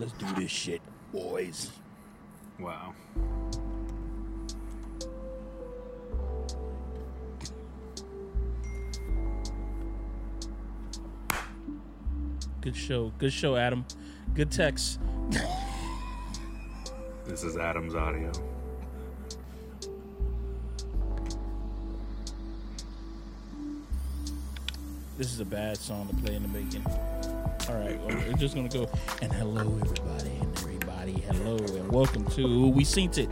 Let's do this shit, boys. Wow. Good show. Good show, Adam. Good text. This is Adam's audio. This is a bad song to play in the beginning. All right, well, we're just gonna go. And hello, everybody, and everybody, hello, and welcome to We Seen It.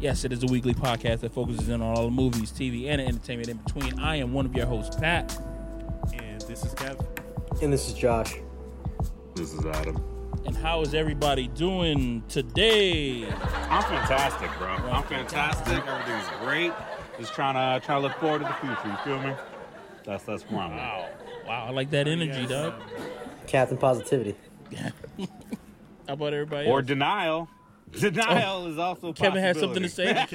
Yes, it is a weekly podcast that focuses in on all the movies, TV, and entertainment in between. I am one of your hosts, Pat. And this is Kev. And this is Josh. This is Adam. And how is everybody doing today? I'm fantastic, bro. I'm fantastic. Everything's great. Just trying to try to look forward to the future. You feel me? That's that's where I'm at. Wow, wow, I like that energy, Yes, dog. Captain Positivity. How about everybody? Or else? denial. Denial is also. a Kevin has something to say.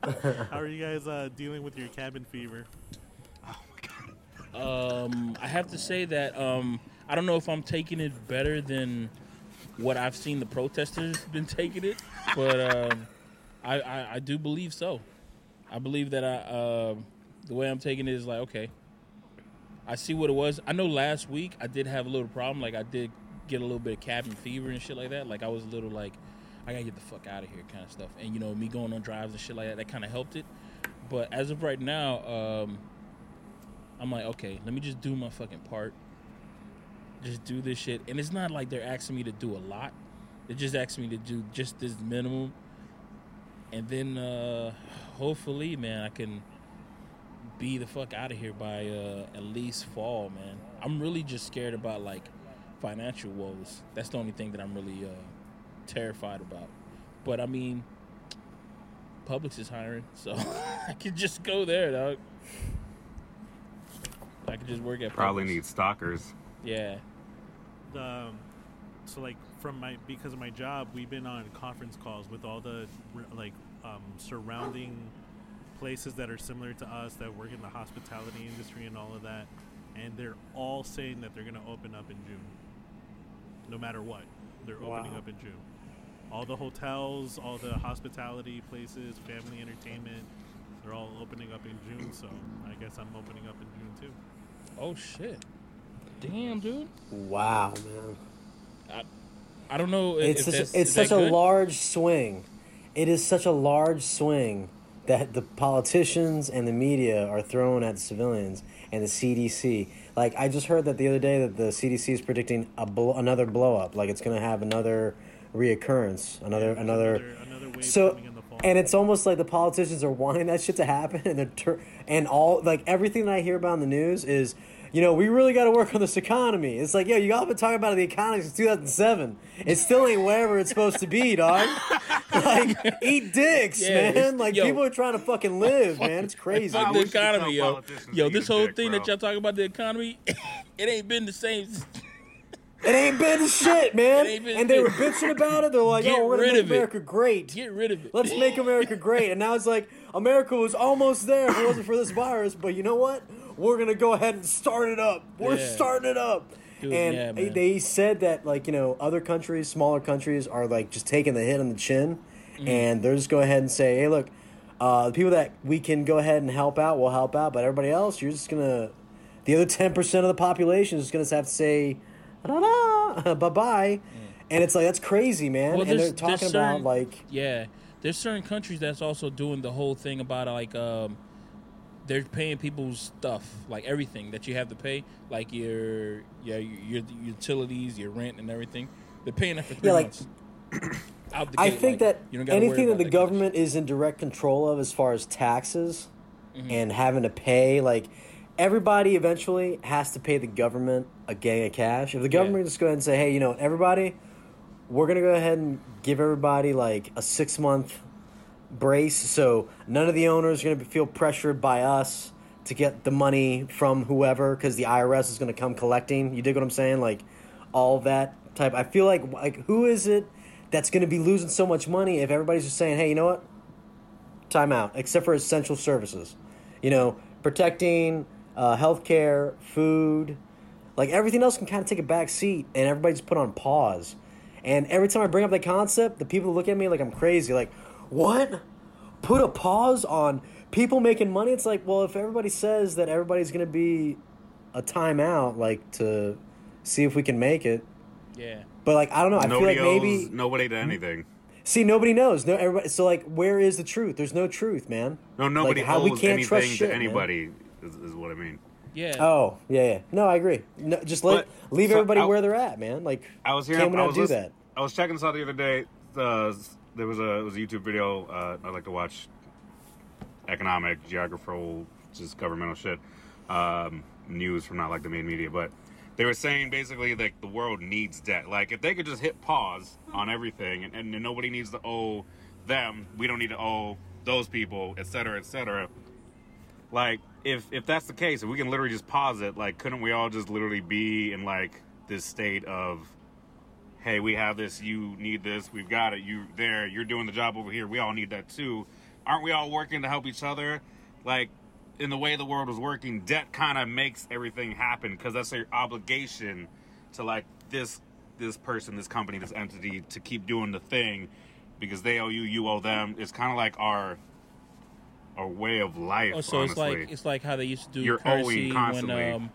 How are you guys uh, dealing with your cabin fever? Um, I have to say that um, I don't know if I'm taking it better than what I've seen the protesters been taking it, but um, I, I I do believe so. I believe that I uh, the way I'm taking it is like okay. I see what it was. I know last week I did have a little problem. Like I did get a little bit of cabin fever and shit like that. Like I was a little like I gotta get the fuck out of here kind of stuff. And you know me going on drives and shit like that. That kind of helped it. But as of right now, um, I'm like, okay, let me just do my fucking part. Just do this shit. And it's not like they're asking me to do a lot. They're just asking me to do just this minimum. And then uh hopefully, man, I can be the fuck out of here by uh at least fall, man. I'm really just scared about like financial woes. That's the only thing that I'm really uh terrified about. But I mean Publix is hiring, so I could just go there, dog. I could just work at Probably Publix. need stalkers. Yeah. The, um, so like from my because of my job, we've been on conference calls with all the like um, surrounding places that are similar to us that work in the hospitality industry and all of that, and they're all saying that they're going to open up in June. No matter what, they're opening Wow. up in June. All the hotels, all the hospitality places, family entertainment, they're all opening up in June. So I guess I'm opening up in June too. Oh shit. Damn, dude. Wow, man. I I don't know. if- It's such, that's- it's such a large swing. It is such a large swing that the politicians and the media are throwing at the civilians and the CDC. Like I just heard that the other day that the CDC is predicting a bl- another blow up. Like it's going to have another reoccurrence, another another. another, another wave So coming in the fall. and it's almost like the politicians are wanting that shit to happen, and they're tur- and all like everything that I hear about in the news is, you know, we really got to work on this economy. It's like, yo, you all been talking about the economy since 2007. It still ain't wherever it's supposed to be, dog. like, eat dicks, Yeah, man. Like yo. people are trying to fucking live, man. It's crazy. Fuck I the wish you could economy, yo. Yo, this whole dick, thing that y'all talking about the economy, it ain't been the same. It ain't been shit, man. It ain't been And they were bitching about it. They're like, Get oh, we're gonna make of it. America great. Get rid of it. Let's make America great. And now it's like America was almost there if it wasn't for this virus. But you know what? We're gonna go ahead and start it up. We're Yeah. starting it up. Dude, and yeah, they- said that like you know other countries, smaller countries, are like just taking the hit on the chin, Mm-hmm. and they're just go ahead and say, hey, look, uh, the people that we can go ahead and help out, will help out. But everybody else, you're just gonna the other ten percent of the population is gonna have to say, bye bye. And it's like that's crazy, man. Well, and they're talking there's about certain- like Yeah, there's certain countries that's also doing the whole thing about like um, they're paying people's stuff, like everything that you have to pay, like your yeah your, your utilities, your rent, and everything. They're paying that for three Yeah, like- months. Out the I gate, think like, that you don't anything that the that government is in direct control of as far as taxes Mm-hmm. and having to pay, like everybody eventually has to pay the government a gang of cash. If the government just go ahead and say, hey, you know, everybody, we're gonna go ahead and give everybody like a six month brace, so none of the owners are gonna feel pressured by us to get the money from whoever because the IRS is gonna come collecting. You dig what I'm saying? Like all that type. I feel like like who is it that's gonna be losing so much money if everybody's just saying, hey, you know what? Time out, except for essential services. You know, protecting uh, healthcare, food, Like everything else can kind of take a back seat, and everybody's put on pause. And every time I bring up that concept, the people look at me like I'm crazy. Like, what? Put a pause on people making money? It's like, well, if everybody says that everybody's gonna be a timeout, like to see if we can make it. Yeah. But like, I don't know. I nobody feel like owes maybe nobody to anything. see nobody knows. No, everybody. So like, where is the truth? There's no truth, man. No, nobody Like, how owes we can't trust shit, to man. anybody. Is, is what I mean. Yeah. Oh yeah, yeah. No, I agree. No, just let But- leave so everybody I- where they're at, man. Like, I was hearing. can we I not was do listen- that? I was checking this out the other day. Uh, there was a was a YouTube video. Uh, I like to watch economic, geographical, just governmental shit, um, news from not like the main media, but they were saying basically like the world needs debt. Like if they could just hit pause on everything and, and nobody needs to owe them, we don't need to owe those people, et cetera, et cetera. Like if if that's the case, if we can literally just pause it, like couldn't we all just literally be in like this state of hey, we have this, you need this, we've got it, you there, you're doing the job over here, we all need that too. Aren't we all working to help each other? Like, in the way the world was working, debt kind of makes everything happen because that's your obligation to like this this person, this company, this entity to keep doing the thing because they owe you, you owe them. It's kind of like our our way of life. Oh, so it's like it's like how they used to do You're owing constantly. when um,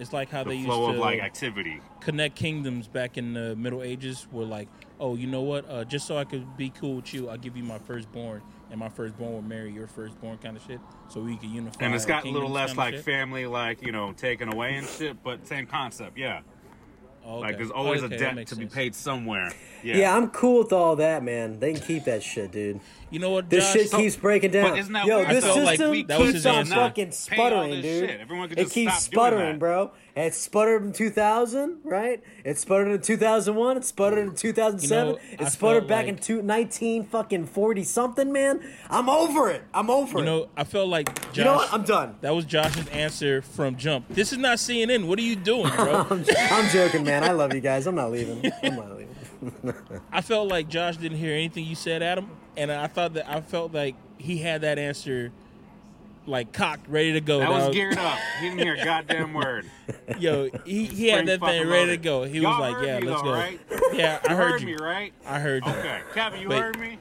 it's like how they the used to of like activity. connect kingdoms back in the Middle Ages. Were like, oh, you know what? Uh, just so I could be cool with you, I'll give you my firstborn, and my firstborn will marry your firstborn, kind of shit. So we can unify. And it's got a little less like shit. family, like you know, taken away and shit, but same concept, yeah. Oh, Like there's always Okay, a debt makes to be sense. paid somewhere. Yeah. yeah. I'm cool with all that, man. They can keep that shit, dude. You know what? This Josh? shit So- keeps breaking down. isn't that Yo, weird, this though? system Like, we- that was keeps his on answer. fucking Pay sputtering, this dude. shit. Everyone could it keeps sputtering, bro. It sputtered in 2000, right? It sputtered in 2001. It sputtered in 2007. You know, it sputtered back like- in two, 19 fucking 40 something, man. I'm over it. I'm over You it. know, I felt like Josh. You know what? I'm done. That was Josh's answer from Jump. This is not CNN. What are you doing, bro? I'm, I'm joking, man. I love you guys. I'm not leaving. I'm not leaving. I felt like Josh didn't hear anything you said, Adam, and I thought that I felt like he had that answer like cocked, ready to go. That That was geared up. He didn't hear a goddamn word. Yo, he, he had that thing fucking ready to go. He Y'all was like, heard "Yeah, me let's though, go." right? Yeah, I You heard, heard you. me, right? I heard you. Okay. Kevin, you But- heard me?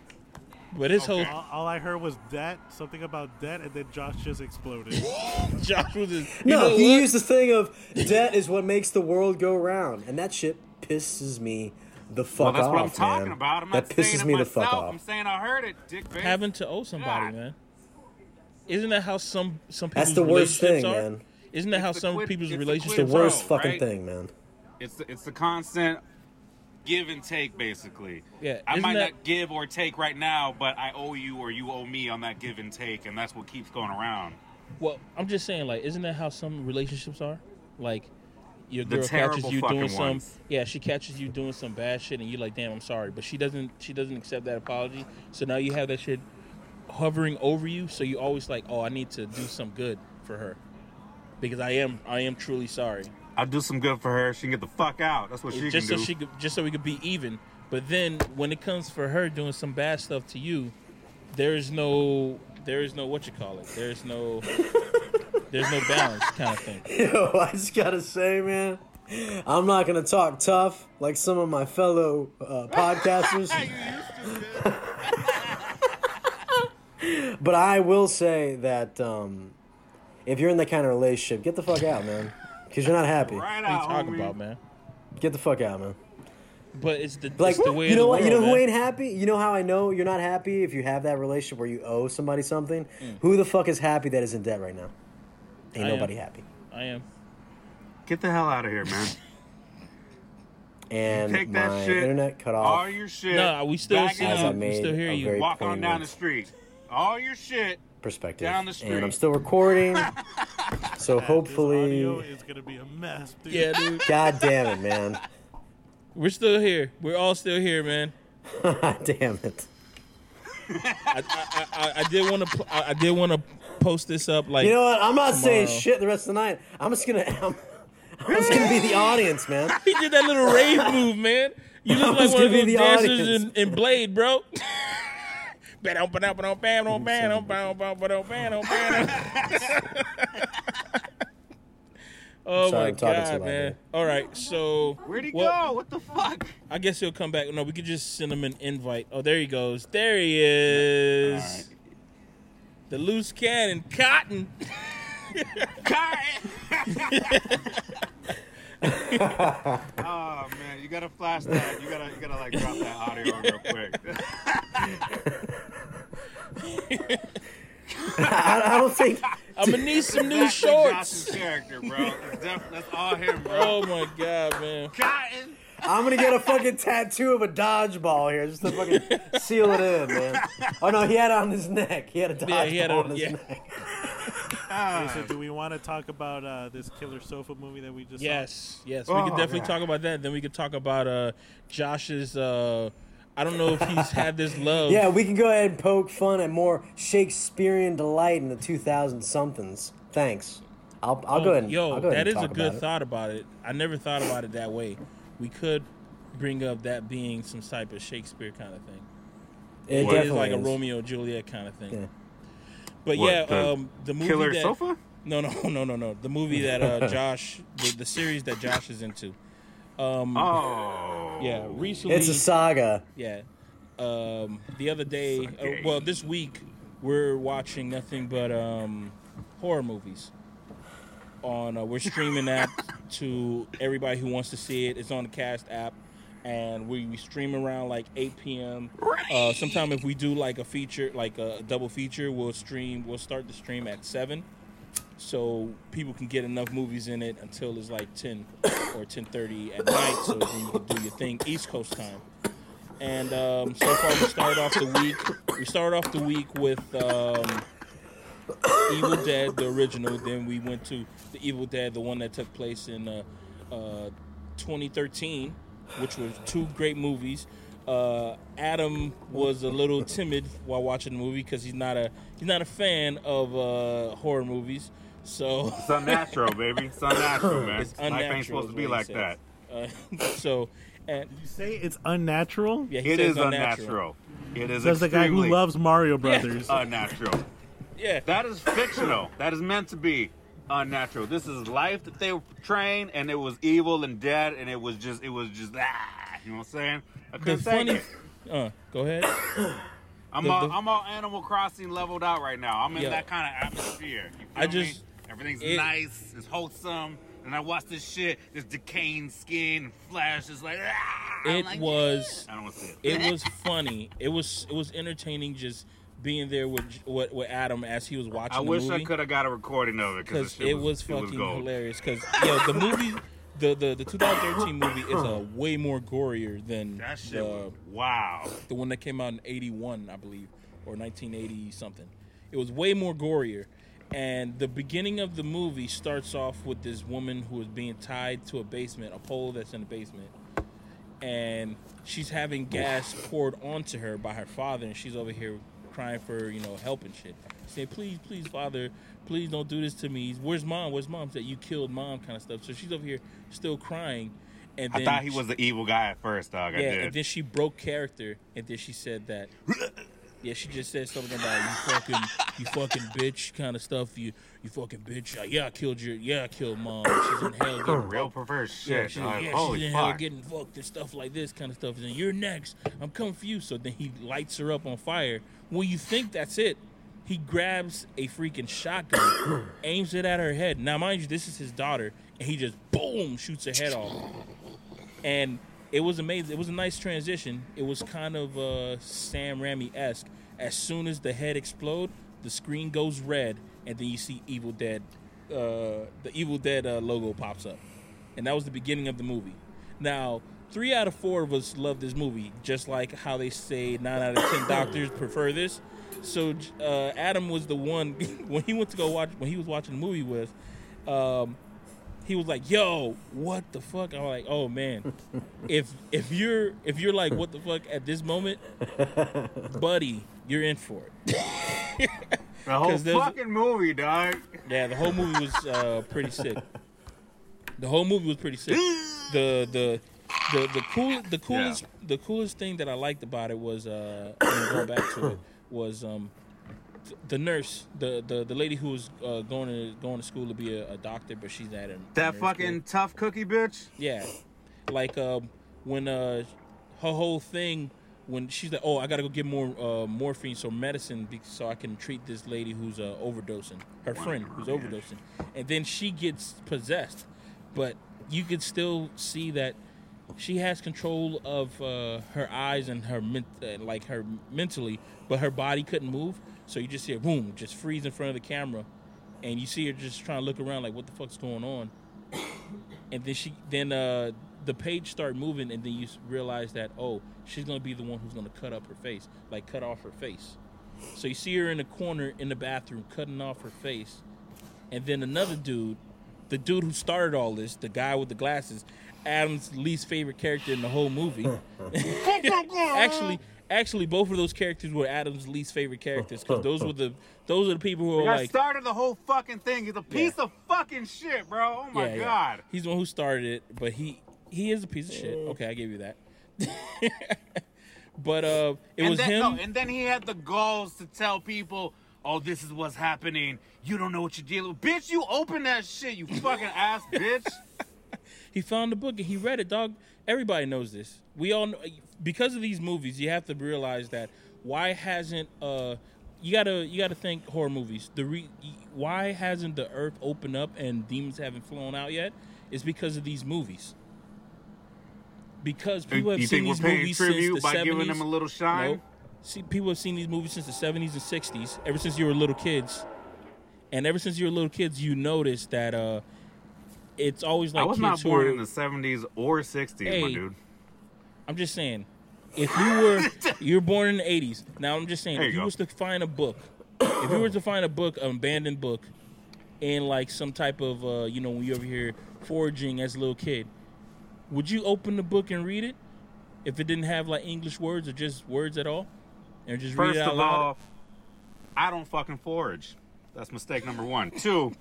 But his whole All, all I heard was debt, something about debt, and then Josh just exploded. Josh was just, you No, he what? used the thing of debt is what makes the world go round, and that shit pisses me the fuck Well, that's off, what I'm talking about. I'm that not pisses saying it me the fuck off. I'm saying I heard it, dick face. having to owe somebody, God. man. Isn't that how some some people's That's the worst relationships thing, are? man. Isn't that how some quid- people's it's the relationships the quid are? worst pro, fucking right? thing, man. It's the, it's the constant give and take, basically. Yeah, I isn't might that- not give or take right now, but I owe you or you owe me on that give and take, and that's what keeps going around. Well, I'm just saying, like, isn't that how some relationships are? Like, your The girl terrible catches you fucking doing some, ones. yeah, she catches you doing some bad shit, and you're like, damn, I'm sorry, but she doesn't, she doesn't accept that apology. So now you have that shit hovering over you. So you always like, oh, I need to do some good for her because I am, I am truly sorry. I'll do some good for her. She can get the fuck out. That's what she just can so do. she could, just so we could be even. But then when it comes for her doing some bad stuff to you, there is no, there is no what you call it. There's no, there's no balance kind of thing. Yo, I just gotta say, man, I'm not gonna talk tough like some of my fellow uh, podcasters, but I will say that um, if you're in that kind of relationship, get the fuck out, man, because you're not happy. right What are you out, talking homie. about, man? Get the fuck out, man. But it's the Like it's the way you know the what? You know world, who ain't happy? You know how I know you're not happy if you have that relationship where you owe somebody something. Who the fuck is happy that is in debt right now? Ain't I am. nobody happy. I am. Get the hell out of here, man. And Take that my shit. internet cut off. All your shit. No, we still see you. I up, We still hear a you. very Walk on down the street. All your shit. perspective. Down the street. And I'm still recording. so This audio hopefully, is gonna be a mess, dude. Yeah, dude. God damn it, man. We're still here. We're all still here, man. damn it. I, I, I, I did want to. I, I did want to post this up. Like You know what? I'm not saying shit the rest of the night. I'm just gonna. I'm, I'm just gonna be the audience, man. he did that little rave move, man. You look like one of gonna those the dancers in, in Blade, bro. Oh Sorry, my I'm talking too god, loud man! here. All right, so Where'd he well, go? What the fuck? I guess he'll come back. No, we could just send him an invite. Oh, there he goes. There he is. All right. The loose cannon, Cotton. Cotton. oh man, you gotta flash that. You gotta, you gotta like drop that audio on real quick. I, I don't think. I'm gonna need some new Exactly shorts. Josh's character, bro. It's def- that's all him, bro. Oh my god, man! Cotton. I'm gonna get a fucking tattoo of a dodgeball here just to fucking seal it in, man. Oh no, he had it on his neck. He had a dodgeball Yeah, he had it on on- his yeah. neck. Okay, so do we want to talk about uh, this Killer Sofa movie that we just Yes, yes, we Oh, could definitely God. talk about that. Then we could talk about uh Josh's. uh I don't know if he's had this love. Yeah, we can go ahead and poke fun at more Shakespearean delight in the 2000 somethings. Thanks. I'll, I'll go ahead and Yo, I'll go ahead that and is a good about thought about it. I never thought about it that way. We could bring up that being some type of Shakespeare kind of thing. It It is definitely like a is. Romeo Juliet kind of thing. Yeah. But What, yeah, the um, the movie Killer that, sofa? No, no, no, no, no. The movie that uh, Josh, the, the series that Josh is into. Um, Oh. yeah, recently. It's a saga. Yeah. Um, the other day, uh, well, this week we're watching nothing but um, horror movies. On uh, we're streaming that to everybody who wants to see it. It's on the Kast app, and we, we stream around like 8 p.m. Uh, sometime if we do like a feature, like a double feature, we'll stream. We'll start the stream at seven, so people can get enough movies in it until it's like 10 or 10:30 at night, so then you can do your thing East Coast time. And um, so far, we started off the week. We started off the week with um, Evil Dead, the original. Then we went to the Evil Dead, the one that took place in uh, uh, 2013, which was two great movies. Uh, Adam was a little timid while watching the movie because he's not a he's not a fan of uh, horror movies. So It's unnatural, baby. It's unnatural, man. it's Life unnatural. ain't supposed to be like he that. Uh, so, and You say it's unnatural? yeah, he It says is unnatural. It is Says the guy who loves Mario Brothers. unnatural. Yeah, That is fictional. That is meant to be unnatural. This is life that they were portraying, and it was evil and dead, and it was just, it was just ah. You know what I'm saying? I the couldn't take funny. it. Uh, go ahead. I'm the- all, the- I'm all Animal Crossing leveled out right now. I'm in Yeah. that kind of atmosphere. You feel I me? just- everything's it- nice, it's wholesome, and I watch this shit, this decaying skin, and flesh is like. Ah, It like, was. I don't want to see it. It was funny. It was. It was entertaining just being there with with, with Adam as he was watching. I the wish movie. I could have got a recording of it because because it was was fucking gold. hilarious. Because yo, the movie, the, the the 2013 movie is a way more gorier than That shit the was wow. the one that came out in 81, I believe, or 1980 something. It was way more gorier. And the beginning of the movie starts off with this woman who is being tied to a basement, a pole that's in the basement. And she's having gas poured onto her by her father, and she's over here crying for, you know, help and shit. Saying, please, please, father, please don't do this to me. Where's mom? Where's mom? That you killed mom kind of stuff. So she's over here still crying. And I thought he was the evil guy at first, dog. I yeah, did. and then she broke character, and then she said that. Yeah, she just said something about you fucking, you fucking bitch kind of stuff. You, you fucking bitch. Yeah, I killed your, yeah, I killed mom. She's in hell getting Real fucked. perverse Yeah, shit. she's, dog. yeah, she's in hell getting fucked and stuff like this kind of stuff. And then you're next. I'm coming for you. So then he lights her up on fire. When you think that's it, he grabs a freaking shotgun, aims it at her head. Now, mind you, this is his daughter, and he just boom shoots her head off and it was amazing. It was a nice transition. It was kind of uh, Sam Raimi esque. As soon as the head explode, the screen goes red, and then you see Evil Dead. Uh, the Evil Dead uh, logo pops up, and that was the beginning of the movie. Now, three out of four of us love this movie, just like how they say nine out of ten doctors prefer this. So uh, Adam was the one when he went to go watch when he was watching the movie with. Um, he was like, "Yo, what the fuck?" I'm like, "Oh man, if if you're if you're like, what the fuck at this moment, buddy, you're in for it." The whole fucking movie, dog. Yeah, the whole movie was uh, pretty sick. The whole movie was pretty sick. The the the the cool the coolest the coolest thing that I liked about it was uh going back to it was um the nurse, the the, the lady who was uh, going to going to school to be a, a doctor, but she's at a That fucking school. tough cookie bitch. yeah, like uh, when uh, her whole thing when she's like, oh, I gotta go get more uh, morphine, so medicine, so I can treat this lady who's uh, overdosing, her friend who's overdosing, and then she gets possessed, but you could still see that she has control of uh, her eyes and her uh, like her mentally, but her body couldn't move. So you just see her boom, just freeze in front of the camera, and you see her just trying to look around like, what the fuck's going on? And then she, then uh, the page start moving, and then you realize that oh, she's gonna be the one who's gonna cut up her face, like cut off her face. So you see her in the corner in the bathroom cutting off her face, and then another dude, the dude who started all this, the guy with the glasses, Adam's least favorite character in the whole movie. actually, actually, both of those characters were Adam's least favorite characters because those were the those are the people who The were guy like, started the whole fucking thing. He's a piece of fucking shit, bro. Oh my yeah, yeah. god. he's the one who started it, but he he is a piece of shit. Okay, I give you that. but uh, it and was then, him. no, and then he had the galls to tell people, "Oh, this is what's happening. You don't know what you're dealing with, bitch. You open that shit, you fucking ass bitch." He found the book and he read it, dog. Everybody knows this. We all know because of these movies. You have to realize that why hasn't uh you gotta you gotta think horror movies. The re, why hasn't the earth opened up and demons haven't flown out yet? Is because of these movies. Because people have you seen we're these paying movies since the by 70s. giving them a little shine? No. See, people have seen these movies since the 70s and 60s, ever since you were little kids. And ever since you were little kids, you noticed that uh, it's always like I was not born are, in the '70s or '60s, my dude. I'm just saying, if you were you're born in the 80s. Now I'm just saying, There if you was to find a book, if you were to find a book, an abandoned book, in like some type of uh, you know when you're over here foraging as a little kid, would you open the book and read it if it didn't have like English words or just words at all, and just read it out of loud? all, I don't fucking forage. That's mistake number one. Two,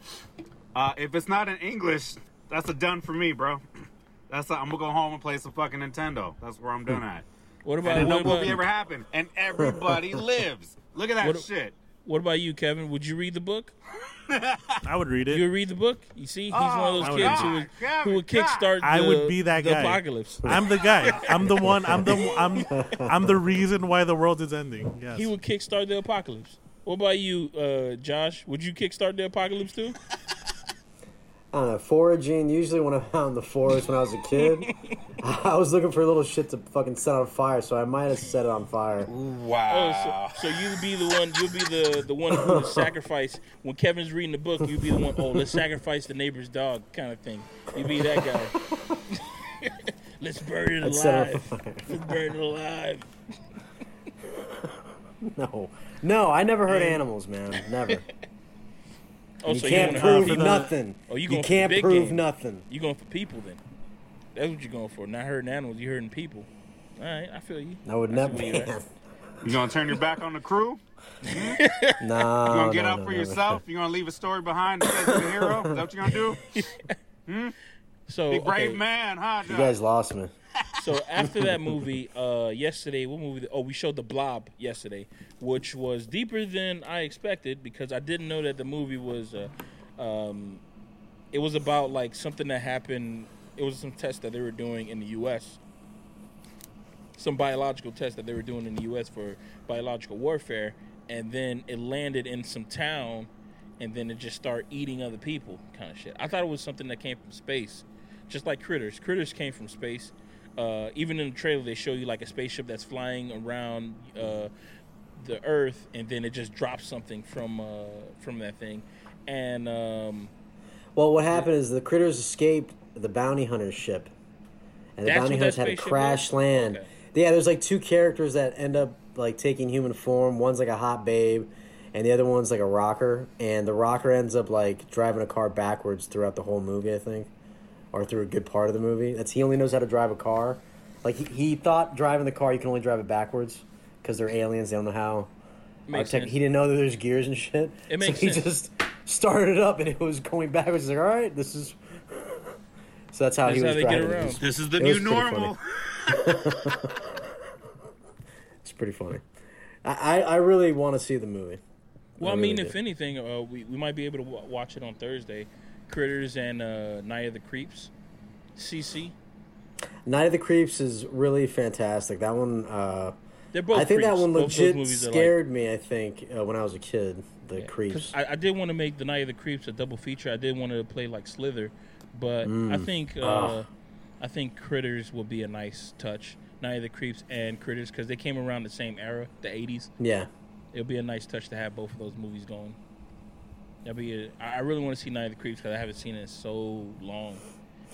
uh, if it's not in English, that's a done for me, bro. That's a, I'm gonna go home and play some fucking Nintendo. That's where I'm done at. What about And no what about, ever happened, and everybody lives. Look at that What- shit. what about you, Kevin? Would you read the book? I would read it. You would read the book? You see, he's one Oh, of those my kids who God, would, Kevin, who would God. kickstart. I would be that the guy. apocalypse. I'm the guy. I'm the one. I'm the. I'm. I'm the reason why the world is ending. Yes. He would kickstart the apocalypse. What about you, uh, Josh? Would you kickstart the apocalypse too? I don't know, foraging. Usually, when I'm out in the forest when I was a kid, I was looking for a little shit to fucking set on fire, so I might have set it on fire. Oh, Wow. so, so you'd be the one. You'd be the the one who would sacrifice when Kevin's reading the book. You'd be the one. Oh, let's sacrifice the neighbor's dog, kind of thing. You'd be that guy. let's burn it I'd set it on alive. Let's burn it alive. No, no, I never hurt animals, man. Never. Oh, you so can't you prove nothing. Oh, you you going for can't prove game. nothing. You going for people then? That's what you're going for. Not hurting animals. You hurting people. All right, I feel you. I would I never. see you're gonna turn your back on the crew? Nah, You gonna get no, up no, for never. yourself? You gonna leave a story behind that says you're a hero? Is that what you gonna do? Hmm? So Be brave okay. man, huh? You guys lost me. So after that movie, uh, yesterday, what movie? Oh, we showed The Blob yesterday, which was deeper than I expected because I didn't know that the movie was. Uh, um, it was about like something that happened. It was some tests that they were doing in the U.S. Some biological tests that they were doing in the U.S. for biological warfare, and then it landed in some town, and then it just started eating other people, kind of shit. I thought it was something that came from space, just like critters. Critters came from space. Uh, even in the trailer, they show you like a spaceship that's flying around uh, the Earth, and then it just drops something from uh, from that thing. And um, Well, what happened is the critters escaped the bounty hunter ship, and the bounty hunters had to crash was? land. Okay. Yeah, there's like two characters that end up like taking human form. One's like a hot babe, and the other one's like a rocker. And the rocker ends up like driving a car backwards throughout the whole movie, I think, or through a good part of the movie. That's he only knows how to drive a car. Like he, he thought driving the car you can only drive it backwards because they're aliens. They don't know how. Makes tech- sense. He didn't know that there's gears and shit. It makes so he sense. just started it up and it was going backwards. He's like, all right, this is. So that's how That's he was they get driving. it. around. It's, This is the new normal. it's pretty funny. I, I, I really want to see the movie. Well, I, I mean, really if anything, uh, we we might be able to w- watch it on Thursday. Critters and uh, Night of the Creeps. CC. Night of the Creeps is really fantastic. That one, uh, They're both. I think that one legit are like- scared me. I think uh, when I was a kid, the Yeah, Creeps. I, I did want to make the Night of the Creeps a double feature. I did want to play like Slither, but I think uh, Ah. I think Critters will be a nice touch. Night of the Creeps and Critters because they came around the same era, the '80s. yeah, It'll be a nice touch to have both of those movies going. That'd be. I really want to see Night of the Creeps because I haven't seen it in so long.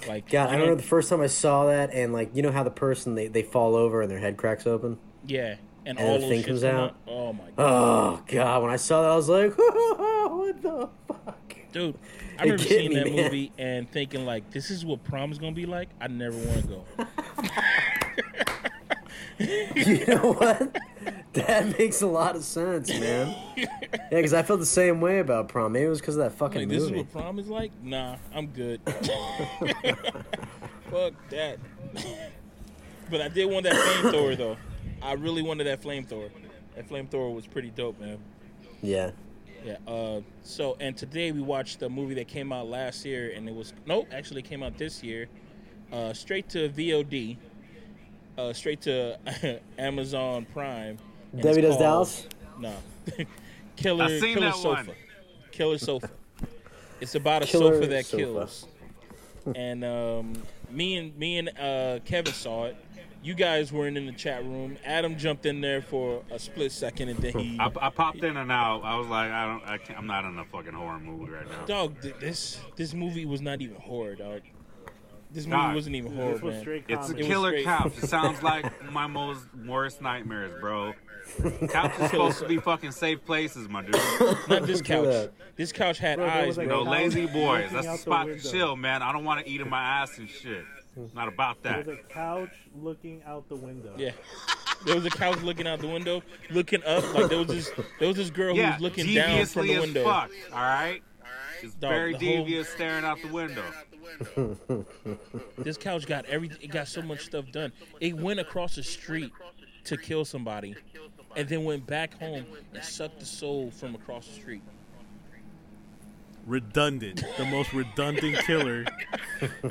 Like God, I remember the first time I saw that, and like you know how the person they, they fall over and their head cracks open. Yeah, and, And all the thing comes come out? Oh my oh, god, Oh God, when I saw that, I was like, what the fuck? dude! I remember seeing me, that man. movie and thinking like, "This is what prom is gonna be like." I never want to go. You know what? That makes a lot of sense, man. Yeah, because I felt the same way about prom. Maybe it was because of that fucking Like, this is movie. what prom is like? Nah, I'm good. Fuck that. but I did want that flamethrower though. I really wanted that flamethrower. That flamethrower was pretty dope, man. Yeah. Yeah. Uh, so, and today we watched a movie that came out last year, and it was nope, actually came out this year. Uh, straight to VOD. Uh, straight to Amazon Prime. And Debbie Does called- Dallas? No. Killer. I seen Killer that sofa. one. Killer sofa. It's about a Killer sofa that sofa. kills. and um, me and me and uh, Kevin saw it. You guys weren't in the chat room. Adam jumped in there for a split second, and then he. I, I popped in and out. I was like, I don't, I can't, I'm not in a fucking horror movie right now. Dog, th- this this movie was not even horror, dog. This movie Dog. wasn't even horror, this was man. straight It's a comedy. was killer great. couch. It sounds like my most worst nightmares, bro. Couch is supposed to be fucking safe places, my dude. Not this couch. This couch had Bro, eyes, like bro. No lazy boys. That's the out the spot to chill, man. I don't want to eat in my ass and shit. Not about that. There's a couch looking out the window. Yeah. There was a couch looking out the window, looking up. Like there was this, there was this girl who was looking down from deviously the as window. fuck. All right. It's Dog, very the whole- devious, staring out the window. This couch got everything. It got so much stuff done. It went across the street to kill somebody, and then went back home and sucked the soul from across the street. Redundant. The most redundant killer.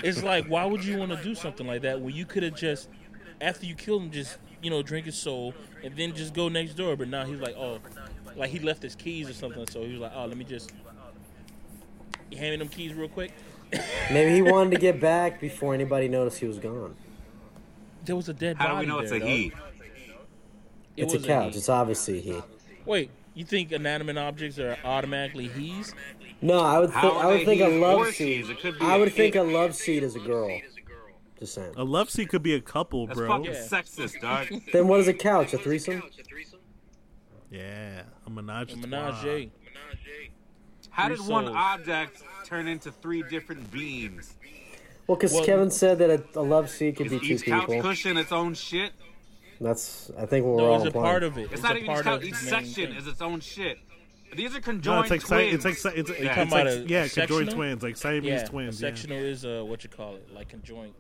It's like, why would you want to do something like that when you could have just, after you killed him, just you know drink his soul and then just go next door? But now he's like, oh, like he left his keys or something. So he was like, oh, let me just. You hand me them keys real quick. Maybe he wanted to get back before anybody noticed he was gone. There was a dead How body. do we know it's a dog. he? It It's a couch. he. It's obviously he. Wait, you think inanimate objects are automatically he's? No, I would How think I would think a love seat. she's? It could be would think a love seat is a girl. Just saying. A love seat could be a couple, That's bro. fucking Yeah. sexist, dog. Then what is a couch? A threesome? Yeah, a menage. A a menage. How Three did one object turn into three different beings? Well, because Well- Kevin said that a, a love seat could be two each couch people. cushion its own shit? That's I think what we're No, all it's a part of it. It's, It's, not even each part couch. of Each section thing. is its own shit. These are No, conjoined it's like twins. it's like si- it's, Yeah. it's like a yeah, conjoined twins, like Siamese yeah, twins. a yeah. sectional is uh, what you call it, like conjoined.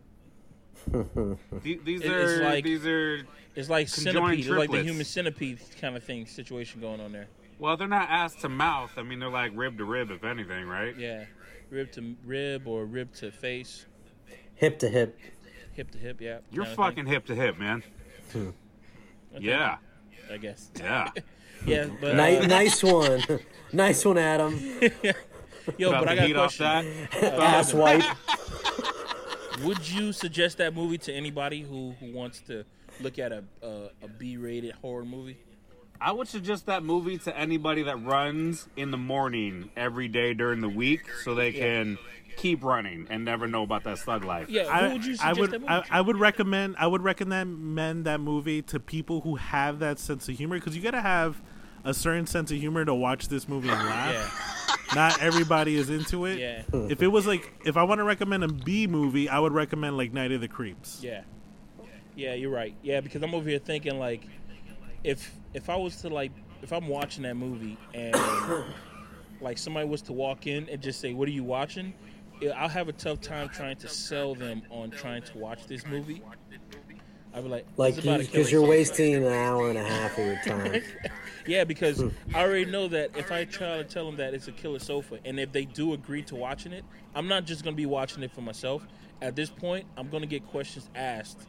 The- these It- are like- these are It's like Conjoined centipede, like the human centipede kind of thing situation going on there. well, they're not ass to mouth. I mean, they're like rib to rib, if anything, right? Yeah, rib to rib or rib to face, Hip to hip. hip to hip. Yeah, You're fucking hip to hip, man. Thing. Okay, Yeah, I guess. yeah. Yeah, but Ni- uh, nice one. nice one, Adam. yo, About but I got a heat off question. that. Ass wipe. Would you suggest that movie to anybody who, who wants to look at a a, a B-rated horror movie? I would suggest that movie to anybody that runs in the morning every day during the week, so they can keep running and never know about that slug life. Yeah, I, who would you I suggest would that movie I. I would recommend I would recommend that movie to people who have that sense of humor because you gotta have a certain sense of humor to watch this movie and laugh. yeah, Not everybody is into it. yeah, If it was like if I want to recommend a B movie, I would recommend like Night of the Creeps. yeah, yeah. You're right. Yeah, because I'm over here thinking like, if if I was to like, if I'm watching that movie and like somebody was to walk in and just say, "What are you watching?" I'll have a tough time trying to sell them on trying to watch this movie I'd be like, Like, "It's about a because killer you're wasting an hour and a half of your time. Yeah, because I already know that if I try to tell them that it's a killer sofa, and if they do agree to watching it, I'm not just gonna be watching it for myself. At this point, I'm gonna get questions asked,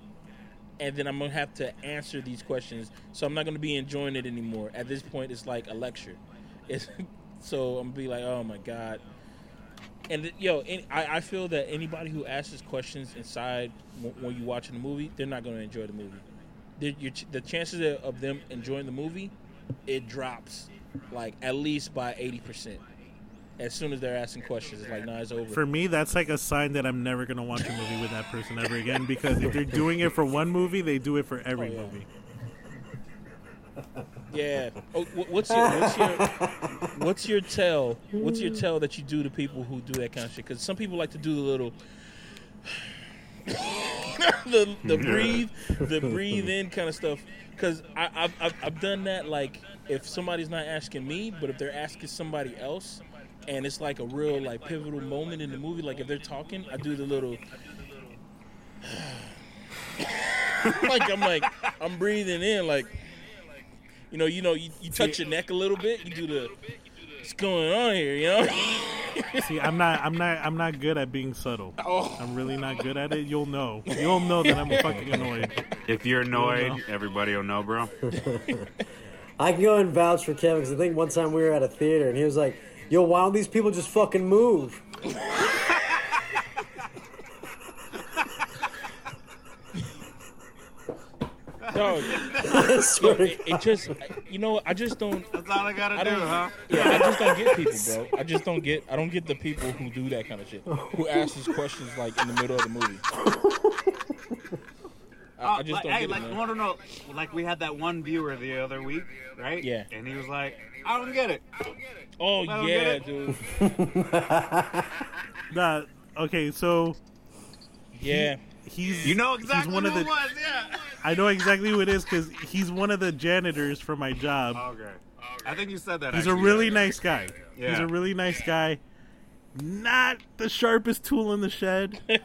and then I'm gonna have to answer these questions. So I'm not gonna be enjoying it anymore. At this point, it's like a lecture. It's, so I'm gonna be like, oh my god. And yo, any, I, I feel that anybody who asks questions inside when you're watching the movie, they're not gonna enjoy the movie. The, your, ch- the chances of- of them enjoying the movie it drops like at least by 80% as soon as they're asking questions it's like nah it's over For me, that's like a sign that I'm never gonna watch a movie with that person ever again. Because if they're doing it for one movie, they do it for every Oh, yeah. movie. yeah oh, what's your what's your what's your tell what's your tell that you do to people who do that kind of shit because some people like to do the little the the breathe the breathe in kind of stuff because I've, I've I've done that like if somebody's not asking me but if they're asking somebody else and it's like a real like pivotal moment in the movie like if they're talking I do the little like I'm like I'm breathing in like you know you know you, you touch your neck a little bit you do the what's going on here you know See, I'm not, I'm not, I'm not good at being subtle. oh I'm really not good at it. You'll know. You'll know that I'm fucking annoyed. If you're annoyed, know. everybody will know, bro. I can go and vouch for Kevin because I think one time we were at a theater and he was like, "Yo, why don't these people just fucking move?" dog I swear it, it just you know I just don't That's all I gotta I do, huh? yeah, I just don't get people, bro. I just don't get. I don't get the people who do that kind of shit, who ask these questions like in the middle of the movie. I, I uh, just like, don't hey, get like, it, man. no, no, no. Like we had that one viewer the other week, right? Yeah. And he was like, "I don't get it." Oh don't yeah, get dude. Nah, okay, so Yeah, he's You know he's exactly one who of the. it was, yeah. I know exactly who it is because he's one of the janitors for my job. Okay. I think you said that. He's a really yeah. nice guy. Yeah. He's a really nice guy. Not the sharpest tool in the shed, I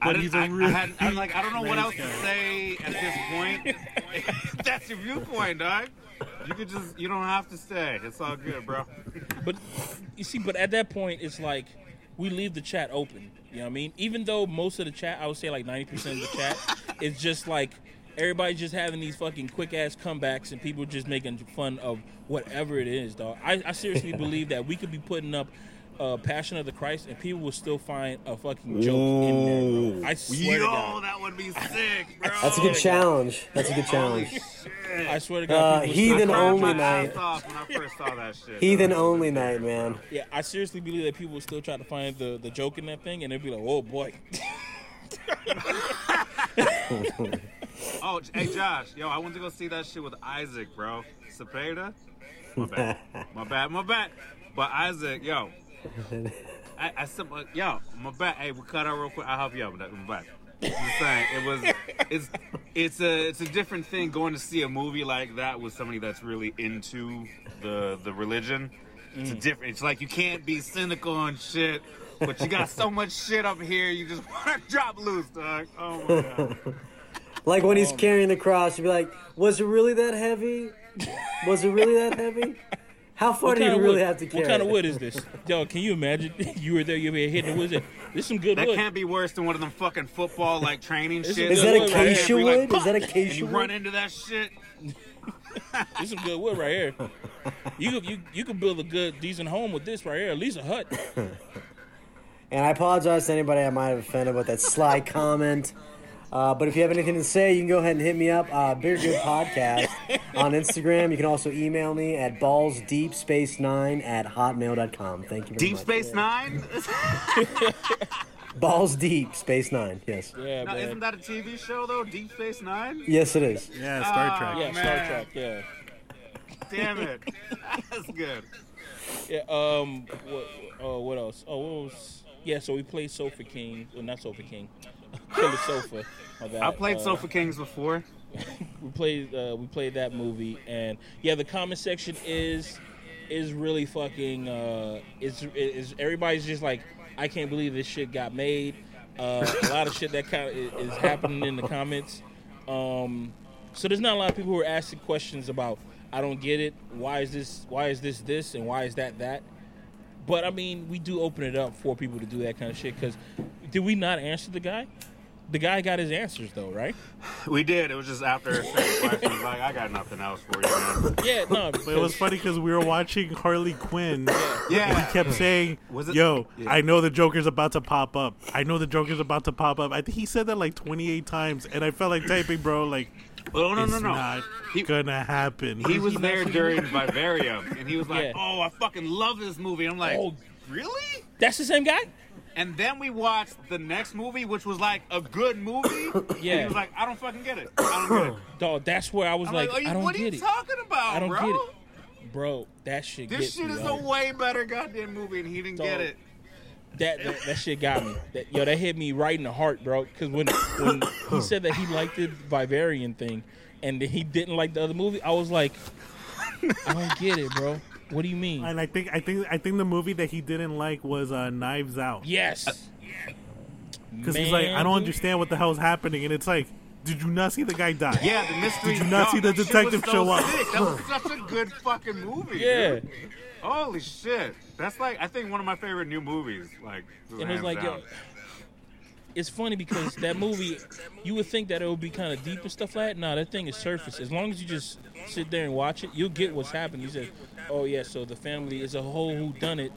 but didn't- he's a I, really. I had, I'm like, I don't know what else to say at this point. That's your viewpoint, dog. You could just, you don't have to stay. It's all good, bro. but you see, but at that point, it's like we leave the chat open. You know what I mean? Even though most of the chat, I would say like ninety percent of the chat, is just like everybody's just having these fucking quick ass comebacks and people just making fun of whatever it is, dog. I, I seriously believe that we could be putting up. Uh, Passion of the Christ, and people will still find a fucking joke in there. Bro. I swear Yo, to God. that would be sick, bro. That's a good challenge. That's a good challenge. I swear to God. Uh, people will heathen still- I only my night. off when I first saw that shit. Heathen only night, man. Yeah, I seriously believe that people will still try to find the, the joke in that thing, and they'll be like, "Oh boy." Oh, hey Josh, yo, I went to go see that shit with Isaac, bro. Cepeda. My bad, my bad, my bad. But Isaac, yo, I, I said, yo, my back. Hey, we cut out real quick. I'll help you out with that. My just saying, it was, it's, it's a, it's a different thing going to see a movie like that with somebody that's really into the, the religion. It's a mm. different. It's like you can't be cynical and shit, but you got so much shit up here. You just want to drop loose, dog. Oh my god. Like when Oh, he's carrying the cross, you'd be like, "Was it really that heavy? Was it really that heavy? How far What do you really wood? have to carry?" What kind of wood is this? Yo, can you imagine? You were there, you were hitting the wood. This is some good That wood. That can't be worse than one of them fucking football like training shit. Is that a Wood right acacia Every, like, wood? Is that and acacia you wood? run into that shit. This is some good wood right here. You could you you could build a good decent home with this right here. At least a hut. And I apologize to anybody I might have offended with that sly comment. Uh, but if you have anything to say, you can go ahead and hit me up. Uh, Beer Good Podcast on Instagram. You can also email me at ballsdeepspace9 at hotmail.com. Thank you very Deep much. Space Nine? Balls Deep Space 9. Yes. Yeah, now, isn't that a TV show though? Deep Space Nine? Yes, it is. Yeah, Star Oh, Trek. yeah, Star man. Trek. Yeah. Damn it. That's good. Yeah. Um. What? Oh, what else? Oh, what was? Yeah. So we played Sofa King. Well, not Sofa King. Killer Sofa. I played Uh, Sofa Kings before. we played uh, we played that movie and yeah the comment section is is really fucking uh is is everybody's just like I can't believe this shit got made uh, a lot of shit that kind of is, is happening in the comments Um, so there's not a lot of people who are asking questions about. I don't get it. Why is this? Why is this this? And why is that that? But I mean, we do open it up for people to do that kind of shit. Because did we not answer the guy? The guy got his answers though, right? We did. It was just after a question. Like, I got nothing else for you, man. Yeah, no. But it was funny because we were watching Harley Quinn. Yeah. And he kept saying, Was it- "Yo, Yeah. I know the Joker's about to pop up. I know the Joker's about to pop up." I think he said that like 28 times, and I felt like typing, bro. Like, Oh no, it's no, no. not He- gonna happen. He was there during Vivarium, and he was like, Yeah. "Oh, I fucking love this movie." I'm like, Oh. "Really?" That's the same guy. And then we watched the next movie, which was like a good movie. And Yeah. he was like, "I don't fucking get it. I don't get it." Dog, that's where I was I'm like, like, you, I don't "What are get you it. talking about, I don't bro? get it. Bro, that shit This shit me, is dog. a way better goddamn movie, and he didn't get it." that, that that shit got me. That, yo, that hit me right in the heart, bro. Because when when he said that he liked the Vivarium thing, and he didn't like the other movie, I was like, I don't get it, bro. What do you mean? And I think I think I think the movie that he didn't like was uh, Knives Out Yes. because he's like, I don't understand what the hell's happening, and it's like, did you not see the guy die? Yeah, the mystery. Did you not dog, see the detective so show up? sick. That was such a good fucking movie. Yeah. dude. Holy shit. That's like I think one of my favorite new movies. Like, And it was like, down. yo, it's funny because that movie, you would think that it would be kind of deep and stuff like that. Nah, that thing is surface. As long as you just sit there and watch it, you'll get what's happening. You said, oh yeah, so the family is a whole who done it.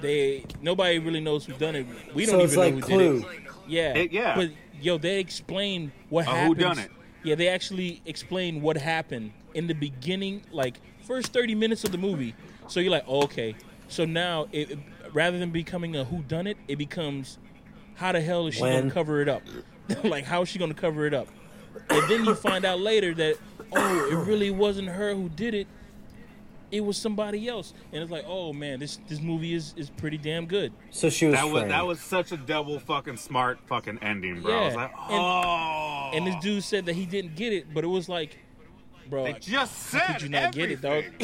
They nobody really knows who done it. We don't So even like know who Clue. did it. Yeah, It- yeah. But yo, they explain what A happened. whodunit. Yeah, they actually explain what happened in the beginning, like first thirty minutes of the movie. So you're like, oh, okay. So now, it, it- rather than becoming a who done it, it becomes how the hell is she When? gonna cover it up? like how is she gonna cover it up? And then you find out later that oh, it really wasn't her who did it. It was somebody else, and it's like, oh man, this this movie is is pretty damn good. So she was that was that was such a double fucking smart fucking ending, bro. I was Yeah. like, And- oh. And this dude said that he didn't get it, but it was like, bro, they just said how could you not get it, dog?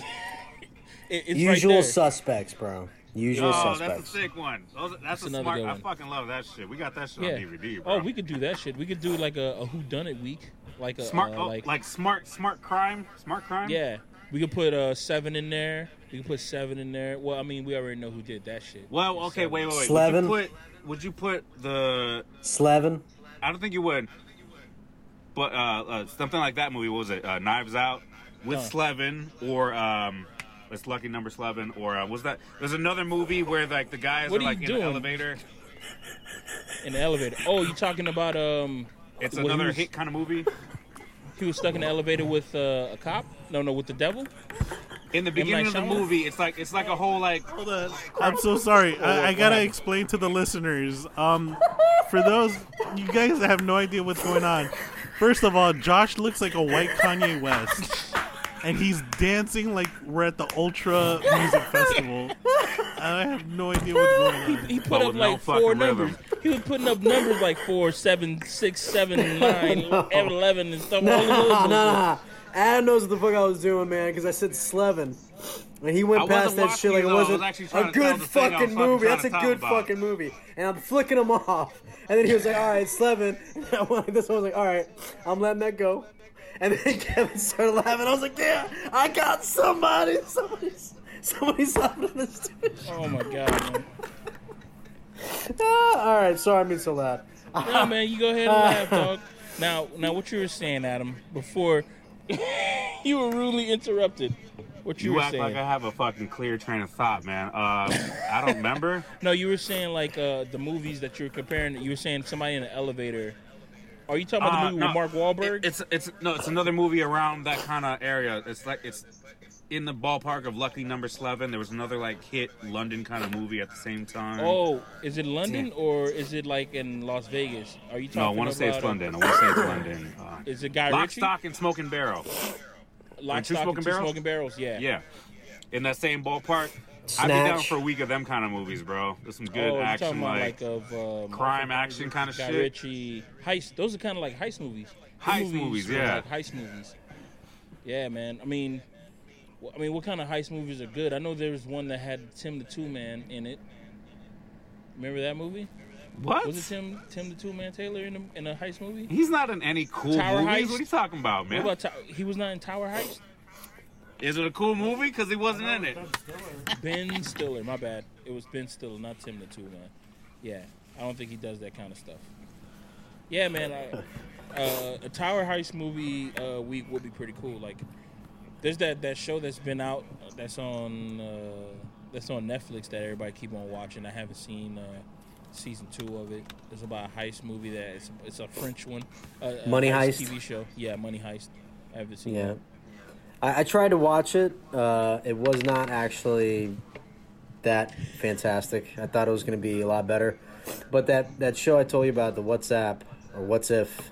It- it's Usual right there. suspects, bro. Usual Oh, that's a sick one. Those, that's, That's a another smart. good I fucking love that shit. We got that shit yeah. on DVD, bro. Oh, we could do that shit. We could do like a, a who done it week, like a smart, uh, oh, like, like, smart, smart crime, smart crime. yeah. We could put uh seven in there. We could put seven in there. Well, I mean, we already know who did that shit. Well, okay, Seven. wait, wait, wait. Slevin? Would you put? Would you put the? Slevin. I don't think you would. But uh, uh something like that movie. What was it? Uh, Knives Out with Huh. Slevin or um. It's Lucky Number Slevin, or uh, was that? There's another movie where like the guys What are are you like in doing? the elevator. in the elevator. Oh, you talking about um? It's when he another was- hit kind of movie. He was stuck in the elevator with uh, a cop. No, no, with the devil. In the beginning of the Shyamalan? movie, it's like it's like a whole like Hold on. I'm so sorry. I, I gotta explain to the listeners. Um, for those you guys that have no idea what's going on. First of all, Josh looks like a white Kanye West, and he's dancing like we're at the Ultra Music Festival. I have no idea what's going on. He put But up with no like four fucking numbers. rhythm. He was putting up numbers like four, seven, six, seven, nine, eleven, and stuff. all Nah, over nah, the place. nah. Adam knows what the fuck I was doing, man, because I said Slevin. And he went I past wasn't that shit like it you, though. I wasn't was actually trying a to tell good the thing I was fucking fucking movie. trying That's a to talk good about. fucking movie. And I'm flicking him off. And then he was like, all right, Slevin. And I went like this. I was like, all right, I'm letting that go. And then Kevin started laughing. I was like, yeah, I got somebody. Somebody's, somebody's laughing at this dude. Oh my god, man. Ah, all right, sorry I'm being so loud. No, man, you go ahead and laugh, dog. Now, now, what you were saying, Adam, before you were rudely interrupted. What you, You were act saying? like I have a fucking clear train of thought, man. Uh, I don't remember. No, you were saying like uh, the movies that you were comparing. You were saying somebody in an elevator. Are you talking about Uh, the movie no, with Mark Wahlberg? it- it's it's no, it's another movie around that kind of area. It's like it's in the ballpark of Lucky Number Slevin. There was another like hit London kind of movie at the same time. oh, is it London or is it like in Las Vegas? Are you talking? no, I want to say it's uh, London. I want to say it's London. Uh, Is it Guy Lock, Ritchie? Stock, and Smoking Barrel. Lock, Two Stock, Smoking and Two? Smoking Barrels. Yeah. Yeah, in that same ballpark. I'd be down for a week of them kind of movies, bro. There's some good oh, action, like, like, of uh, crime action kind of Guy shit. Ritchie heist. Those are kind of like heist movies. The Heist movies, were yeah. Like heist movies. Yeah, man. I mean, I mean, what kind of heist movies are good? I know there was one that had Tim the Tool Man in it. Remember that movie? What? Was it Tim Tim the Tool Man Taylor in a, in a heist movie? He's not in any cool Tower movies. Heist? What are you talking about, What man? about Tow- he was not in Tower Heist? Is it a cool movie? Because he wasn't in it. Ben Stiller, my bad. It was Ben Stiller, not Tim the Tool Man. Yeah, I don't think he does that kind of stuff. Yeah, man. I, uh, a Tower Heist movie uh, week would be pretty cool. Like, there's that, that show that's been out uh, that's on uh, that's on Netflix that everybody keep on watching. I haven't seen uh, season two of it. It's about a heist movie that it's, it's a French one. Uh, a Money Heist? TV show. Yeah, Money Heist. I haven't seen Yeah. that. I, I tried to watch it. Uh, it was not actually that fantastic. I thought it was going to be a lot better. But that, that show I told you about, the WhatsApp or What's If,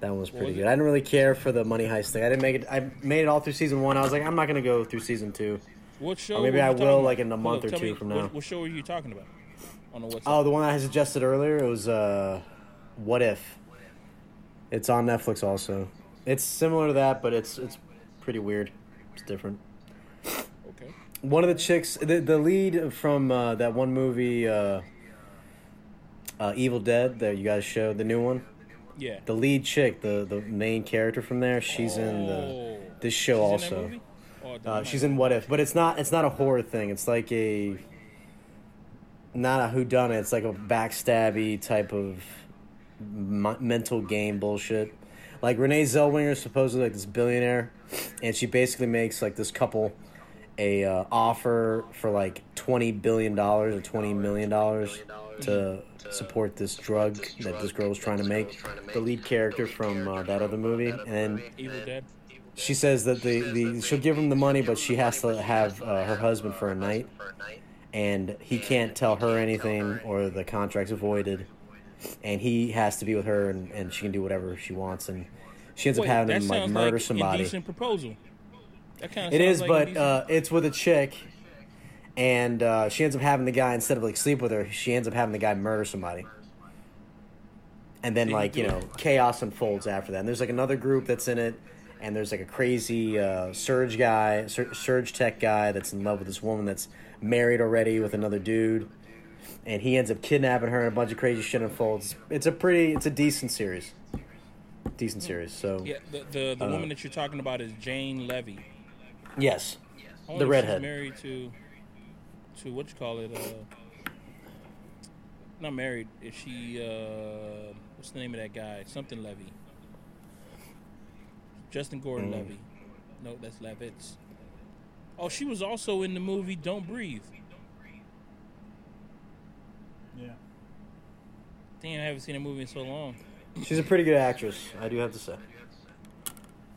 that one was pretty was good. I didn't really care for the money heist thing. I didn't make it. I made it all through season one. I was like, I'm not going to go through season two. What show? Or maybe I will, like, in a month or two me, from what- now. What, show were you talking about? On the WhatsApp. Oh, the one I suggested earlier. It was uh, What If. It's on Netflix also. It's similar to that, but it's it's pretty weird. It's different. okay. One of the chicks, the, the lead from uh, that one movie, uh, uh, Evil Dead, that you guys showed, the new one. Yeah. The lead chick, the the main character from there, she's in the Oh. this show She's also. movie? Oh, Uh, she's in What If, but it's not it's not a horror thing. It's like a not a who done it. It's like a backstabby type of m- mental game bullshit. Like Renee Zellweger is supposedly like this billionaire, and she basically makes like this couple a uh, offer for like twenty billion dollars or twenty million dollars to support this drug that this girl was trying to make. The lead character from uh, that other movie, and Evil Dead. she says that the, the she'll give him the money, but she has to have uh, her husband for a night, and he can't tell her anything or the contract's voided, and he has to be with her, and, and she can do whatever she wants, and she ends Wait, up having him like murder like somebody. Indecent proposal. That kind of It is, like but uh, it's with a chick, and uh, she ends up having the guy instead of like sleep with her, she ends up having the guy murder somebody. And then, like you know, chaos unfolds after that. And there's like another group that's in it, and there's like a crazy uh, surge guy, sur- surge tech guy that's in love with this woman that's married already with another dude, and he ends up kidnapping her, and a bunch of crazy shit unfolds. It's a pretty, it's a decent series, decent series. So yeah, the the, the uh, woman that you're talking about is Jane Levy. yes, The redhead. She's married to to what you call it? Uh, not married. Is she? Uh, what's the name of that guy? Something Levy. Justin Gordon Mm. Levy. No, that's Levitz. Oh, she was also in the movie Don't Breathe. Damn, I haven't seen a movie in so long. she's a pretty good actress. I do have to say.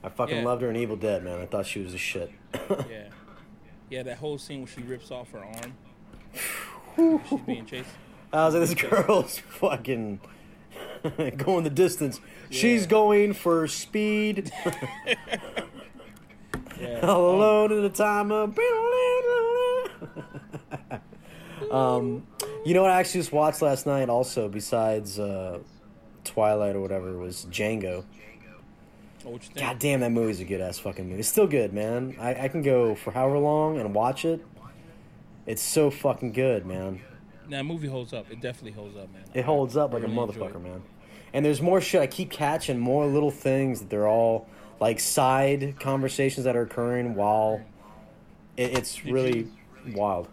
I fucking Yeah. loved her in Evil Dead, man. I thought she was a shit. Yeah, yeah, that whole scene where she rips off her arm. She's being chased. I was like, this girl's fucking going the distance. She's Yeah. going for speed. Yeah. All alone in a time of. Um, you know what I actually just watched last night? Also, besides uh, Twilight or whatever, was Django. Oh, what you think? God damn, that movie's a good ass fucking movie. It's still good, man. I, I can go for however long and watch it. It's so fucking good, man. That movie holds up. It definitely holds up, man. It holds up like a really enjoy motherfucker, man. And there's more shit. I keep catching more little things that they're all like side conversations that are occurring while it, it's really wild.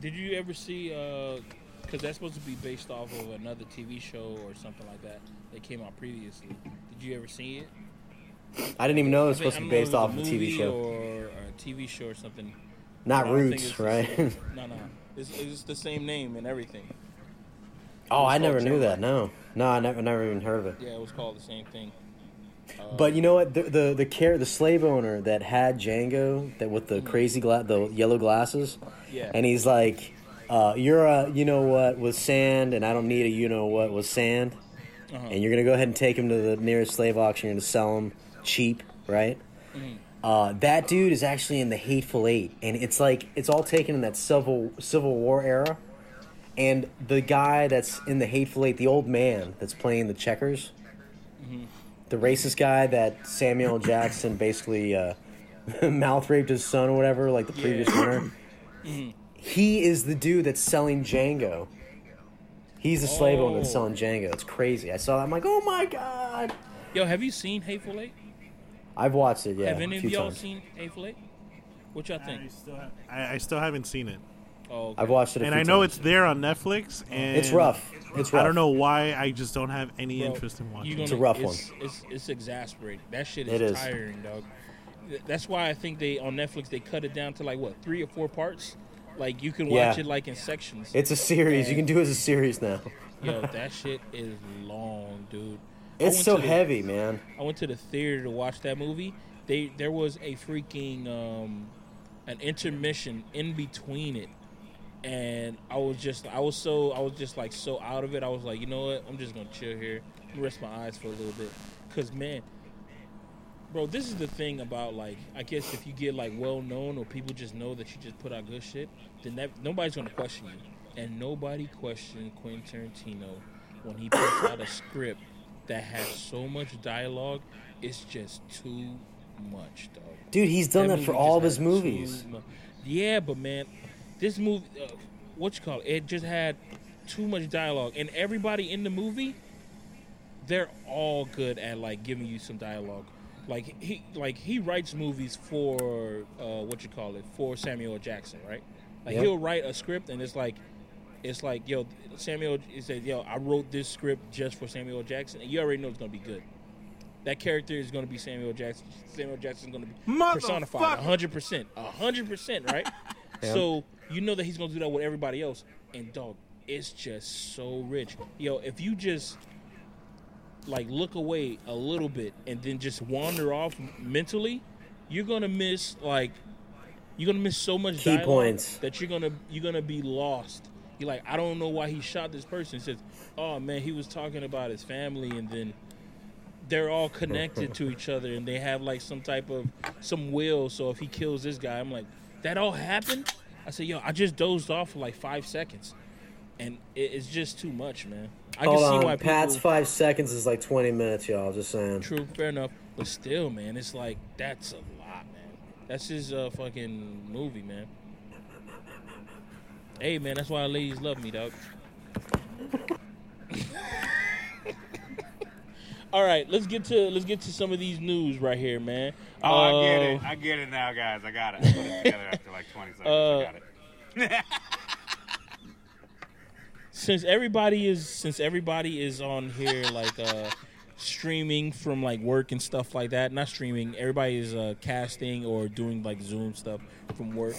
Did you ever see? Uh, because that's supposed to be based off of another TV show or something like that that came out previously. Did you ever see it? I didn't even know it was supposed to be based off of a TV show. or a TV show or something. Not Roots, right? same- No, no, it's, it's the same name and everything. oh, I never knew that. No, no, I never, never even heard of it. Yeah, it was called the same thing. But you know what? The the the care the slave owner that had Django that with the crazy gla- the yellow glasses, yeah, and he's like, uh, "You're a you know what with sand, and I don't need a you know what with sand." uh-huh. and you're gonna go ahead and take him to the nearest slave auction. You're gonna sell him cheap, right? Uh, that dude is actually in the Hateful Eight, and it's like it's all taken in that civil Civil War era. And the guy that's in the Hateful Eight, the old man that's playing the checkers, the racist guy that Samuel Jackson basically uh, mouth raped his son or whatever, like the previous winter. He is the dude that's selling Django. He's the slave owner that's selling Django. It's crazy. I saw that. I'm like, oh my god. Yo, have you seen Hateful Eight? I've watched it. Yeah, have any a of y'all times. seen Hateful Eight? What y'all I think? still, ha- I, I still haven't seen it, Oh, okay. I've watched it. A and few I know times. it's there on Netflix. And It's rough. It's rough. I don't know why. I just don't have any Bro, interest in watching. gonna, It's a rough it's, It's, it's exasperating. That shit is, It is. tiring, dog. That's why I think they on Netflix they cut it down to like what three or four parts. Like you can watch Yeah. it like in sections. It's a series. You can do it as a series now. Yo, that shit is long, dude. It's so the- heavy, man. I went to the theater to watch that movie. They there was a freaking um, an intermission in between it, and I was just I was so I was just like so out of it. I was like, you know what? I'm just gonna chill here, rest my eyes for a little bit, cause man, bro, this is the thing about like I guess if you get like well known or people just know that you just put out good shit, then that nobody's gonna question you, and nobody questioned Quentin Tarantino when he puts out a script that has so much dialogue. It's just too much, dog. Dude, he's done that, movie for all of his movies. Yeah, but man, this movie, uh, what you call it? It just had too much dialogue, and everybody in the movie, they're all good at like giving you some dialogue. Like he, like he writes movies for uh, what you call it for Samuel Jackson, right? Like Yep. he'll write a script, and it's like, it's like, yo, Samuel. He said, yo, I wrote this script just for Samuel Jackson, and you already know it's gonna be good. That character is going to be Samuel Jackson. Samuel Jackson is going to be personified, Motherfucker. hundred percent, hundred percent, right? Yeah. So you know that he's to do that with everybody else, and dog, it's just so rich. Yo, if you just like look away a little bit and then just wander off mentally, you're gonna miss like you're gonna miss so much Key dialogue points. that you're gonna you're gonna be lost. You're like, I don't know why he shot this person. It says, oh man, he was talking about his family, and then they're all connected to each other, and they have like some type of some will. So if he kills this guy, I'm like, that all happened. I said, yo, I just dozed off for like five seconds, and it, it's just too much, man. I Hold can see on. why Pat's people. five seconds is like 20 minutes, y'all. Just saying. True, fair enough. But still, man, it's like that's a lot, man. That's his uh, fucking movie, man. Hey, man, that's why ladies love me, dog. All right, let's get to let's get to some of these news right here, man. Oh, I get Uh, it. I get it now, guys. I got it. I put it together after like 20 seconds. Uh, I got it. since everybody is since everybody is on here like uh streaming from like work and stuff like that not streaming everybody is uh casting or doing like zoom stuff from work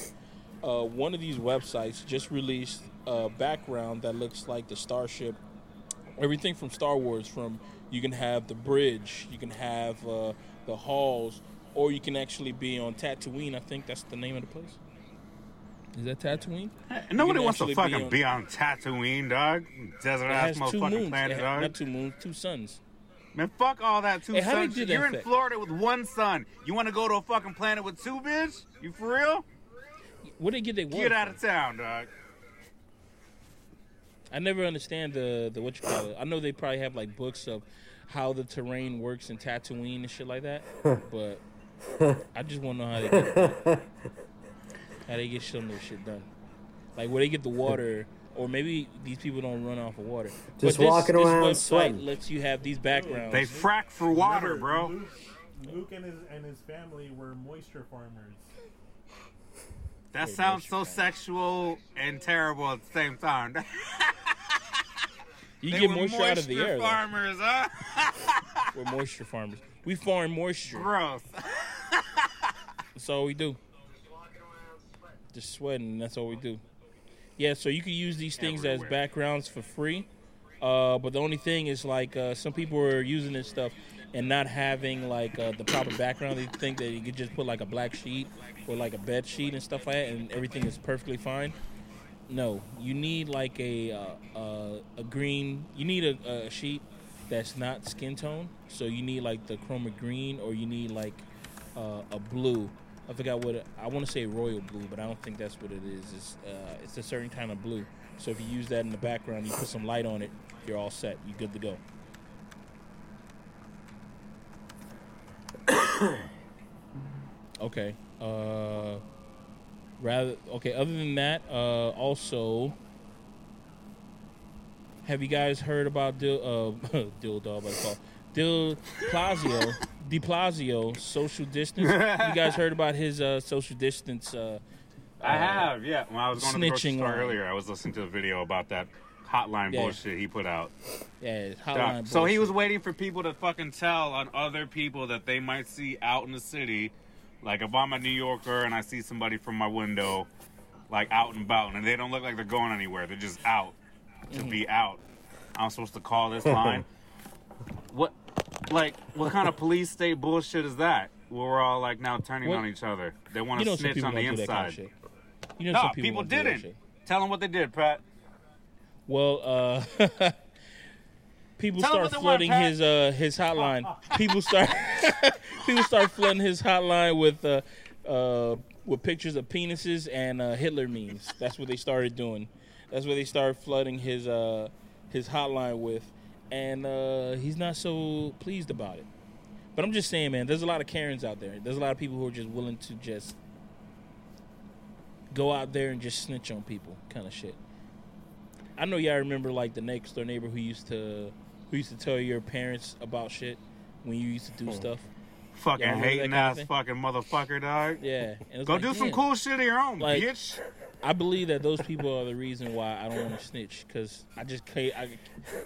uh one of these websites just released a background that looks like the starship everything from star wars from you can have the bridge you can have uh the halls or you can actually be on tatooine i think that's the name of the place is that tatooine Nobody wants to actually be fucking on- be on Tatooine, dog. Desert ass motherfucking planet, dog. not two moons, two suns. Man, fuck all that two Hey, suns. You're in? Florida with one sun. You want to go to a fucking planet with two, bitch? You for real? Where they get their Get out of town, dog. I never understand the the what you call it. I know they probably have like books of how the terrain works in Tatooine and shit like that, but I just want to know how they get it. how they get some of their shit done. Like where they get the water, or maybe these people don't run off of water. Just but this, walking this around website sweating. lets you have these backgrounds. They frack for water, Remember, bro. Luke, Luke and his and his family were moisture farmers. That sounds so sexual and terrible at the same time. you They get were moisture, out of the moisture air. though. farmers, huh? We're moisture farmers. We farm moisture. Gross. That's all we do. Just sweating. That's all we do. Yeah, so you can use these things as backgrounds for free. Uh, but the only thing is, like, uh, some people are using this stuff and not having like uh, the proper background. They think that you could just put like a black sheet or like a bed sheet and stuff like that, and everything is perfectly fine. No, you need like a uh, uh, a green. You need a, a sheet that's not skin tone. So you need like the chroma green, or you need like uh, a blue. I forgot what I want to say royal blue, but I don't think that's what it is. It's uh, it's a certain kind of blue. So if you use that in the background, you put some light on it, you're all set. You're good to go. okay. Uh, rather okay. Other than that, uh, also have you guys heard about Dil, uh, Dil Dog, what I call Dil Plasio, De Blasio social distance? you guys heard about his uh, social distance? Uh, I have, yeah. When I was going to the grocery store line. earlier, I was listening to a video about that hotline Yeah. bullshit he put out. yeah, hotline. So he was waiting for people to fucking tell on other people that they might see out in the city. Like if I'm a New Yorker and I see somebody from my window, like out and about, and they don't look like they're going anywhere, they're just out to Mm-hmm. be out. I'm supposed to call this line. what, like, what kind of police state bullshit is that? Where we're all like now turning What- on each other. They want You to know snitch on the that kind inside. of. You know No, people, people don't do that didn't. Tell them what they did, Pratt. Well, uh, people Tell start want, flooding his uh, his hotline. people start people start flooding his hotline with uh, uh, with pictures of penises and uh, Hitler memes. That's what they started doing. That's what they started flooding his uh, his hotline with, and uh, he's not so pleased about it. But I'm just saying, man, there's a lot of Karens out there. There's a lot of people who are just willing to just go out there and just snitch on people, kind of shit. I know y'all remember like the next door neighbor who used to who used to tell your parents about shit when you used to do hmm. stuff. Fucking Yeah, remember that hating ass fucking motherfucker, dog. Yeah, and Go like, do some cool shit of your own, Like- bitch. I believe that those people are the reason why I don't want to snitch because I just can't. I,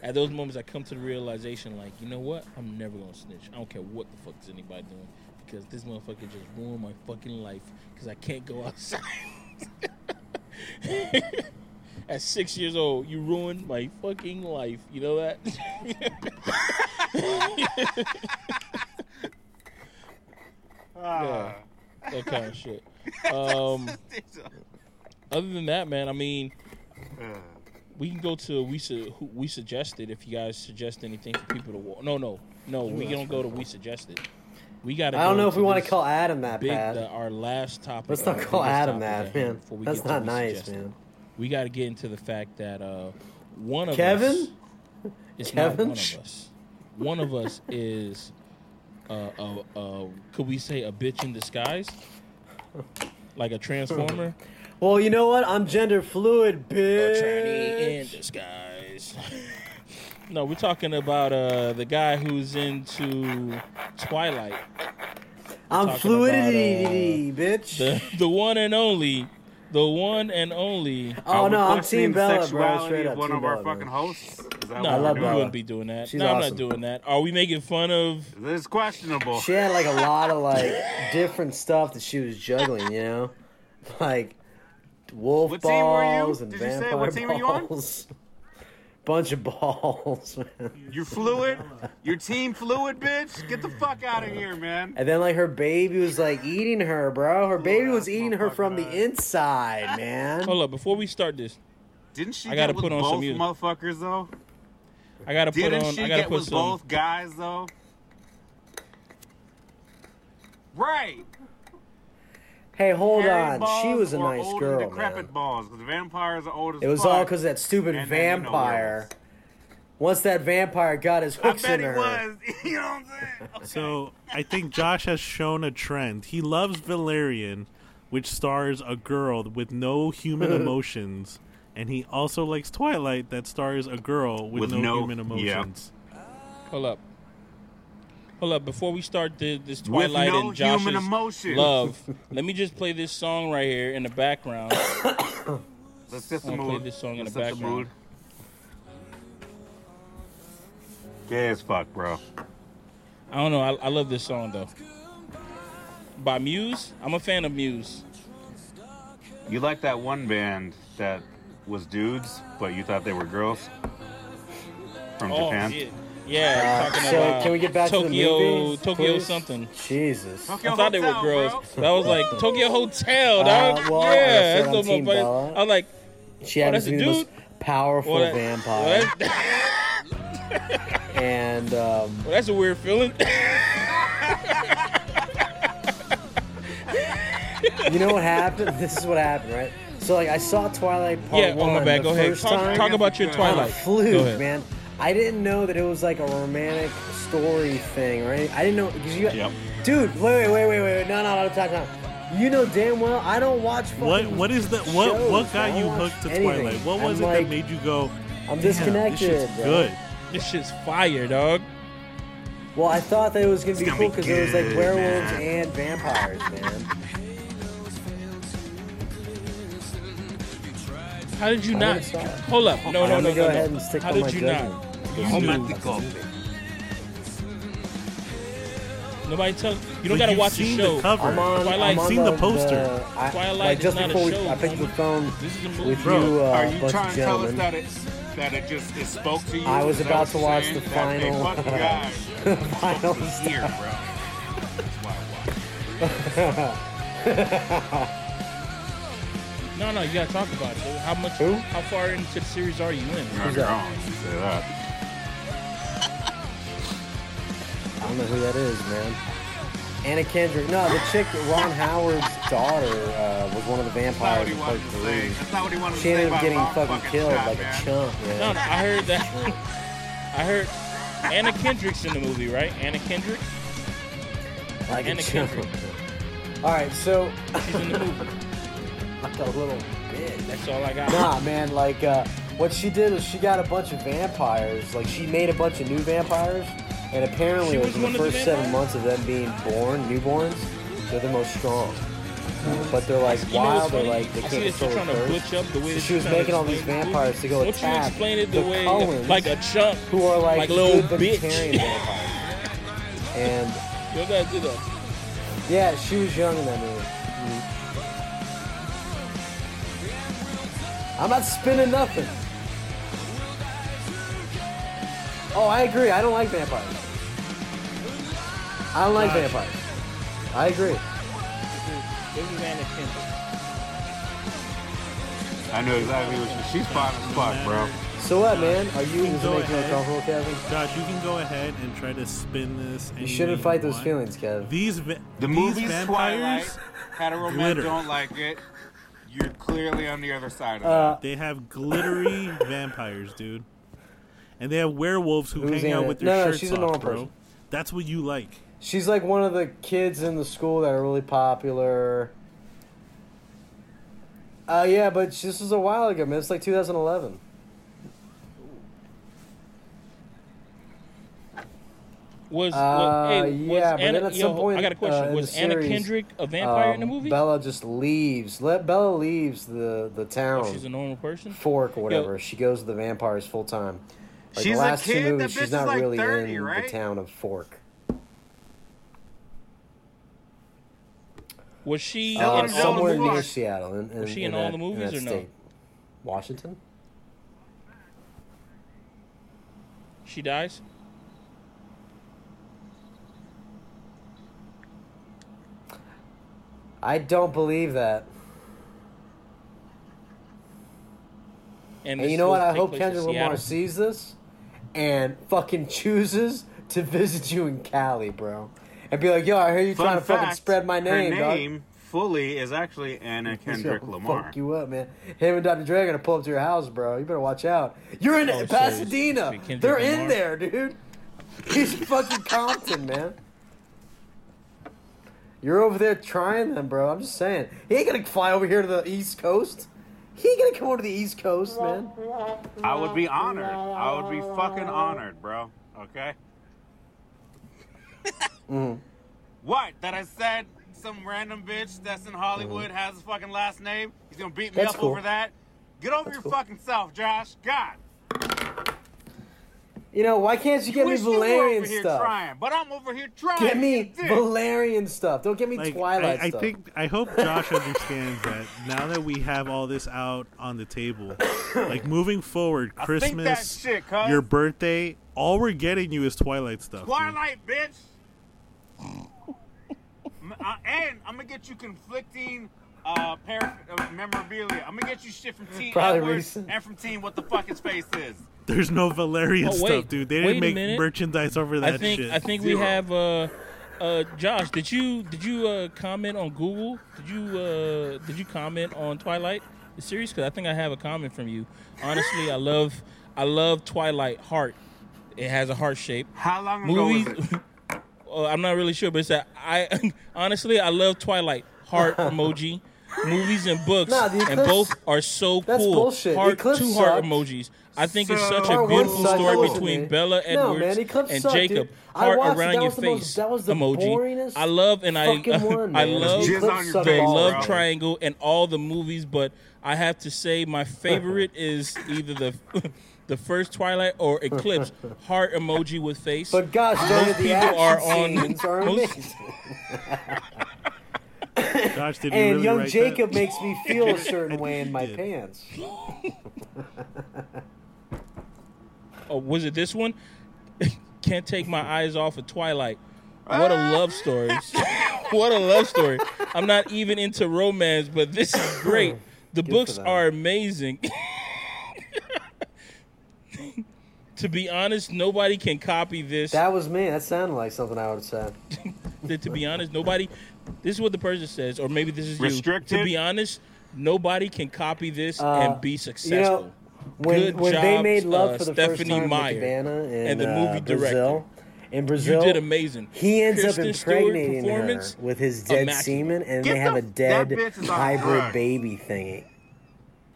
at those moments, I come to the realization, like, you know what? I'm never gonna snitch. I don't care what the fuck is anybody doing because this motherfucker just ruined my fucking life because I can't go outside. At six years old, you ruined my fucking life. You know that? Ah. that kind of shit. Um, other than that, man, I mean, we can go to we su- we suggested if you guys suggest anything for people to watch. No, no, no. We don't go to we suggested. We got. I don't know if we want to call Adam that, big Pat. the, our last topic. Let's not call Adam that, man. before we That's get not nice, suggested. man. We got to get into the fact that uh, one of Kevin? us is Kevin? not one of us. One of us is, uh, uh, uh, could we say a bitch in disguise, like a transformer, Well, you know what? I'm gender fluid, bitch. a tranny in disguise. no, we're talking about uh, the guy who's into Twilight, I'm fluidity, about, uh, bitch. the the one and only, the one and only. oh no, I'm questioning Team the Bella, bro. sexuality Straight of up, one Team of our Bella, bro. fucking hosts. No, I love we're we doing? Bella. wouldn't be doing that. She's no, I'm not doing that. Are we making fun of? This is questionable. She had like a lot of like different stuff that she was juggling, you know, like wolf What team were you? balls and Did you say vampire what team are you on? balls. Bunch of balls, man. You're fluid. Your team fluid, bitch. Get the fuck out of here, man. And then like her baby was like eating her, bro. Her baby was eating her from the inside, man. Hold up, before we start this, Didn't she I gotta get with put on some music. motherfuckers though? I gotta put Didn't on. she I gotta get put with some. both guys though? Right. Hey, hold Hairy on. She was a nice old girl, and decrepit man. balls because vampires are old as It was fuck. all because of that stupid And then, you know, vampire. Once that vampire got his I hooks bet into he her. was. You know what I'm saying? So I think Josh has shown a trend. He loves Valerian, which stars a girl with no human emotions, and he also likes Twilight, that stars a girl with, With no, no- human yeah. emotions. Hold up. Hold up. Before we start the, this Twilight no and Josh's love, let me just play this song right here in the background. Let's set the I'm play this song in Let's the background. mood. Gay as fuck, bro. I don't know. I, I love this song though. By Muse. I'm a fan of Muse. You like that one band that was dudes, but you thought they were girls from Oh Japan? shit. Yeah, Uh, talking so about can we get back to the Tokyo, Tokyo please? something. Jesus. Tokyo I thought they were girls. bro. That was like Tokio Hotel. Uh, That was, well, like I yeah, said, that's I'm Team my buddy- Bella. I was like, She Oh, happens that's to a be the most powerful well, that- vampire. well, that- and um, well, that's a weird feeling. you know what happened? This is what happened, right? So like I saw Twilight Part yeah, One oh my bad. Go ahead. first Talk, time. talk about your I'm I'm a Twilight. fluke, Go ahead. man. I didn't know that it was like a romantic story thing, right? I didn't know because you, Yep. dude. Wait, wait, wait, wait, wait. No, no, no, time, time. You know damn well I don't watch. What what is that? What shows, what got you hooked to anything. Twilight? What was I'm it like, that made you go? I'm Damn, this shit's bro. good. This shit's fire, dog. Well, I thought that it was gonna be gonna cool because there was like werewolves man. and vampires, man. How did you I not? never saw it. Hold up. No, no, I'm no, no. go no. ahead and stick How did you judgment. not? Because You you- Romantico. Nobody tell you don't gotta you've watch the seen show. the cover. I'm on. Twilight. I'm on Seen the the poster. I, Twilight like is just not a before we, show, I picked up the homie. phone This is a movie. with Bro, you, uh, Are you bunch trying of to tell us gentlemen. that it that it just it spoke to you? I was Is that about what to you're watch saying? the That final- They fucking guys. Final here, bro. That's why I watched. No, no, you gotta talk about it. How much? Who? How far into the series are you in? You're Who's not that? wrong. You say that. I don't know who that is, man. Anna Kendrick. No, the chick, Ron Howard's daughter, uh, was one of the That's not what vampires in part wanted to say. three. That's not what he wanted She say ended up getting Ron fucking killed shot, like man. a chump, No, man. no, I heard that. I heard Anna Kendrick's in the movie, right? Anna Kendrick. Like a Anna chump. Kendrick. All right, so She's in the movie. like a little bitch. That's all I got. Nah, man, like uh, what she did was she got a bunch of vampires. Like she made a bunch of new vampires, and apparently was in the first seven months of them being born, newborns, they're the most strong. But they're like wild. They're like they can't control you're the trying to curse. butch up the way So she was making all these vampires to go attack explain it the, the way Cullens, like a chump who are like, like little good bitch. vampires. And You gotta do that. yeah, she was young in that movie. I'm not spinning nothing. Oh, I agree. I don't like vampires. I don't like Gosh. vampires. I agree. This is Anna I know exactly what she, she's fine as fuck, bro. So what, man? Are you? You can Does it go make you ahead. uncomfortable, Kevin? Josh, you can go ahead and try to spin this. You shouldn't fight those want. feelings, Kev. These va- The these movie's vampires, Twilight. Hetero men glitter. don't like it. You're clearly on the other side of Uh, they have glittery vampires, dude, and they have werewolves who Who's hang out Anna? with their No, no, shirts she's a off, normal bro. person. That's what you like. She's like one of the kids in the school that are really popular. Uh, yeah, but this was a while ago, man. It's like 2011. Was, Uh, was hey, was yeah, but Anna, then at yo, some point, I got a question. uh, was the Anna series, Kendrick a vampire in the Um, movie? Bella just leaves. Let Bella leaves the the town. Oh, she's a normal person. Fork or whatever. She goes to the vampires full time. Like She's the a last kid? two That movies, bitch she's is not like really 30, in right? the town of Fork. Was she Uh, in in all the somewhere near Seattle. In, in, Was she in all that- the movies or no? state. Washington. She dies. I don't believe that. And, And you know what? I hope Kendrick Lamar sees this and fucking chooses to visit you in Cali, bro. And be like, yo, I hear you Fun trying to fucking spread my name, Her dog. name fully is actually Anna He's Kendrick gonna Lamar. Fuck you up, man. Him and Dr. Dre are gonna pull up to your house, bro. You better watch out. You're in Oh, Pasadena. it's They're in there, dude. He's fucking Compton, man. You're over there trying them, bro. I'm just saying. He ain't gonna fly over here to the East Coast. He ain't gonna come over to the East Coast, man. I would be honored. I would be fucking honored, bro. Okay. Mhm. What? That I said some random bitch that's in Hollywood has a fucking last name? He's gonna beat me Mm-hmm. That's up cool. over that? Get over That's your cool. fucking self, Josh. God. You know, why can't you get me Wish you were Valerian over here stuff? trying, but I'm over here trying. Get me Valerian stuff. Don't get me Like, Twilight I, I stuff. think I hope Josh understands that now that we have all this out on the table, like moving forward, I think that Christmas, shit, your birthday, all we're getting you is Twilight stuff. dude. Twilight, bitch. M- uh, and I'm gonna get you conflicting uh, par- uh, memorabilia. I'm gonna get you shit from Team Probably Edwards recent. and from Team What the Fuck His Face Is. There's no Valerian Oh, wait. stuff, dude. They Wait didn't a make minute. merchandise over that I think shit. I think we Zero. have uh uh Josh, did you did you uh comment on Google? Did you uh did you comment on Twilight the series cuz I think I have a comment from you. Honestly, I love I love Twilight Heart. It has a heart shape. How long ago Movies was it? uh, I'm not really sure, but it's that I honestly I love Twilight Heart emoji. movies and books, Nah, the and Eclipse- both are so that's cool. bullshit. Heart, Eclipse two heart emojis. I think it's such a beautiful story between me. Bella No, Edwards man, and sucked, Jacob. dude. I Heart watched around That your was the most- face that was emoji. I love and I one, I love Jizz Eclipse on your sucked the face, love bro. triangle and all the movies, but I have to say my favorite is either the the first Twilight or Eclipse heart emoji with face. But gosh, dang most the people are on scenes are most- Gosh, did And really young Jacob that? makes me feel a certain way in my did. pants. Oh, was it this one? Can't take my eyes off of Twilight. What a ah. love story. what a love story. I'm not even into romance, but this is great. The Good books are amazing. To be honest, nobody can copy this. That was me. That sounded like something I would have said. to be honest, nobody. This is what the person says, or maybe this is you. Restricted? To be honest, nobody can copy this Uh, and be successful. You know, when Good when they made love uh, for the first time Meyer with in and the uh, movie Brazil, in you Brazil, did amazing. he ends Kristen up impregnating her with his dead immaculate. semen, and Get they have the- a dead that bitch is on hybrid drugs. baby thingy.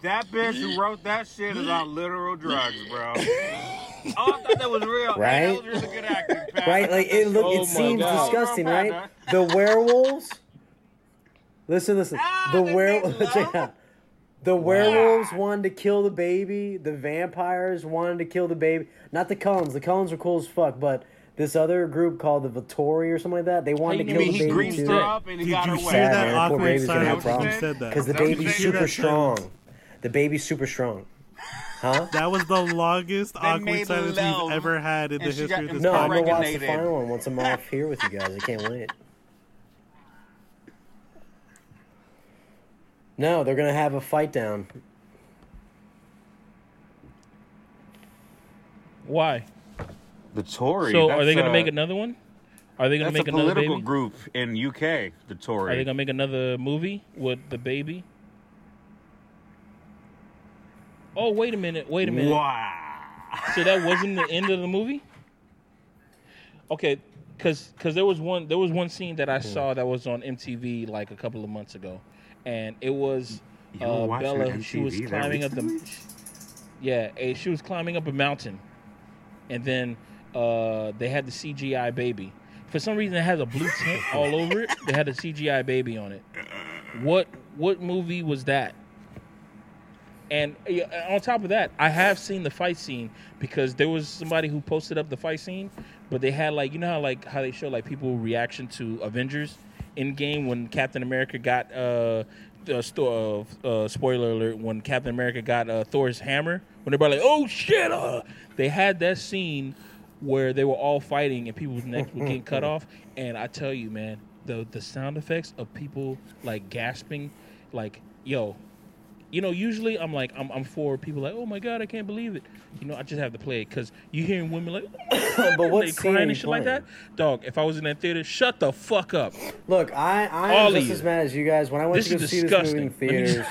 That bitch who wrote that shit is on literal drugs, bro. oh, I thought that was real. Hey, Right? that was really good acting, Pat. Right? Like it look, Oh it seems God. disgusting, right? The werewolves. Listen, listen. Ah, the they werewolves. made check out. The werewolves wanted to kill the baby. The vampires wanted to kill the baby. Not the Cullens. The Cullens were cool as fuck, but this other group called the Vittori or something like that, they wanted to you I kill mean, the he baby greased too. her up and he Did got you her hear wet. That man. Awkward baby's gonna have silence when you problems. said that? Because the Is that what you baby's super strong. silence. The baby's super strong. Huh? That was the longest awkward made silence love, we've ever had in the and she history got of this No, I'm gonna podcast. watch the Impregnated. final one once I'm off here with you guys. I can't wait. No, they're gonna have a fight down. Why? The Tory. So are they going to make another one? Are they going to That's make a another political baby? group in UK. The Tory. Are they going to make another movie with the baby? Oh, wait a minute. Wait a minute. Wow. So that wasn't the end of the movie? Okay, cuz cuz there was one there was one scene that I saw that was on MTV like a couple of months ago. And it was uh, Bella she was climbing up the? Yeah, she was climbing up a mountain. And then uh, they had the CGI baby. For some reason it has a blue tint all over it. They had a CGI baby on it. What what movie was that? And on top of that, I have seen the fight scene because there was somebody who posted up the fight scene, but they had like you know how like how they show like people reaction to Avengers Endgame when Captain America got uh, uh, sto- uh, uh spoiler alert when Captain America got uh, Thor's hammer when everybody like oh shit uh, they had that scene where they were all fighting and people's necks were getting cut off. And I tell you man the the sound effects of people like gasping like yo you know, usually I'm like, I'm, I'm for people like, oh my god, I can't believe it. You know, I just have to play it because you hearing women like, But what they scene crying and shit like that. Dog, if I was in that theater, shut the fuck up. Look, I I All am of just as mad as you guys. When I went This to go is see this movie in theaters, just-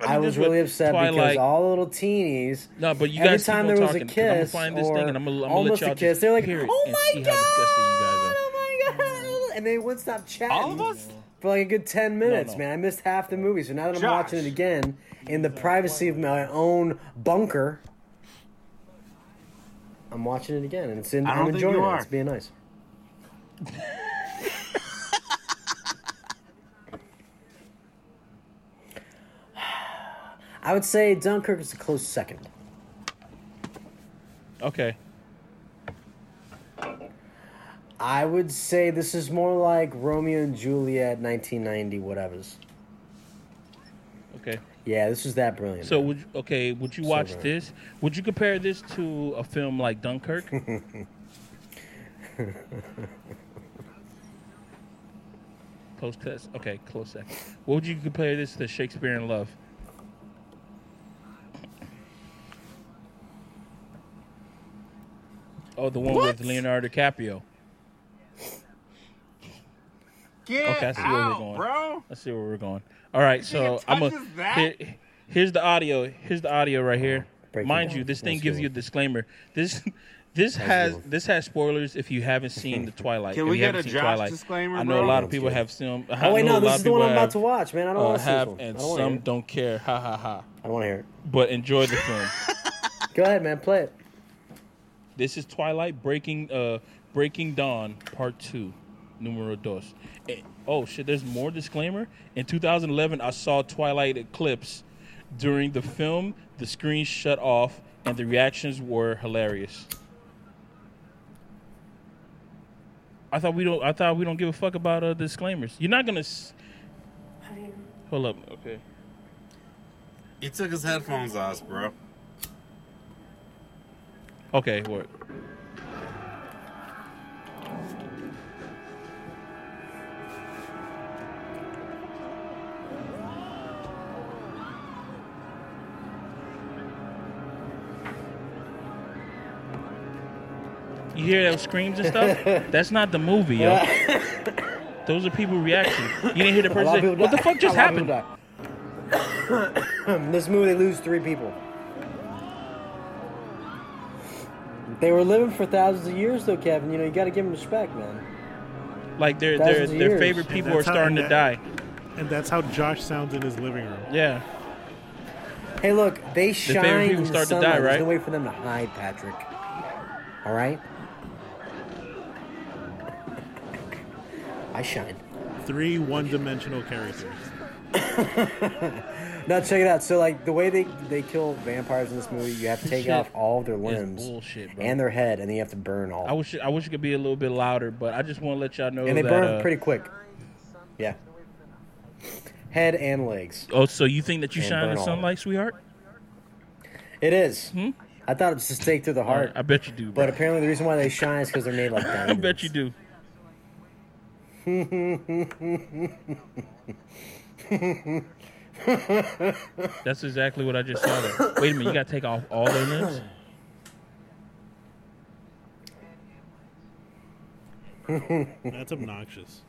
I was really with upset because all the little teenies. No, but you guys every guys time keep on there was talking. a 'cause I'm gonna find this or thing and I'm gonna, I'm gonna almost let y'all a kiss, they're like, hear "Oh and my see god, how disgusting you guys are. oh my god!" And they wouldn't stop chatting. All of us? For like a good 10 minutes, no. man. I missed half the movie. So now that I'm Josh. watching it again in the privacy of my own bunker, I'm watching it again and it's in, I don't I'm think enjoying you it. are. It's being nice. I would say Dunkirk is a close second. Okay. I would say this is more like Romeo and Juliet, 1990, whatever's. Okay. Yeah, this was that brilliant. So would you, okay, would you So watch bad. this? Would you compare this to a film like Dunkirk? Close test. Okay, close second. What would you compare this to Shakespeare in Love? Oh, the one with Leonardo DiCaprio. Get Okay, I see where we're going. bro. Let's see where we're going. All right, so I'm a, touches here, here's the audio. Here's the audio right here. Break Mind you, this thing Let's gives you a disclaimer. This This has this has spoilers if you haven't seen the Twilight. Can if we you get a seen Josh Twilight. disclaimer, I know a lot of people have seen. Oh wait, I know no, this is the one I'm about have, to watch, man. I don't uh, want to see this have. I and don't want to some hear don't care. Ha ha ha. I don't want to hear it. But enjoy the film. Go ahead, man. Play it. This is Twilight Breaking uh Breaking Dawn Part 2, numero dos. Eh, oh shit, there's more disclaimer. In 2011, I saw Twilight Eclipse. During the film, the screen shut off and the reactions were hilarious. I thought we don't I thought we don't give a fuck about uh, disclaimers. You're not going to s- Hold up. Okay. He took his headphones off, bro. Okay, what? You hear those screams and stuff? That's not the movie, yo. Those are people reacting. You didn't hear the person say, "What the fuck just A lot of people happened?" In this movie, they lose three people. They were living for thousands of years, though, Kevin. You know, you got to give them respect, man. Like their their Thousands of their years. favorite people are that's how- starting to die. And that's how Josh sounds in his living room. Yeah. Hey, look, they shine people in the start to die, sunlight. There's right? no way for them to hide, Patrick. All right? I shine. Three one-dimensional characters. Now check it out. So like the way they they kill vampires in this movie, you have to take Shit off all of their limbs bullshit, bro. and their head, and then you have to burn all. I wish I wish it could be a little bit louder, but I just want to let y'all know and they that. burn uh, pretty quick. Yeah. Head and legs. Oh, so you think that you And shine in burn all of sunlight, sweetheart? It is. Hmm? I thought it was a stake through the heart, I bet you do. but apparently the reason why they shine is because they're made like that I diamonds. bet you do. That's exactly what I just saw. There. Wait a minute, you got to take off all their limbs. That's obnoxious.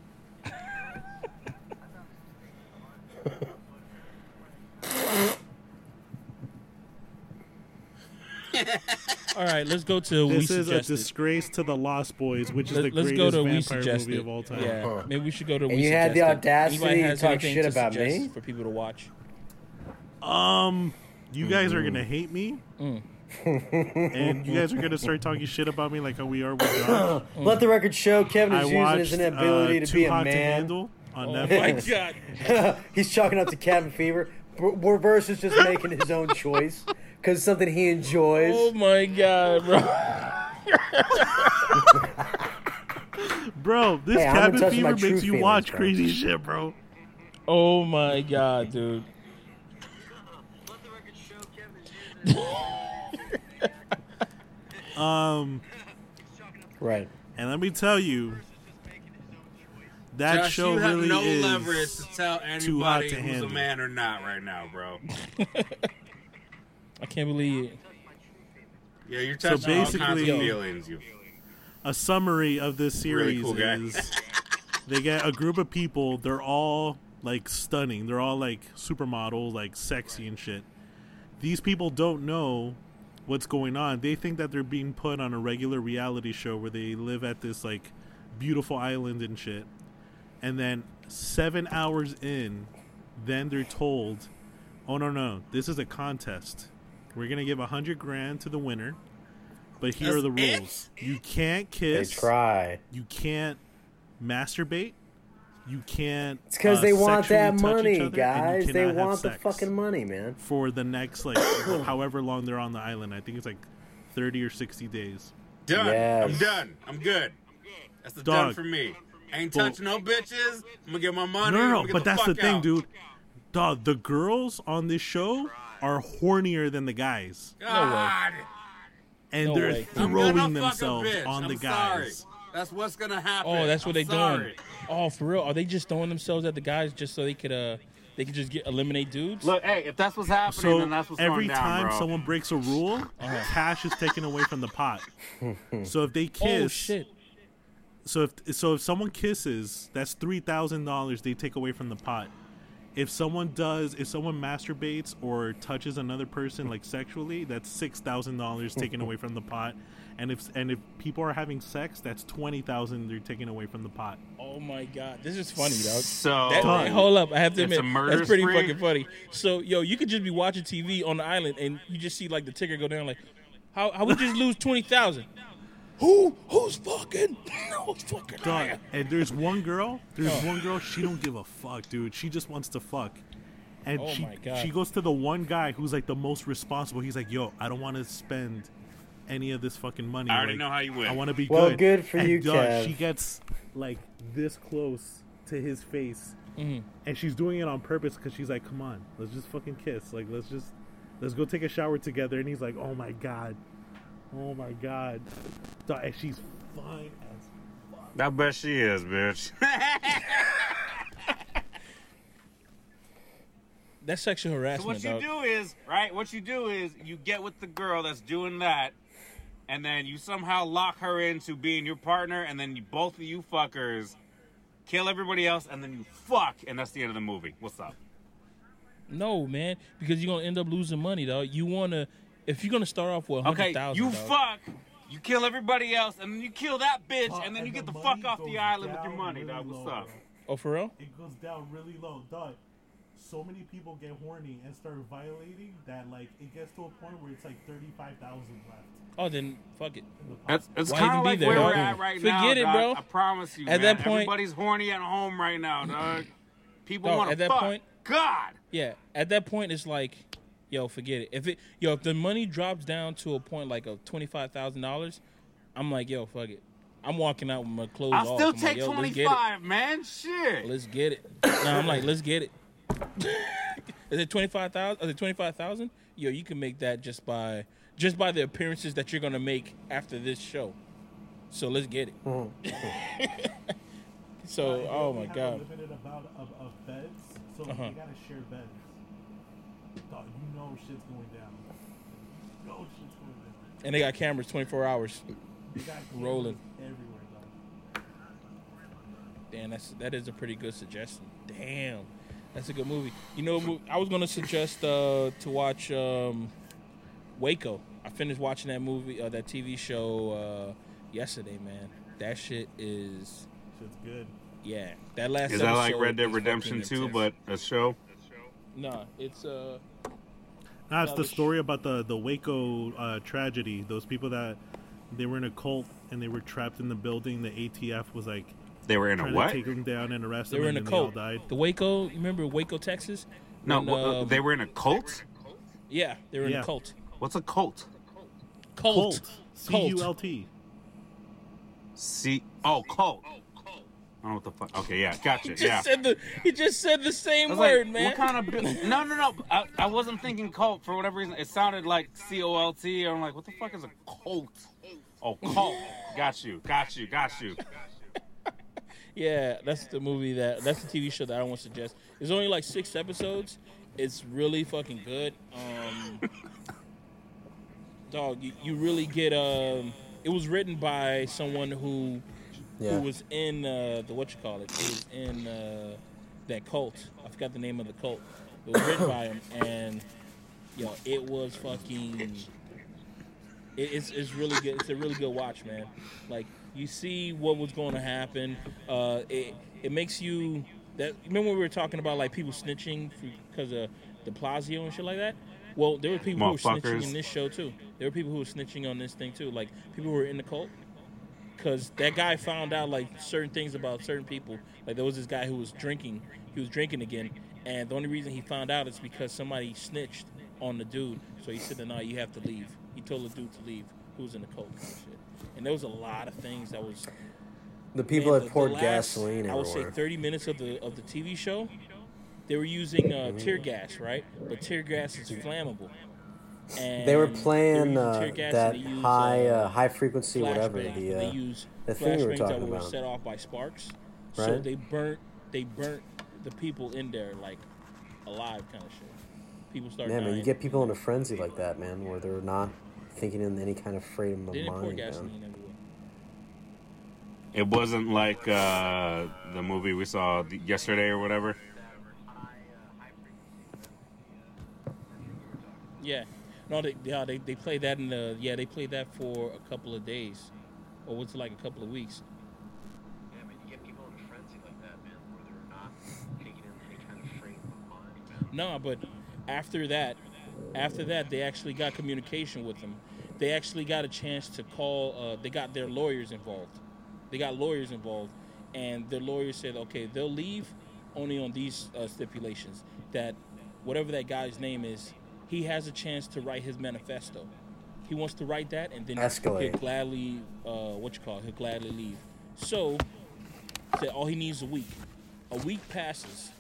All right, let's go to we This is a disgrace to the Lost Boys, which is Let, the us go greatest to we vampire suggested. movie of all time. Yeah, maybe we should go to. And we you had the suggested. audacity to talk shit to about me? for people to watch. Um, you guys Mm-hmm. are gonna hate me, Mm. and you guys are gonna start talking shit about me like how we are with Josh. Let the record show Kevin I is using watched his inability uh, to Too be a Hot to man. Handle on Oh Netflix. my god! He's chalking up to cabin fever. B- Reverse is just making his own choice because something he enjoys. Oh my god, bro! Bro, this Hey, I'm in cabin touch my fever true makes you feelings, watch bro. crazy shit, bro. Oh my god, dude! Um, Right. and let me tell you, that Josh, show you have really no is leverage to tell too hot anybody to who's handle. a man or not right now, bro. I can't believe it. Yeah, you're So touching all kinds of basically- feelings. You a summary of this Really series cool is they get a group of people they're all like stunning. They're all like supermodel, like sexy and shit. These people don't know what's going on. They think that they're being put on a regular reality show where they live at this like beautiful island and shit. And then seven hours in then they're told oh no no this is a contest we're gonna give a hundred grand to the winner but here are the That's it? rules you can't They kiss try. you can't masturbate. You can't. It's because uh, they want that money, other, guys. They want the fucking money, man. for the next like however long they're on the island. I think it's like thirty or sixty days. done. Yes. I'm done. I'm good. That's the done for me. Ain't Well- touching no bitches. I'm gonna get my money. No, no, no. get But that's the thing, out. dude. Dog, the girls on this show are hornier than the guys, God, and No they're way. Throwing gonna fuck a themselves on I'm the sorry. guys. That's what's gonna happen. Oh, that's what I'm they sorry. doing. Oh, for real? Are they just throwing themselves at the guys just so they could uh they could just get eliminate dudes? Look, hey, if that's what's happening, So then that's what's every going down, time bro. someone breaks a rule, Uh-huh. cash is taken away from the pot. so if they kiss, oh shit! So if so, if someone kisses, that's three thousand dollars they take away from the pot. If someone does, if someone masturbates or touches another person like sexually, that's six thousand dollars taken away from the pot. and if and if people are having sex, that's twenty thousand they're taking away from the pot. Oh my god, this is funny, dog. So That, Done. hold up, I have to admit that's pretty spree? fucking funny. So, yo, you could just be watching TV on the island and you just see like the ticker go down, like, how how we just lose twenty thousand? Who who's fucking who's fucking? Dog, and there's one girl. There's one girl. She don't give a fuck, dude. She just wants to fuck. And Oh she my God. she goes to the one guy who's like the most responsible. He's like, "Yo, I don't want to spend any of this fucking money. I already Like, know how you win. I want to be Well, good." good for And you, dog, Kev. She gets like this close to his face, Mhm. and she's doing it on purpose because she's like, "Come on, let's just fucking kiss. Like, let's just let's go take a shower together." And he's like, "Oh my god, oh my god," Dog, and she's fine as fuck. I bet she is, bitch. That's sexual So harassment, what you dog. do is, right? What you do is you get with the girl that's doing that, and then you somehow lock her into being your partner, and then you, both of you fuckers kill everybody else, and then you fuck, and that's the end of the movie. What's up? No, man, because you're gonna end up losing money, dog. You wanna if you're gonna start off with Okay, thousand, you dog, fuck, you kill everybody else, and then you kill that bitch, and then you get the, fuck off the island with your money, really dog. What's low, up? bro. Oh, for real? It goes down really low, dog. So many people get horny and start violating that, like, it gets to a point where it's like thirty-five thousand left. Oh, then fuck it. In. That's it's Why kind of be like there, where dog? we're at right now. Forget it, dog. bro. I promise you, At man. that point- everybody's horny at home right now, dog. People want to at that fuck. point- God. Yeah, at that point, it's like, yo, forget it. If it, yo, if the money drops down to a point like of twenty five thousand dollars, I'm like, yo, fuck it. I'm walking out with my clothes I'll off. still I'm like, take yo, twenty let's get it. five, man. Shit. Let's get it. no, I'm like, let's get it. Is it twenty five thousand? Is it twenty five thousand? Yo, you can make that just by just by the appearances that you're gonna make after this show. So let's get it. so, They oh my have god. A limited amount of, of beds, so Uh-huh. they gotta share beds. Dog, you know shit's going down. You know shit's going down. And they got cameras twenty four hours. They got cameras Rolling. everywhere, dog. Damn, that's that is a pretty good suggestion. Damn, that's a good movie. You know, I was gonna suggest uh, to watch um, Waco. I finished watching that movie, uh, that TV show uh, yesterday. Man, that shit is Shit's good. yeah. That last Is that like Red Dead Redemption fucking 2, but a show? no, it's uh Nah, it's No, the the sh- story about the the Waco uh, tragedy. Those people that they were in a cult and they were trapped in the building. The ATF was like They were in a trying what? to take them down and arrest they them. were in a and then cult. Died. The Waco, you remember Waco, Texas? No, When, wha- um, they were in a cult? Yeah, they were in Yeah. a cult. What's a cult? Cult. Cult. C U L T. Oh, cult. I don't know what the fuck. Okay, yeah, gotcha. He just Yeah. said the he just said the same word, like, man. What kind of no, no, no. I, I wasn't thinking cult for whatever reason. It sounded like C O L T. I'm like, what the fuck is a cult? Oh, cult. got you. Got you. Got you. Yeah, that's the movie that that's the TV show that I want to suggest. It's only like six episodes. It's really fucking good. Um, dog, you, you really get um. It was written by someone who Yeah. who was in uh, the what you call it. It was in uh, that cult. I forgot the name of the cult. It was written by him, and yo, it was fucking. It, it's it's really good. It's a really good watch, man. Like you see what was going to happen. Uh, it it makes you that. Remember when we were talking about like people snitching because of De Blasio and shit like that. Well, there were people who were snitching in this show too. There were people who were snitching on this thing too. Like people who were in the cult because that guy found out like certain things about certain people. Like there was this guy who was drinking. He was drinking again, and the only reason he found out is because somebody snitched on the dude. So he said, "No, you have to leave." He told the dude to leave, who was in the kind of shit. And there was a lot of things that was. The people man, that the- poured the last, gasoline I would say thirty minutes of the of the TV show, they were using uh, tear gas, right? But tear gas is flammable. And They were they playing using uh, that and high uh, uh, high frequency whatever flashbang. the they uh, use the thing we were flashbangs that talking were about. set off by sparks. So they burnt they burnt the people in there like alive kind of shit. People start Man, dying. man, you get people in a frenzy like that, man, where they're not thinking in any kind of freedom of they didn't pour mind. gasoline Man. everywhere. It wasn't like uh, the movie we saw yesterday or whatever. Yeah, No, they yeah they they played that in the yeah they played that for a couple of days, or was it like a couple of weeks? Yeah, man, you get people in frenzy like that, man, where they're not taking in any kind of frame of mind, man. No, but after that, after that, they actually got communication with them. They actually got a chance to call. Uh, they got their lawyers involved. They got lawyers involved, and their lawyers said, okay, they'll leave only on these uh, stipulations that whatever that guy's name is, he has a chance to write his manifesto. He wants to write that, and then Escalate. he'll gladly, uh, what you call, it, he'll gladly leave. So, said all he needs is a week. A week passes,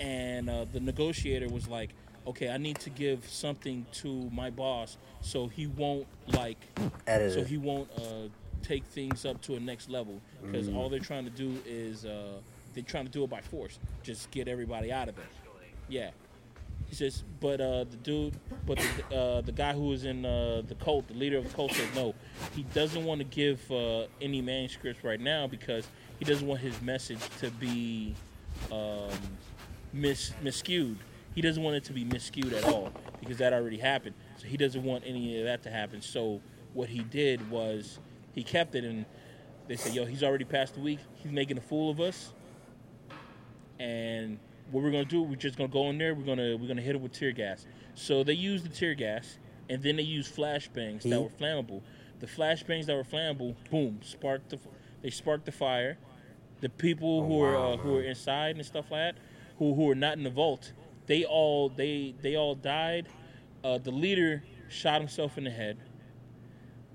and uh, the negotiator was like, "Okay, I need to give something to my boss, so he won't like, Edit so it. he won't uh, take things up to a next level because all they're trying to do is uh, they're trying to do it by force, just get everybody out of it." Yeah. He says, but uh, the dude, but the, uh, the guy who was in uh, the cult, the leader of the cult, said no. He doesn't want to give uh, any manuscripts right now because he doesn't want his message to be um, mis miscued. He doesn't want it to be miscued at all because that already happened. So he doesn't want any of that to happen. So what he did was he kept it, and they said, "Yo, he's already passed the week. He's making a fool of us." and what we're gonna do, we're just gonna go in there. We're gonna we're gonna hit it with tear gas. So they used the tear gas, and then they used flashbangs that were flammable. The flashbangs that were flammable, boom, sparked the they sparked the fire. The people who were wow, uh, who were inside and stuff like that, who who were not in the vault, they all they they all died. Uh, the leader shot himself in the head.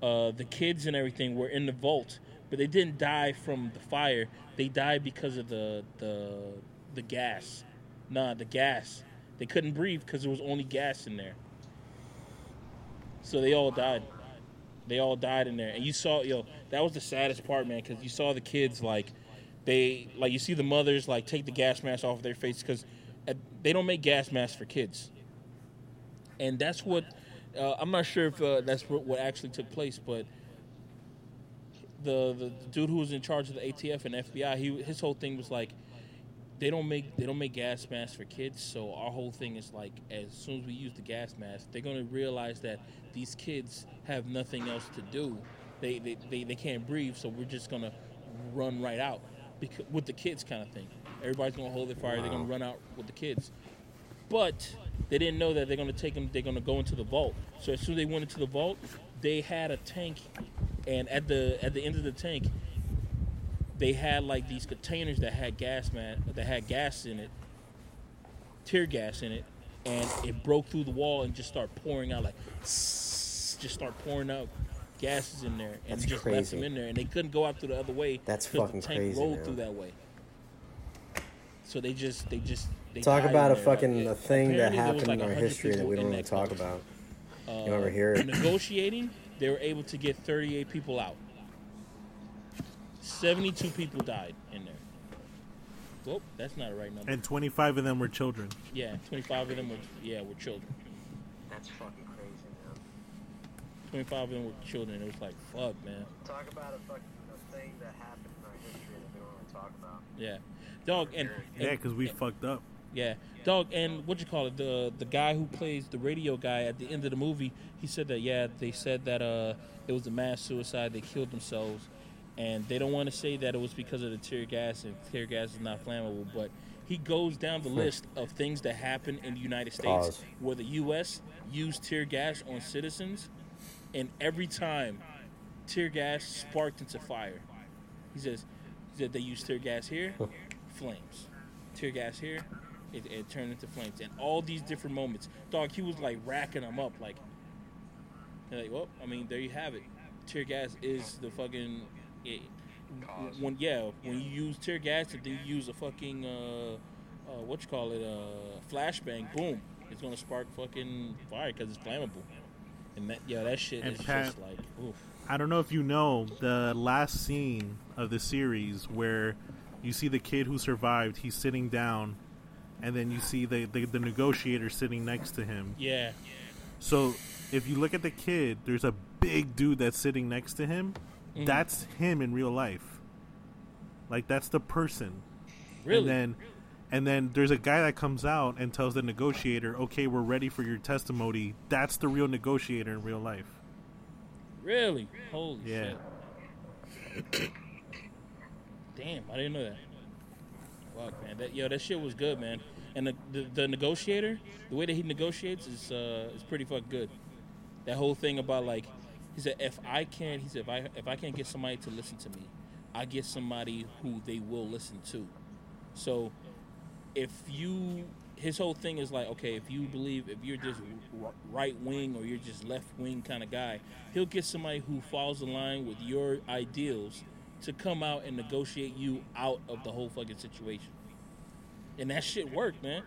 Uh, the kids and everything were in the vault, but they didn't die from the fire. They died because of the the the gas. Nah, the gas. They couldn't breathe because there was only gas in there. So they all died. They all died in there, and you saw yo. That was the saddest part, man, because you saw the kids like they like you see the mothers like take the gas mask off their face because they don't make gas masks for kids, and that's what uh, I'm not sure if uh, that's what, actually took place, but the, the the dude who was in charge of the ATF and FBI, he his whole thing was like they don't make they don't make gas masks for kids, so our whole thing is like as soon as we use the gas mask, they're gonna realize that these kids have nothing else to do. They they, they, they can't breathe, so we're just gonna run right out because, with the kids kind of thing. Everybody's gonna hold their fire. They're gonna run out with the kids, but they didn't know that they're gonna take them. They're gonna go into the vault. So as soon as they went into the vault, they had a tank, and at the at the end of the tank, they had like these containers that had gas man that had gas in it, tear gas in it, and it broke through the wall and just started pouring out like just start pouring out gases in there and That's just left them in there and they couldn't go out through the other way That's fucking the tank crazy, rolled man. through that way so they just they just they Talk about a there. fucking Yeah. a thing that Apparently there was happened like in our history that we don't want to talk about. Uh, You ever hear it? Negotiating, they were able to get 38 people out. 72 people died in there. Whoop, that's not a right number. And 25 of them were children. yeah, 25 of them were yeah were children. That's fucking crazy, man. 25 of them were children. It was like fuck, man. Talk about a fucking a thing that happened in our history that we don't want to talk about. Yeah, dog and, and Yeah, because we fucked up. Yeah, dog, and what you call it? The the guy who plays the radio guy at the end of the movie, he said that yeah, they said that uh it was a mass suicide. They killed themselves, and they don't want to say that it was because of the tear gas, and tear gas is not flammable. But he goes down the hmm. list of things that happen in the United States Pause. where the U.S. used tear gas on citizens, and every time tear gas sparked into fire. He says said they used tear gas here, flames. Tear gas here, it, it turned into flames. And all these different moments, dog, he was like racking them up. Like, like, well, I mean, there you have it. Tear gas is the fucking. It, Cause. when yeah, when you use tear gas, and then you use a fucking uh, uh, what you call it, uh, flashbang, boom, it's gonna spark fucking fire because it's flammable. And that yeah, that shit And is Pat- just like, oof. I don't know if you know the last scene of the series where you see the kid who survived. He's sitting down, and then you see the the, the negotiator sitting next to him. Yeah, So if you look at the kid, there's a big dude that's sitting next to him. Mm. That's him in real life. Like that's the person. really. And then And then there's a guy that comes out and tells the negotiator, "Okay, we're ready for your testimony." That's the real negotiator in real life. Really? Holy Yeah. shit. Damn, I didn't know that. Fuck, man. That, yo, that shit was good, man. And the, the, the negotiator, the way that he negotiates is uh, is pretty fucking good. That whole thing about like, he said, if I can't, he said, if I if I can't get somebody to listen to me, I get somebody who they will listen to. So, if you, his whole thing is like, okay, if you believe, if you're just right wing or you're just left wing kind of guy, he'll get somebody who falls in line with your ideals to come out and negotiate you out of the whole fucking situation. And that shit worked, man.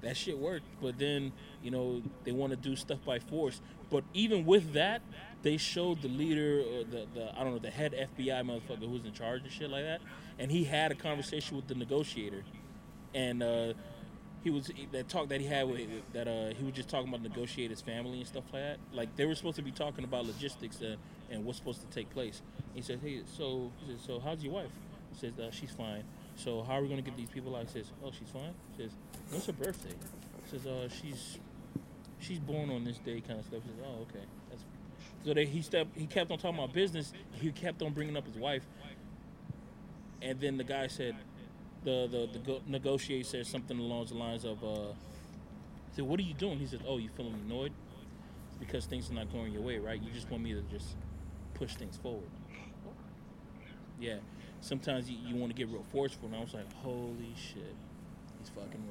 That shit worked. But then, you know, they want to do stuff by force. But even with that, they showed the leader, or the, the I don't know, the head FBI motherfucker who's in charge and shit like that. And he had a conversation with the negotiator. And uh, he was that talk that he had with that uh, he was just talking about negotiate his family and stuff like that. Like they were supposed to be talking about logistics and, and what's supposed to take place. He said, "Hey, so he said, so how's your wife?" He says, uh, "She's fine." So how are we gonna get these people out? He says, "Oh, she's fine." He says, "When's her birthday?" He says, "Uh, she's she's born on this day," kind of stuff. He says, "Oh, okay." That's so they, he. He kept on talking about business. He kept on bringing up his wife. And then the guy said, the the, the negotiator said something along the lines of, uh, he said, "What are you doing?" He said, "Oh, you feeling annoyed? Because things are not going your way, right? You just want me to just push things forward." Yeah. Sometimes you, you want to get real forceful, and I was like, "Holy shit, he's fucking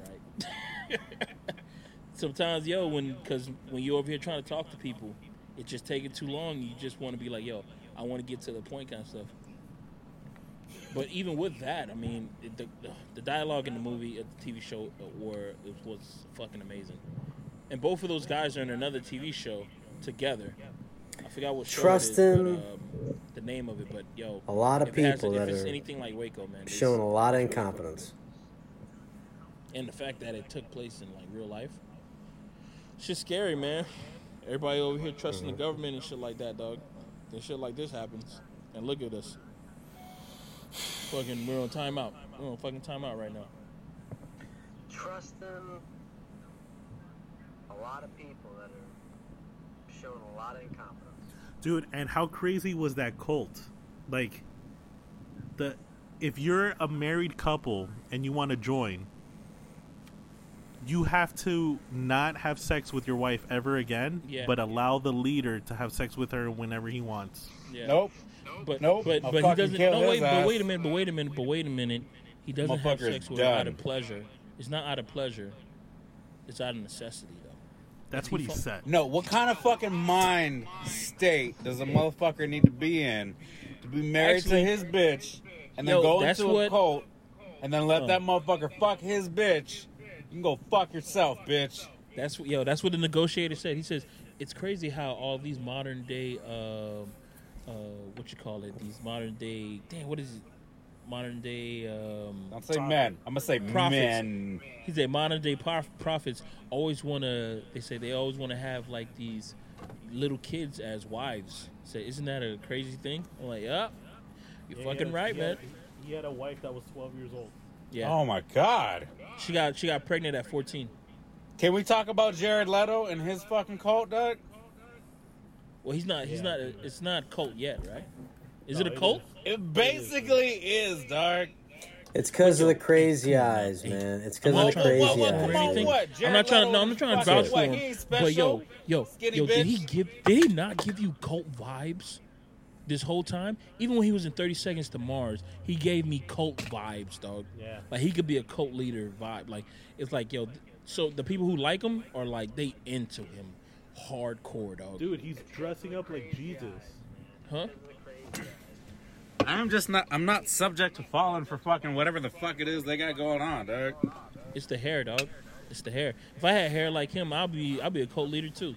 right." Sometimes, yo, when because when you're over here trying to talk to people, it's just taking too long. You just want to be like, "Yo, I want to get to the point," kind of stuff. But even with that, I mean, it- the, the dialogue in the movie, at the TV show, uh, were it was fucking amazing. And both of those guys are in another TV show together. I forgot what show it is, Trustin- but, um, the name of it. But yo, A lot of has- people if that it's are anything like Waco, man, Showing a lot of incompetence. and the fact that it took place in like real life, it's just scary, man. Everybody over here trusting Mm-hmm. the government and shit like that, dog. Then shit like this happens, and look at us. Fucking, we're on timeout. We're on fucking timeout right now. Trusting a lot of people that are showing a lot of incompetence. Dude, and how crazy was that cult? Like the if you're a married couple and you want to join, you have to not have sex with your wife ever again, Yeah. but allow the leader to have sex with her whenever he wants. Yeah. Nope. But Nope. but I'll but he doesn't. No his wait. But wait a minute. But wait a minute. But wait a minute. He doesn't have sex with her out of pleasure. It's not out of pleasure. It's out of necessity, though. That's If what he he fu- said. No, what kind of fucking mind state does a motherfucker need to be in to be married Actually- to his bitch and then Yo, go that's into what- a cult and then let Oh. that motherfucker fuck his bitch? You can go fuck yourself, bitch. That's what- yo. That's what the negotiator said. He says it's crazy how all these modern day, um, uh, what you call it? These modern day. Damn, what is it? Modern day. Um, Don't say men. I'm gonna say Prophets. men. he said modern day prof- prophets always want to. They say they always want to have like these little kids as wives. Say, isn't that a crazy thing? I'm like, yeah, you're Yeah, he fucking had right, he man. had- He had a wife that was 12 years old. Yeah, Oh my god. She got she got pregnant at 14. Can we talk about Jared Leto and his fucking cult, Doug? Well, he's not. He's Yeah. not. A, it's not cult yet, right? Is No, it a cult? is. It basically is, Doug. It's because of the crazy eyes, man. It's because of the crazy to what- vouch come for on, eyes. anything. what? I'm not trying. Leto No, I'm not trying to fucking vouch for him. But yo, special? yo, Skinny yo, did he give? Did he not give you cult vibes this whole time? Even when he was in 30 Seconds to Mars, he gave me cult vibes, dog. Yeah. Like he could be a cult leader vibe. Like it's like yo. th- So the people who like him are like they into him, hardcore, dog. Dude, he's dressing up like Jesus. Huh? I'm just not. I'm not subject to falling for fucking whatever the fuck it is they got going on, Doug. It's the hair, dog. It's the hair. If I had hair like him, I'll be I'll be a cult leader too.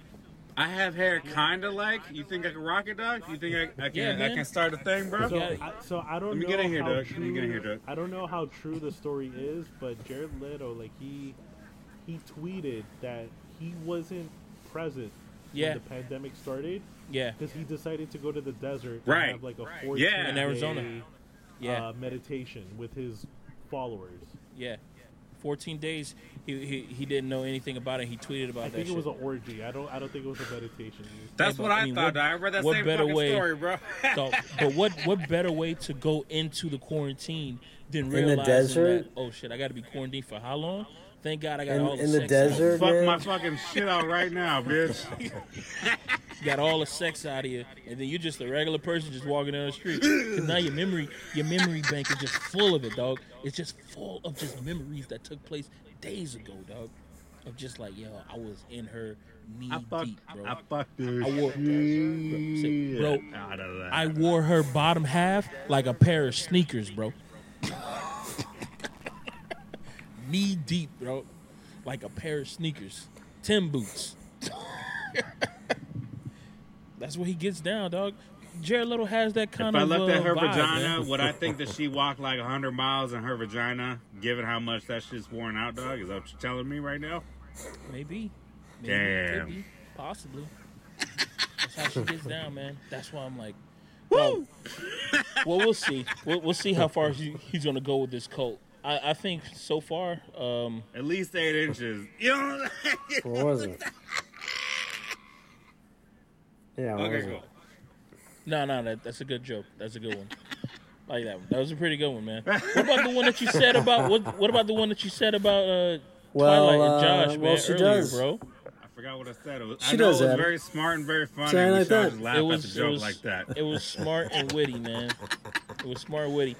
I have hair kind of like. You think I can rock it, Doug? You think I, I can? Yeah, I can start a thing, bro? So, Yeah. I, so I don't Let me know get in here, how Doug. true. Let me get in here, Doug. I don't know how true the story is, but Jared Leto, like he, he tweeted that he wasn't present Yeah. when the pandemic started Yeah, because he decided to go to the desert Right. and have like a 14 Yeah. In Arizona. day, yeah, uh, meditation with his followers. yeah. 14 days. He, he he didn't know anything about it. He tweeted about I that think it shit. was an orgy. I don't. I don't think it was a meditation. That's Yeah, what but, I, I mean, thought. what- I read that what same better fucking way- story, bro. So, but what what better way to go into the quarantine than the realizing desert? that oh shit I got to be quarantined for how long? Thank God I got In- all the in the sex out. desert? Fuck my fucking shit out right now, bitch. got all the sex out of you, and then you're just a regular person just walking down the street. Because now your memory, your memory bank is just full of it, dog. It's just full of just memories that took place days ago, dog. Of just like, yo, I was in her knee I fucked, deep, bro. I fucked this I wore- shit Bro, out of that. I wore her bottom half like a pair of sneakers, bro. knee deep, bro, like a pair of sneakers, Tim boots. That's what he gets down, dog. Jared Leto has that kind of. if I of. looked uh, at her vibe, vagina, man. would I think that she walked like 100 miles in her vagina, given how much that shit's worn out, dog? Is that what you're telling me right now? Maybe. Maybe. Damn. Could be. Possibly. That's how she gets down, man. That's why I'm like, Woo! well, we'll see. We'll, we'll see how far he, he's going to go with this cult. I, I think so far, um, At least eight inches. You know what I'm saying? What was it? Yeah, Okay, cool. it? no, no, that, that's a good joke. That's a good one. Like that one. That was a pretty good one, man. What about the one that you said about what? What about the one that you said about uh, Well, Twilight and uh, Josh, man? well, she earlier, does. bro. I forgot what I said. It was, She I know does it was that. very smart and very funny. Something we like that. just laugh It at was the it joke was, like that. It was smart and witty, man. It was smart and witty.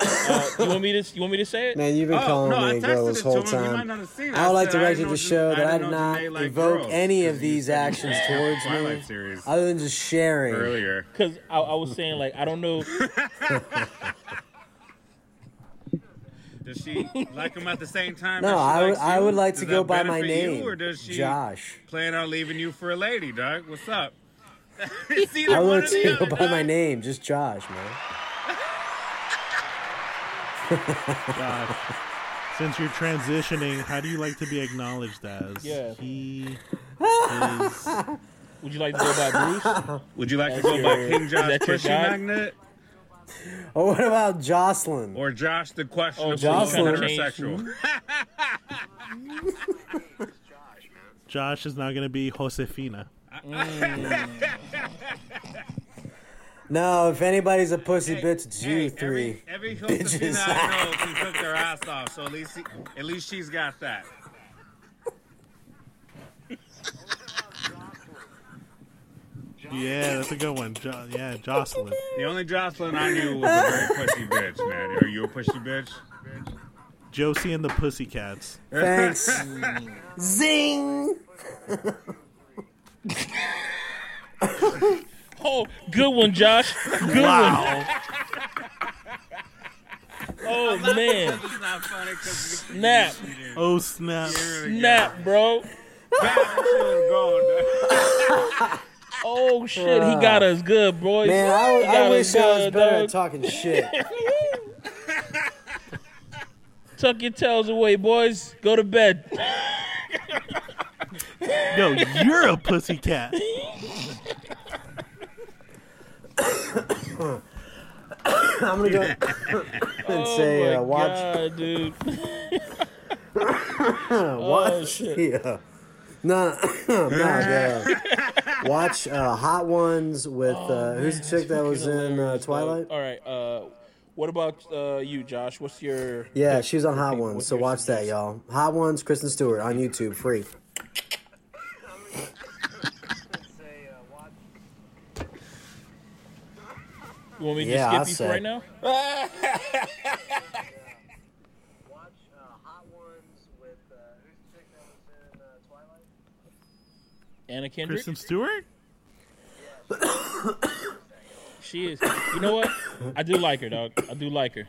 Uh, you want me to? You want me to say it? Man, you've been Oh, calling no, I me a texted girl it this to whole him. He might time. not have seen it. I would like said, to I record the show that I didn't did know not Janae liked evoke girls, any 'cause of these actions towards Twilight me, series other than just sharing. earlier. Because I, I was saying like I don't know. Does she like him at the same time? No, I would I would like Does to go by my benefit you, name, or does she Josh. plan on leaving you for a lady, dog? What's up? I one would like to go other, by my name, just Josh, man. Josh, since you're transitioning, how do you like to be acknowledged as? Yeah. He is. Would you like to go by Bruce? Would you like to That's go by your- King is Josh that your Pussy guy? Magnet Or what about Jocelyn? or Josh the questionable Oh, Jocelyn. heterosexual? Josh is now going to be Josefina. Mm. No, if anybody's a pussy bitch, it's you three. Every, every bitches. Josefina I know can cook their ass off, so at least he, at least she's got that. Yeah, that's a good one. Jo- yeah, Jocelyn. The only Jocelyn I knew was a very pussy bitch, man. Are you a pussy bitch? Josie and the Pussycats. Thanks. Zing. Oh, good one, Josh. Good Wow. one. Oh man, It's not funny because snap, Oh, snap. snap, bro. Oh shit, he got us good, boys. Man, I, I wish us I was better dog. at talking shit. Tuck your tails away, boys. Go to bed. Yo, you're a pussycat. I'm gonna go and Oh say, my uh, watch, god, dude. watch, Oh, shit. yeah. No, no, no. Watch uh, Hot Ones with uh, who's the chick that was in uh, Twilight? All right. Uh, what about uh, you, Josh? What's your? Yeah, she was on Hot Ones, so watch that, y'all. Hot Ones, Kristen Stewart on YouTube, free. You want me to Yeah, skip I'll you say. right now? Watch uh, Hot Ones with uh, who's the chick that was in uh, Twilight? Anna Kendrick. Kristen Stewart? She is. You know what? I do like her, dog. I do like her.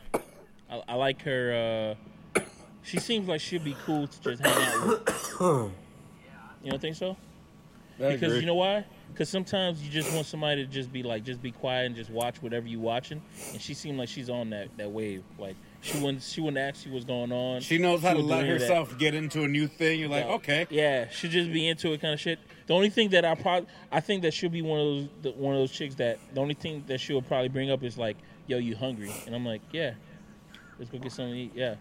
I, I like her. Uh, she seems like she'd be cool to just hang out with. You don't think so? Because you know why? Because sometimes you just want somebody to just be like, just be quiet and just watch whatever you're watching. And she seemed like she's on that, that wave. Like she wouldn't she wouldn't ask you what's going on. She knows how to let of that. herself get into a new thing. You're like, Yeah. okay. Yeah, she just be into it kind of shit. The only thing that I probably, I think that she'll be one of those, the, one of those chicks that the only thing that she'll probably bring up is like, "Yo, you hungry?" And I'm like, "Yeah, let's go get something to eat." Yeah,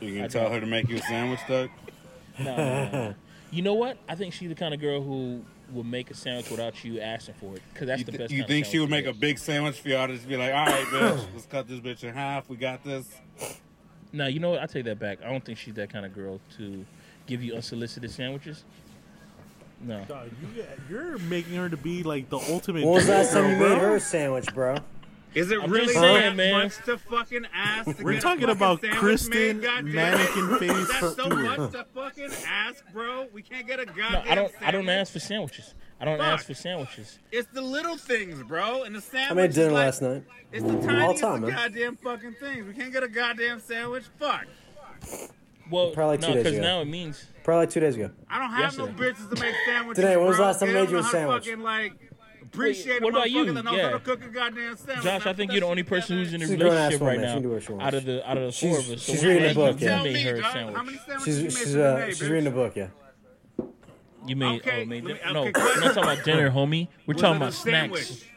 You gonna I tell don't. her to make you a sandwich, Doug? No, no, no. You know what? I think she's the kind of girl who will make a sandwich without you asking for it because that's You, the th- best. you kind of think she would make a big sandwich for y'all to just be like, all right, bitch, let's cut this bitch in half. We got this. No, you know what? I take that back. I don't think she's that kind of girl to give you unsolicited sandwiches. No. Dog, you, you're making her to be like the ultimate. When was the last time you made her a sandwich, bro? Is it I'm really just that saying, man. much to fucking ask? To We're get talking fucking about sandwich Kristen mannequin face That's so much to fucking ask, bro? We can't get a goddamn. No, I don't. I don't sandwich? ask for sandwiches. I don't Fuck. ask for sandwiches. It's the little things, bro. And the sandwich. I made dinner like, last night. It's the tiniest time, of man. goddamn fucking things. We can't get a goddamn sandwich. Fuck. Well, Probably two no, days because ago. now it means Probably like two days ago. I don't have no Yesterday. bitches to make sandwiches. Today, when was the last time I made you a know how to sandwich? Fucking, like, appreciate what a about you? motherfucker that knows Yeah. how to cook a goddamn sandwich. Josh. I think you're the only person who's in a She's a grown-ass relationship right now. She can do what she wants. Out of the out of the four She's- of us, so she's reading the book, you yeah. made me, her a Josh, sandwich. How many sandwiches She's you made she's for uh, she's reading a book, yeah. You made Okay, oh, made let me- no. okay, We're not talking about dinner, homie. We're Was talking about snacks. sandwich?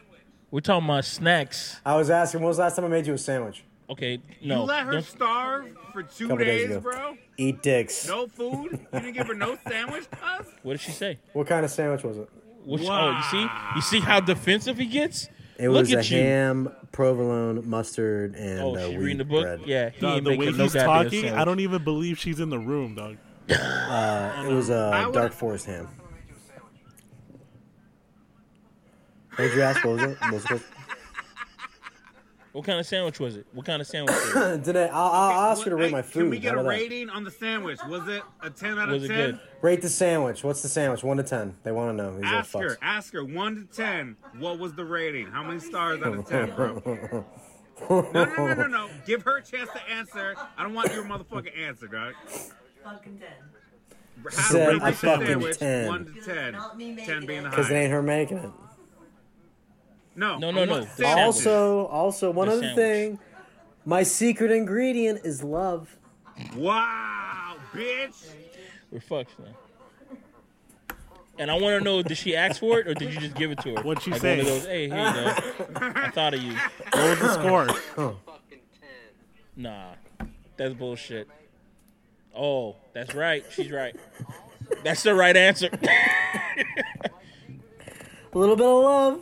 We're talking about snacks. I was asking, when was the last time I made you a sandwich? Okay, no. You let her don't- starve for two Couple days days, bro? Eat dicks. No food? You didn't give her no sandwich, cuz? what did she say? What kind of sandwich was it? What she- oh, you see, you see how defensive he gets. It Look was a at you. ham, provolone, mustard, and Oh, uh, she wheat reading the book. bread. Yeah, he Dog, ain't the way he's talking, I don't even believe she's in the room, dog. Uh, it was I a would- dark forest ham. What did you ask? What was it? What was it? What kind of sandwich was it? What kind of sandwich was it? Did I, I'll, I'll ask her to rate hey, my Can we food. get How a about that? rating on the sandwich? Was it a 10 out of Was it 10? good? Rate the sandwich. What's the sandwich? One to ten. They want to know. These Ask her, fucks. ask her, 1 to 10, what was the rating? How many stars out of 10, bro? No, no, no, no, no. Give her a chance to answer. I don't want your motherfucking answer, dog. Fucking dead. How to said rate a this fucking sandwich, 10. 1 to 10. Not me 10 making being the it. Because it highest. ain't her making it. No, No, no, no. want The sandwiches. Also, also one The other sandwich. thing. My secret ingredient is love. Wow, bitch. We're fucked now. And I want to know: Did she ask for it, or did you just give it to her? What'd she like say? One of those, hey, here you go. I thought of you. What was the score? Fucking 10. Nah, that's bullshit. Oh, that's right. She's right. That's the right answer. A little bit of love.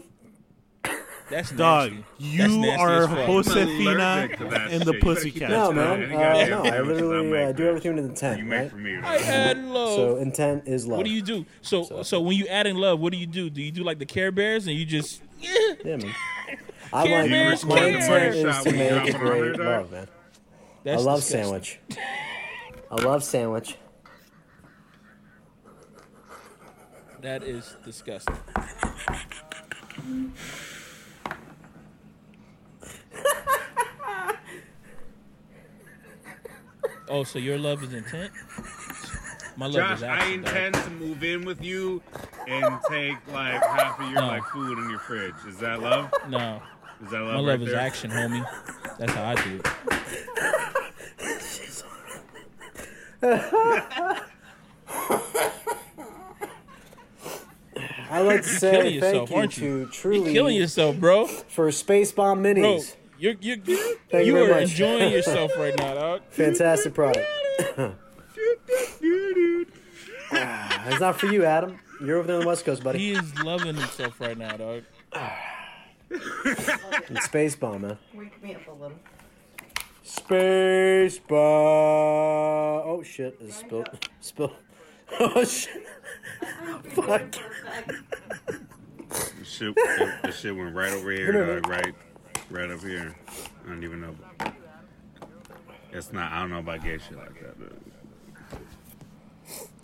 That's Dog, nasty. You nasty are as fuck. I'm Josefina allergic and the You better keep Pussycats. that No, man. Uh, no, I literally uh, do everything to the intent, You make right? for me. I add love. So intent is love. what do you do? So, so when you add in love, what do you do? Do you do like the Care Bears and you just? Yeah, man. I Care like Bears, my Care intent is to make drop a it on great love, man. That's I love disgusting. sandwich. I love sandwich. That is disgusting. Oh, so your love is intent? My love Josh, is I action. dog. intend to move in with you and take like half of your No. like food in your fridge. Is that love? No, Is that love? my right love is there? action, homie. That's how I do it. I like to killing say yourself, thank you aren't you? to You're killing yourself, bro. for Space Bomb Bro, Minis. You're you're Thank you you are much. enjoying yourself right now, dog. Fantastic product. Ah, it's not for you, Adam. You're over there on the West Coast, buddy. He is loving himself right now, dog. Space Bomb, man. Wake me up a little. Space Bomb. Oh shit! Is it spilled? Spill. Oh shit! Fuck. The shit, the, the shit went right over here, Come here, dog, right, right up here. I don't even know. It's not. I don't know about gay shit like that. But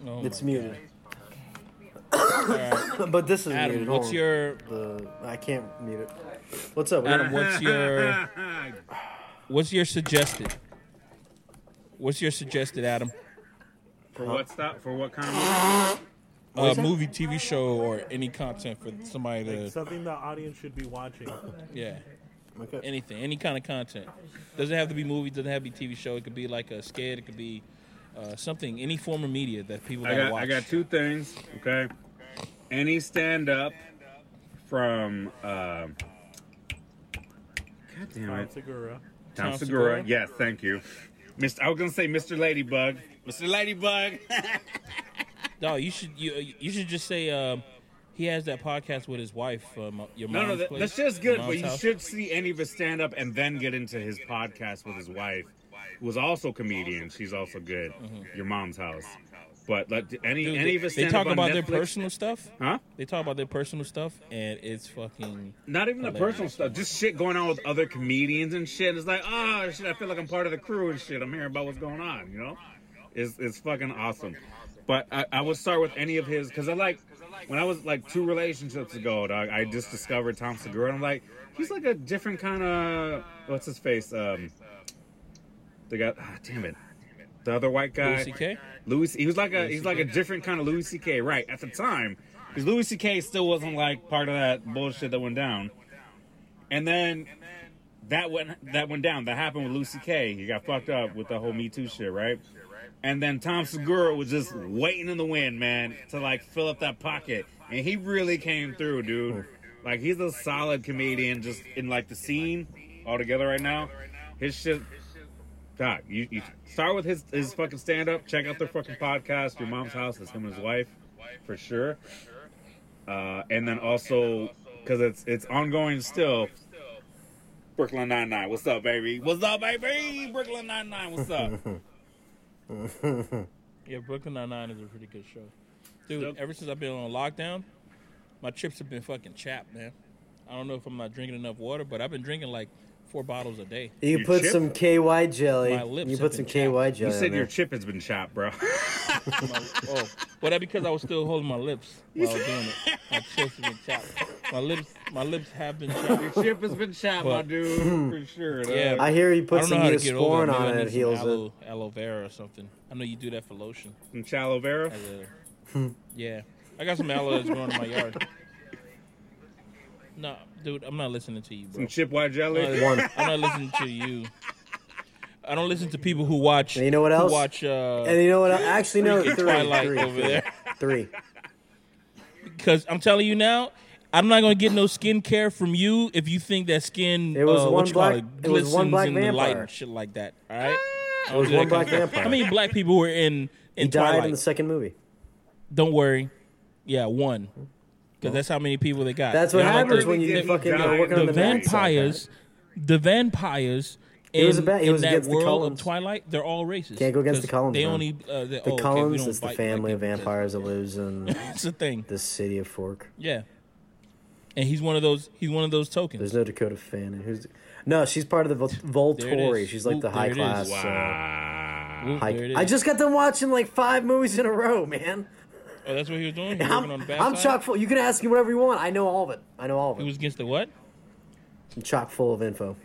Oh It's my muted. God. All right. But this is Adam, muted. what's Hold on. your The I can't mute it. What's up? Adam? What's your what's your suggested? What's your suggested, Adam? for what stop? For what kind of movie? A movie, TV show, or any content for somebody Like to something the audience should be watching. yeah, Okay. anything, any kind of content. Doesn't have to be movie. Doesn't have to be TV show. It could be like a skit. It could be uh, something, any form of media that people I gotta got watch. I got two things. Okay, any stand up from um God damn Tom it, Segura. Tom Tom Segura. Segura? Yes, thank you. Mr. I was gonna say Mr. Ladybug. Mr. Ladybug. No, you should you you should just say um, he has that podcast with his wife. Um, your no, no, that, place, that's just good. But you house. should see any of his stand up and then get into his podcast with his wife, who was also a comedian. She's also good. Your mom's house. But like any Mm-hmm. Dude, any of his they talk about their personal stuff. Huh? They talk about their personal stuff, and it's fucking. Not even the personal stuff, just shit going on with other comedians and shit. It's like, oh shit, I feel like I'm part of the crew and shit. I'm hearing about what's going on, you know? It's it's fucking awesome. But I, I would start with any of his because I like when I was like two relationships ago, dog. I just discovered Tom Segura. And I'm like, he's like a different kind of what's his face? Um, the guy, ah, damn it, the other white guy, Louis C.K.? Louis, he was like a he's like a different kind of Louis C.K. Right at the time, because Louis C.K. still wasn't like part of that bullshit that went down. And then that went that went down. That happened with Louis C.K. He got fucked up with the whole Me Too shit, right? And then Tom Segura was just waiting in the wind, man, to like fill up that pocket, and he really came through, dude. Like he's a solid comedian, just in like the scene altogether right now. His shit, God, you, you start with his his fucking stand up. Check out their fucking podcast. Your mom's house is him and his wife, for sure. Uh, and then also because it's it's ongoing still. Brooklyn Nine Nine, what's up, baby? What's up, baby? Brooklyn Nine Nine, what's up? Yeah, Brooklyn Nine Nine is a pretty good show, dude. Yep. Ever since I've been on lockdown, my trips have been fucking chapped, man. I don't know if I'm not drinking enough water, but I've been drinking like four bottles a day. You Your put chip? some KY jelly. My lips You put some KY chapped. jelly. You said on your there. chip has been chopped, bro. My, oh, well, that because I was still holding my lips while I was doing it. My chips have been chapped. My lips, my lips have been shot. Your chip has been chopped, my dude, for sure. Yeah. I hear you I put some how to get Neosporin it. Maybe I on it. need It some heals it. aloe, aloe vera or something. I know you do that for lotion. Some Chalo Vera. A, yeah, I got some aloe that's growing in my yard. No, dude, I'm not listening to you, bro. Some chip white I'm jelly. not, One. I'm not listening to you. I don't listen to people who watch. And you know what who else? Watch. Uh, And you know what? Actually, no, three. Twilight three, over there. Three. Because I'm telling you now, I'm not gonna get no skincare from you if you think that skin. It was uh, one what you call black- It, it was one black in the light vampire. and shit like that. All right. It was one black vampire. How many black people were in in He died in the second movie. Don't worry. Yeah, one. Because that's how many people they got. That's what Yeah, happens really when you did he fucking die are working in on the the backside, vampires, the vampires. He In, was a ba- he in was that against the world Cullens. of Twilight, they're all racist. Can't go against the 'Cause Cullens, They man. only uh, they, The oh, okay, Cullens don't is the family like of vampires that lives in That's the thing. the city of Fork. Yeah, and he's one of those. He's one of those tokens. There's no Dakota Fanning. Who's no? She's part of the Vol- Volturi. She's like Oop, the high class. Uh, Wow. Oop, high- I just got them watching like five movies in a row, man. Oh, that's what he was doing. He was I'm, I'm chock full. You can ask me whatever you want. I know all of it. I know all of it. He was against the what? I'm chock full of info.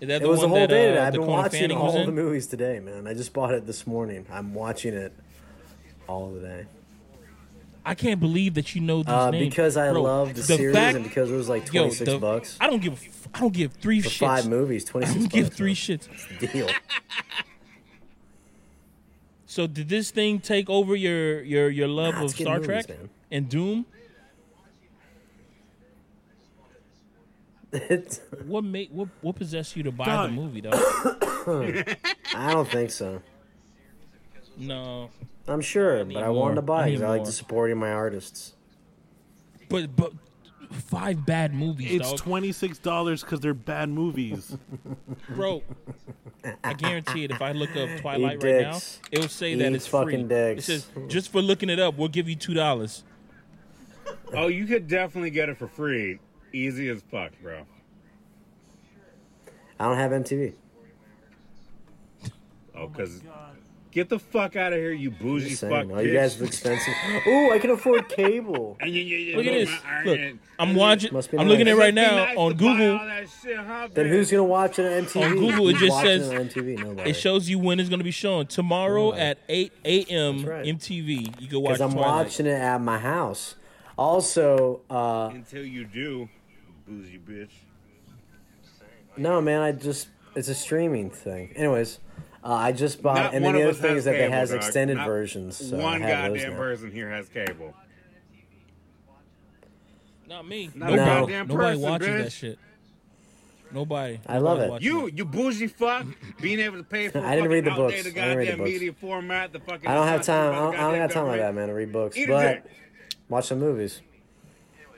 Is that It the was a whole that, day uh, today. I've been watching all the movies today, man. I just bought it this morning. I'm watching it all the day. I can't believe that you know these Uh, names because I Bro, love the, series fact- and because it was like 26 bucks I don't give. a f- I don't give three for shits. five movies. I 26 don't bucks. give three man. shits. Deal. So did this thing take over your your your love Nah, of Star movies, Trek man. and Doom? What made what what possessed you to buy Dog. the movie though? I don't think so. no, I'm sure, need but I wanted to buy I it need 'cause I like to supporting my artists. but but five bad movies, It's dog. twenty six dollars because they're bad movies. bro. I guarantee it. If I look up Twilight right now, it'll say that Eat it's free. fucking dicks. It says just for looking it up, we'll give you two dollars. Oh, you could definitely get it for free. Easy as fuck, bro. I don't have MTV. Oh, because get the fuck out of here, you bougie Just fuck. saying. Oh, you bitch. guys are expensive. Ooh, I can afford cable. And you- you- you Look at this. my Look, iron. I'm watching. Must be I'm nice. looking at it right be now nice to on buy Google. all that shit, huh, Then bitch? who's gonna watch it on MTV? On Google, it Who's just watching says- it on MTV. Nobody. It shows you when it's going to be shown tomorrow Right. at 8 a.m. Right. MTV. You can watch because I'm Twilight. watching it at my house. Also, uh, Until you do, bougie bitch. no, man, I just it's a streaming thing. Anyways, uh, I just bought, Not and then the other thing is that it has dog. extended Not versions. So One I have those goddamn now. person here has cable. Not me. Not a nobody goddamn nobody person, watches bitch. that shit. Nobody. I love Nobody it. watching You, you bougie fuck, being able to pay for I didn't read the fucking books. outdated I didn't read the goddamn books. media format. The fucking I don't have time. I don't, I don't have time like that, man, to read books. Eat a But dick. watch some movies.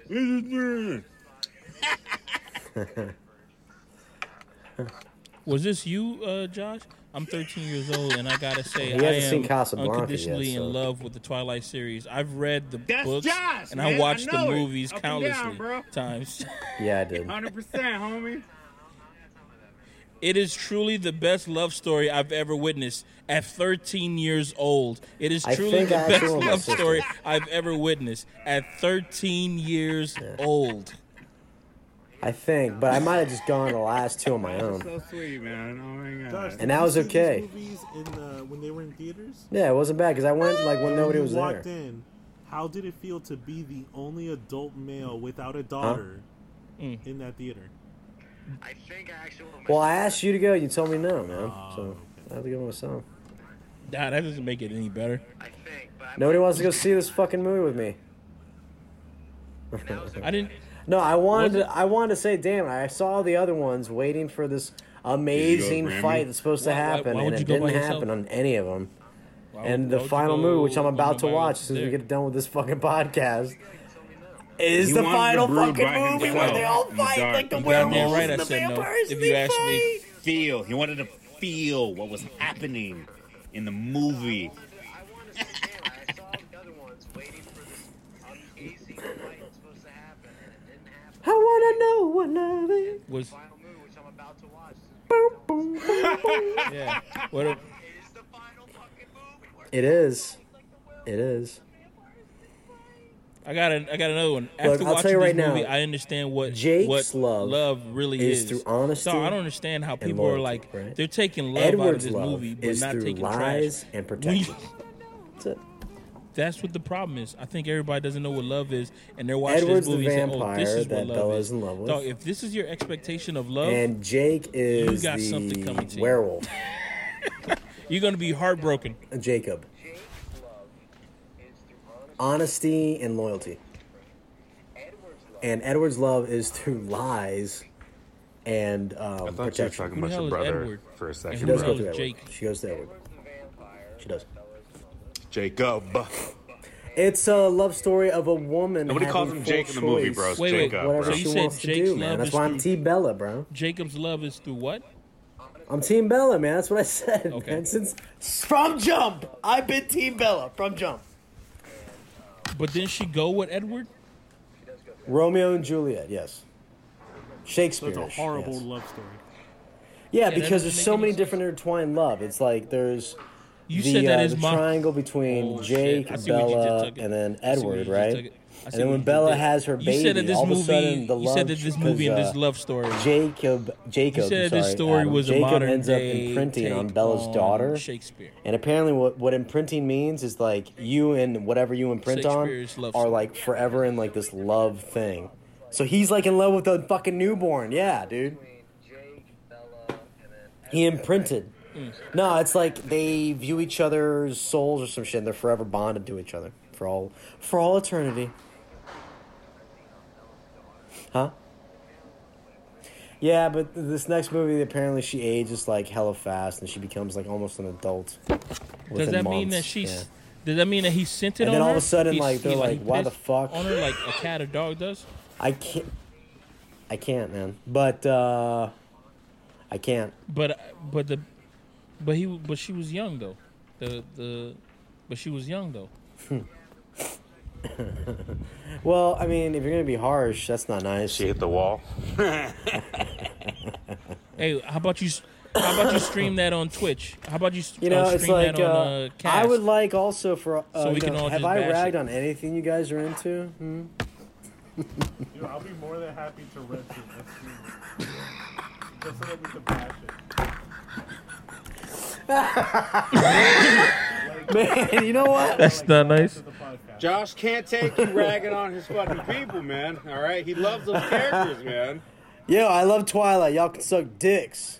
Was this you, uh, Josh? I'm 13 years old, and I gotta say, He I hasn't am seen Casablanca unconditionally yet, so- in love with the Twilight series. I've read the That's books, Josh, and man. I I watched the it. movies Up and down, times. Yeah, I did. 100%, homie. It is truly the best love story I've ever witnessed at 13 years old. It is truly the I best actually want my love story I've ever witnessed at 13 years old. I think, but I might have just gone the last two on my own. So sweet, man. Oh my god. Josh, And that was okay. Movies in the, when they were in theaters. Yeah, it wasn't bad because I went like when nobody you was there. walked in. How did it feel to be the only adult male without a daughter Mm. in that theater? I think I actually Well, I asked you to go. You told me no, man. Oh, So I have to go myself. Nah, that doesn't make it any better. I think, but Nobody wants to go see this fucking movie with me. that was I didn't. No, I wanted to, I wanted to say, damn, I saw the other ones waiting for this amazing fight that's supposed to Why- why- happen, why and it didn't happen on any of them. why And would- the why would you final move, which I'm about to watch else as soon as we get done with this fucking podcast, is He the final brew fucking by movie himself where they all in the fight dark. like the You werewolves right I and the said no, vampires. if you they ask me. Feel. He wanted to feel what was happening in the movie. I wanted to say, damn, I saw the other ones waiting for this amazing fight that's supposed to happen, and it didn't happen. I wanna know what love is. Was Final movie, which I'm about to watch. Boom, boom, boom, boom. yeah. What? A, It is the final fucking movie. Where It is. It is. I got a, I got another one. After I'll watching tell you right this movie, now, I understand what Jake's what love love really is is. through honesty So I don't understand how people are like right? they're taking love out of Edward's this love movie, but is not through taking lies trash. and protection. That's it. That's what the problem is. I think everybody doesn't know what love is, and they're watching Edward's this the movie and saying, "Oh, this is that what love is." in love with. Dog, if this is your expectation of love, And Jake is you got something coming to the you. werewolf. you're gonna be heartbroken. Jacob. Jake's love is honesty. Honesty and loyalty. Edward's love And Edward's love is through lies and um, I thought you were protection. talking about your brother Edward? for a She second, does go bro. knows through Edward. Jake? She goes to Edward. Edward's. She does. Bella's the mother. Jacob. It's a love story of a woman. Nobody having calls him full Jake in the movie, choice. bro. It's Wait, wait, Jacob, Whatever bro. So she said wants to do, man. love That's is why I'm through- Team Bella, bro. Jacob's love is through what? I'm Team Bella, man. That's what I said. Okay. Man. Since from jump, I've been Team Bella from jump. But didn't she go with Edward? Romeo and Juliet, yes. Shakespeare. So it's a horrible Yes. love story. Yeah, that because doesn't there's make so any many sense. different intertwined love. It's like there's You the, said that uh, is the my triangle between Oh, Jake, shit. I see what you just Bella, and then I see what Edward, right? took it. I see And then when Bella did. has her you said baby, that this all of a movie, sudden the you love said that this movie and this uh, love story. Jacob, Jacob, You said I'm this sorry, story Adam, was a Jacob modern ends up imprinting on Bella's on daughter. Shakespeare. And apparently, what what imprinting means is like you and whatever you imprint on are like forever in like this love thing. So he's like in love with the fucking newborn. Yeah, dude. Between Jake, Bella, and then He imprinted. Mm. No, it's like they view each other's souls or some shit. And they're forever bonded to each other for all for all eternity. Huh? Yeah, but this next movie, apparently she ages like hella fast, and she becomes like almost an adult. Does that mean that she's? Yeah. Does that mean that he sent it And on then all her? of a sudden, He's- like, they're he, like, why the fuck? on her like a cat or dog does? I can't. I can't, man. But uh I can't. But but the but he but she was young though. The the but she was young though. Well, I mean, if you're gonna be harsh, that's not nice. She hit the wall. Hey, how about you? How about you stream that on Twitch? How about you? s- You know, uh, it's like that on, uh, uh, I would like also for uh, So we you can know, all have I ragged it. on anything you guys are into? Hmm? You I'll be more than happy to rent it and stream it. Just so that we can bash it. Man, you know what? That's not nice. After the podcast. Josh can't take you ragging on his fucking people, man. All right, he loves those characters, man. Yo, I love Twilight. Y'all can suck dicks.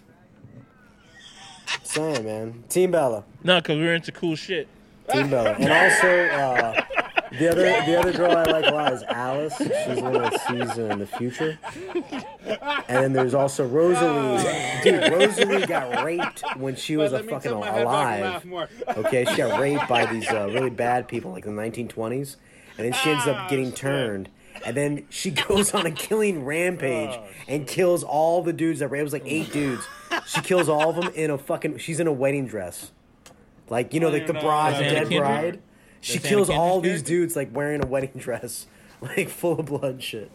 Saying, man. Team Bella. No, because we're into cool shit. Team Bella. And also, uh, The other, the other girl I like a lot is Alice. She's the one that sees in the future. And then there's also Rosalie. Dude, Rosalie got raped when she was a fucking alive. Okay, she got raped by these uh, really bad people like in the 1920s, and then she ends up getting turned. And then she goes on a killing rampage and kills all the dudes that raped. It was like eight dudes. She kills all of them in a fucking. She's in a wedding dress, like you know, like the bride, the dead Kendrick? bride. She Anna kills all Kendrick's these character? dudes like wearing a wedding dress, like full of blood shit.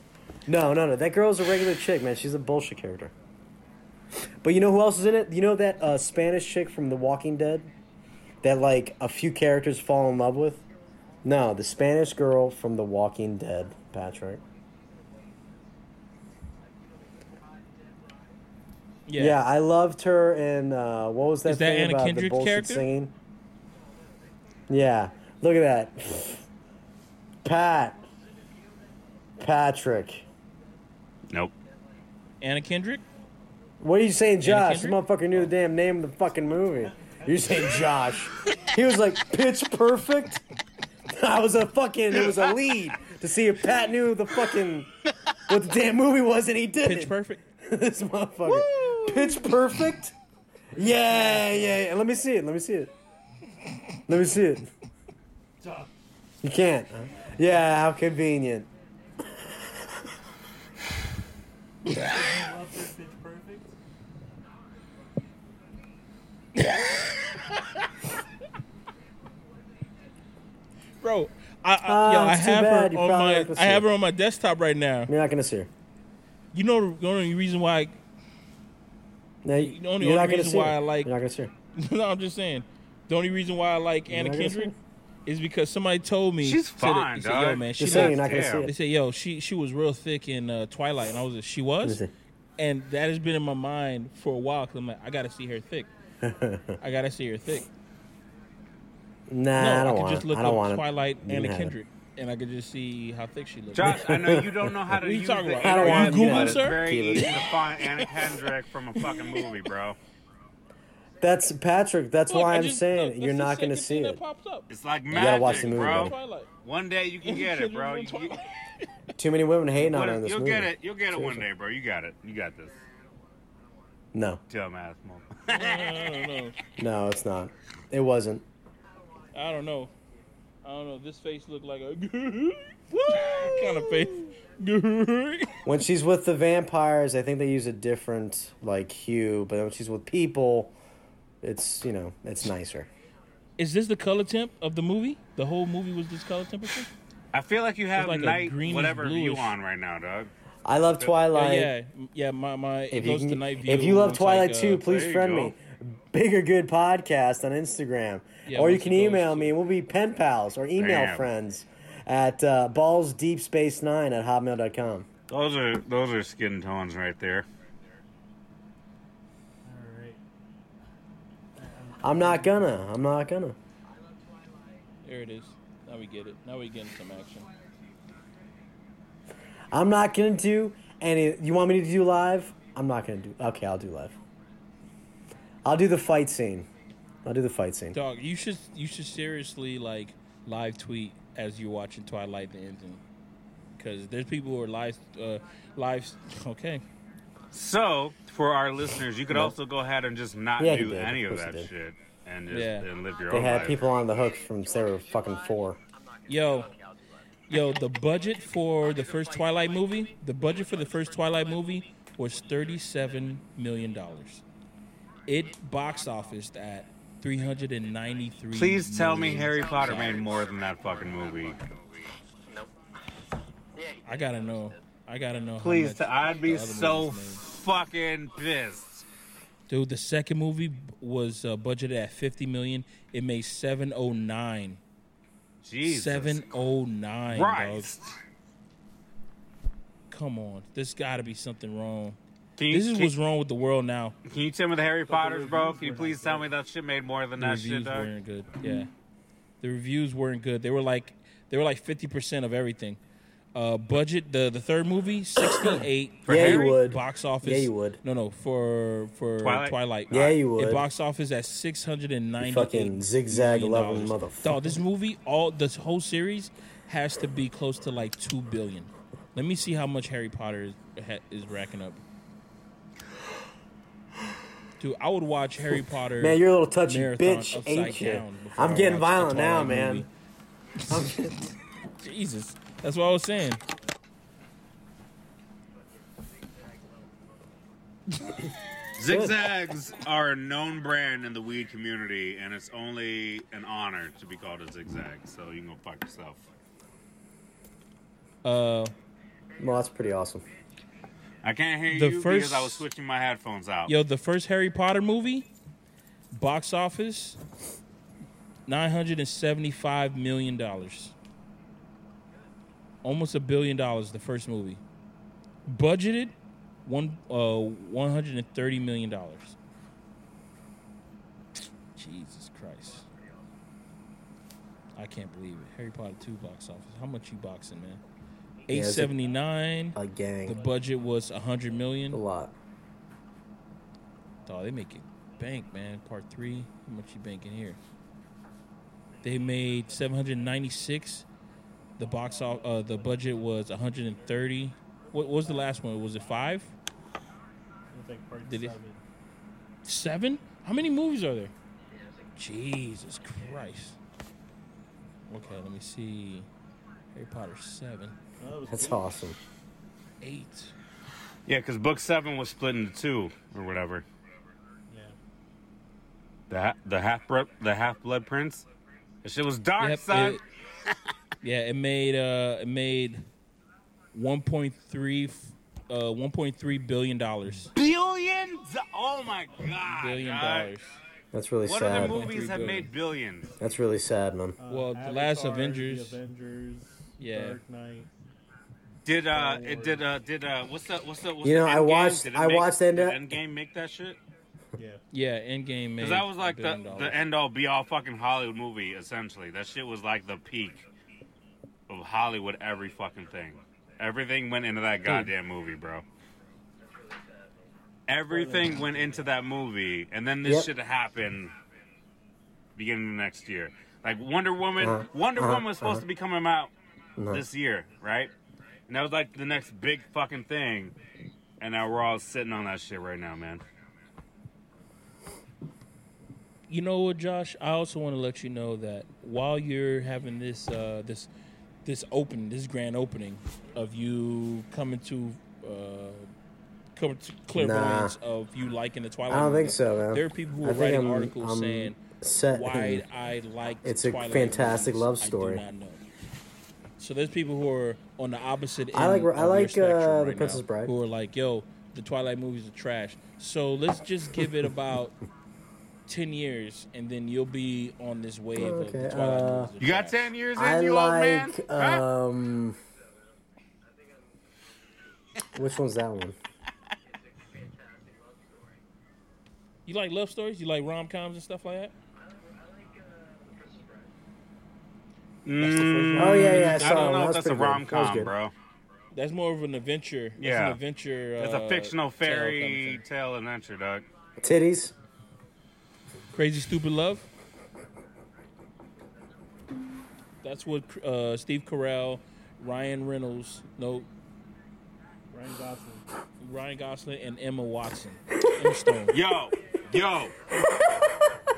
No, no, no. That girl's a regular chick, man. She's a bullshit character. But you know who else is in it? You know that uh, Spanish chick from The Walking Dead that like a few characters fall in love with? No, the Spanish girl from The Walking Dead, Patrick. Yeah. Yeah, I loved her in uh, what was that Is that thing Anna about the bullshit character? singing? Yeah, look at that, Pat, Patrick. Nope. Anna Kendrick. What are you saying, Josh? The motherfucker knew the damn name of the fucking movie. You're saying Josh. He was like pitch perfect. I was a fucking. It was a lead to see if Pat knew the fucking what the damn movie was, and he didn't. Pitch Perfect. this motherfucker. Pitch perfect. Yeah, yeah, yeah. Let me see it. Let me see it. Let me see it. You can't. huh? Yeah, how convenient. Bro, I, I, Ah, yo, I have bad. her on my I have her on my desktop right now. You're not gonna see her. You know the only reason why No, you, The only- you're not only gonna reason see why her. I like- You're not gonna see her. no, I'm just saying. The only reason why I like Anna Kendrick is because somebody told me She's said that- fine, they said, Yo, man, she Just saying, you're not gonna see Damn. They it. said, "Yo, she she was real thick in uh, Twilight," and I was, like, she was, and that has been in my mind for a while. Cause I'm like, I gotta see her thick. I gotta see her thick. Nah, no, I don't want just it. look I don't want Twilight You Anna have it. Kendrick, and I could just see how thick she looks. Josh, I know you don't know how to What are you use talking the about? I don't want internet, you to- but it's very Keep easy to find Anna Kendrick from a fucking movie, bro. It. That's Patrick. That's Look, why I I'm just- saying look, you're not gonna see it. That pops up. It's like magic, gotta watch the movie, bro. buddy. One day you can get it, bro. You, you, Too many women hating on what- her in this you'll movie. get it. You'll get it one day, bro. You got it. You got this. No, Dumbass mo. I don't no, it's not. It wasn't. I don't know. I don't know. This face looked like a kind of face. When she's with the vampires, I think they use a different like hue, but when she's with people, it's you know it's nicer. Is this the color temp of the movie? The whole movie was this color temperature? I feel like you have like a night greenish whatever view bluish. on right now, dog. I love Twilight. yeah, yeah. My my it If you, can, night view. if you love Twilight like, too, uh, please friend go. me. Bigger Good Podcast on Instagram. Yeah, or you can email to- me we'll be pen pals or email Damn. friends at uh, ballsdeepspace9 at hotmail.com. Those are those are skin tones right there. All right. I'm not gonna. I'm not gonna. There it is. Now we get it. Now we getting some action. I'm not gonna do any. You want me to do live? I'm not gonna do. Okay, I'll do live. I'll do the fight scene. I'll do the fight scene. Dog, you should you should seriously like live tweet as you're watching Twilight the ending, because there's people who are live uh, live. Okay, So for our listeners, you could also go ahead and just not Yeah, do any Of of that shit and just Yeah. and live your They own They had life. people on the hook from they were fucking four. yo, yo, the budget for the first Twilight movie, the budget for the first Twilight movie was thirty-seven million dollars. It box office at three hundred and ninety-three. Please tell me Harry Potter dollars. made more than that fucking movie. I gotta know. I gotta know. Please, how much I'd be so fucking pissed. Dude, the second movie was uh, budgeted at fifty million. It made seven oh nine. Jesus Seven oh nine. Dog. Christ. Come on, there's got to be something wrong. Can you, This is can, what's wrong with the world now. can you tell me the Harry Potters, bro? Can you please tell me that shit made more than The that shit, The reviews dog? weren't good. Yeah, the reviews weren't good. They were like they were like fifty percent of everything. Uh, budget the the third movie sixty eight. Yeah, you would. Box office. Yeah, you would. No, no, for for Twilight? Twilight. Yeah, you would. It would. box office at six hundred and ninety. Fucking zigzag loving motherfucker. Dog, this movie, all this whole series, has to be close to like two billion. Let me see how much Harry Potter is, ha- is racking up. Dude, I would watch Harry Potter. Man, you're a little touchy bitch, ain't you? I'm getting violent now, Twilight man. movie. Jesus, that's what I was saying. Zigzags are a known brand in the weed community, and it's only an honor to be called a zigzag. So you can go fuck yourself. Uh, Well, that's pretty awesome. I can't hear The you first- because I was switching my headphones out. yo, the first Harry Potter movie, box office, nine hundred and seventy-five million dollars, almost a billion dollars. The first movie, budgeted one uh one hundred and thirty million dollars. Jesus Christ. I can't believe it. Harry Potter 2 box office. How much you boxing, man? Yeah, it's a- 879. A gang. The budget was 100 million. a lot. Dog, they make it bank, man. Part three, how much you banking here? They made seven hundred ninety six. The box off, uh, the budget was one hundred and thirty. What, what was the last one? Was it five, It's like part Did it- seven. seven? How many movies are there? Jesus Christ. Okay, let me see. Harry Potter seven that was That's eight. awesome. eight. Yeah, because book seven was split into two or whatever. Yeah. The the half blood the half blood prince. That shit was dark, Yep, son. it- yeah, it made uh, it made one point three, uh, one point three billion dollars. Billions! Oh my god! Billion dollars. That's really What sad. other movies have billion. made billions? That's really sad, man. Uh, Well, the last Avengers- The Avengers. Yeah. Dark Knight. Did uh it did uh did uh what's the what's the what's You the know, I watched- I make- watched End- Endgame make that shit? Yeah. Yeah, Endgame made. Because that was like the dollars. the end all be all fucking Hollywood movie essentially. That shit was like the peak of Hollywood every fucking thing. Everything went into that goddamn movie, bro. Everything went into that movie, and then this Yep. shit happened beginning of next year. Like Wonder Woman, Uh-huh, Wonder uh-huh, Woman was supposed uh-huh. to be coming out Uh-huh. this year, right? And that was like the next big fucking thing. And now we're all sitting on that shit right now, man. You know what, Josh? I also want to let you know that while you're having this uh, this this open this grand opening of you coming to uh, coming to clairvoyance of you liking the Twilight. I don't think so, man. There are people who I are writing I'm- articles I'm saying set why I like. It's a Twilight fantastic movies. love I do story. not know. So there's people who are on the opposite end. I like- I like, uh, The right Princess now, Bride. Who are like, yo, the Twilight movies are trash. So let's just give it about. 10 years and then you'll be on this wave of Okay, the Twilight uh, movies You got 10 years in I you, old man? like. Huh? Um, which one's that one? You like love stories? You like rom coms and stuff like that? Mm, Oh, yeah, yeah, I I don't know That if that's a rom com, good. bro. That's more of an adventure. That's Yeah. an adventure. It's uh, a fictional tale kind of fairy thing. tale adventure, dog. Titties. Crazy Stupid Love. That's what uh, Steve Carell, Ryan Reynolds, no, Ryan Gosling. Ryan Gosling, and Emma Watson. Emma Stone. Yo, yo,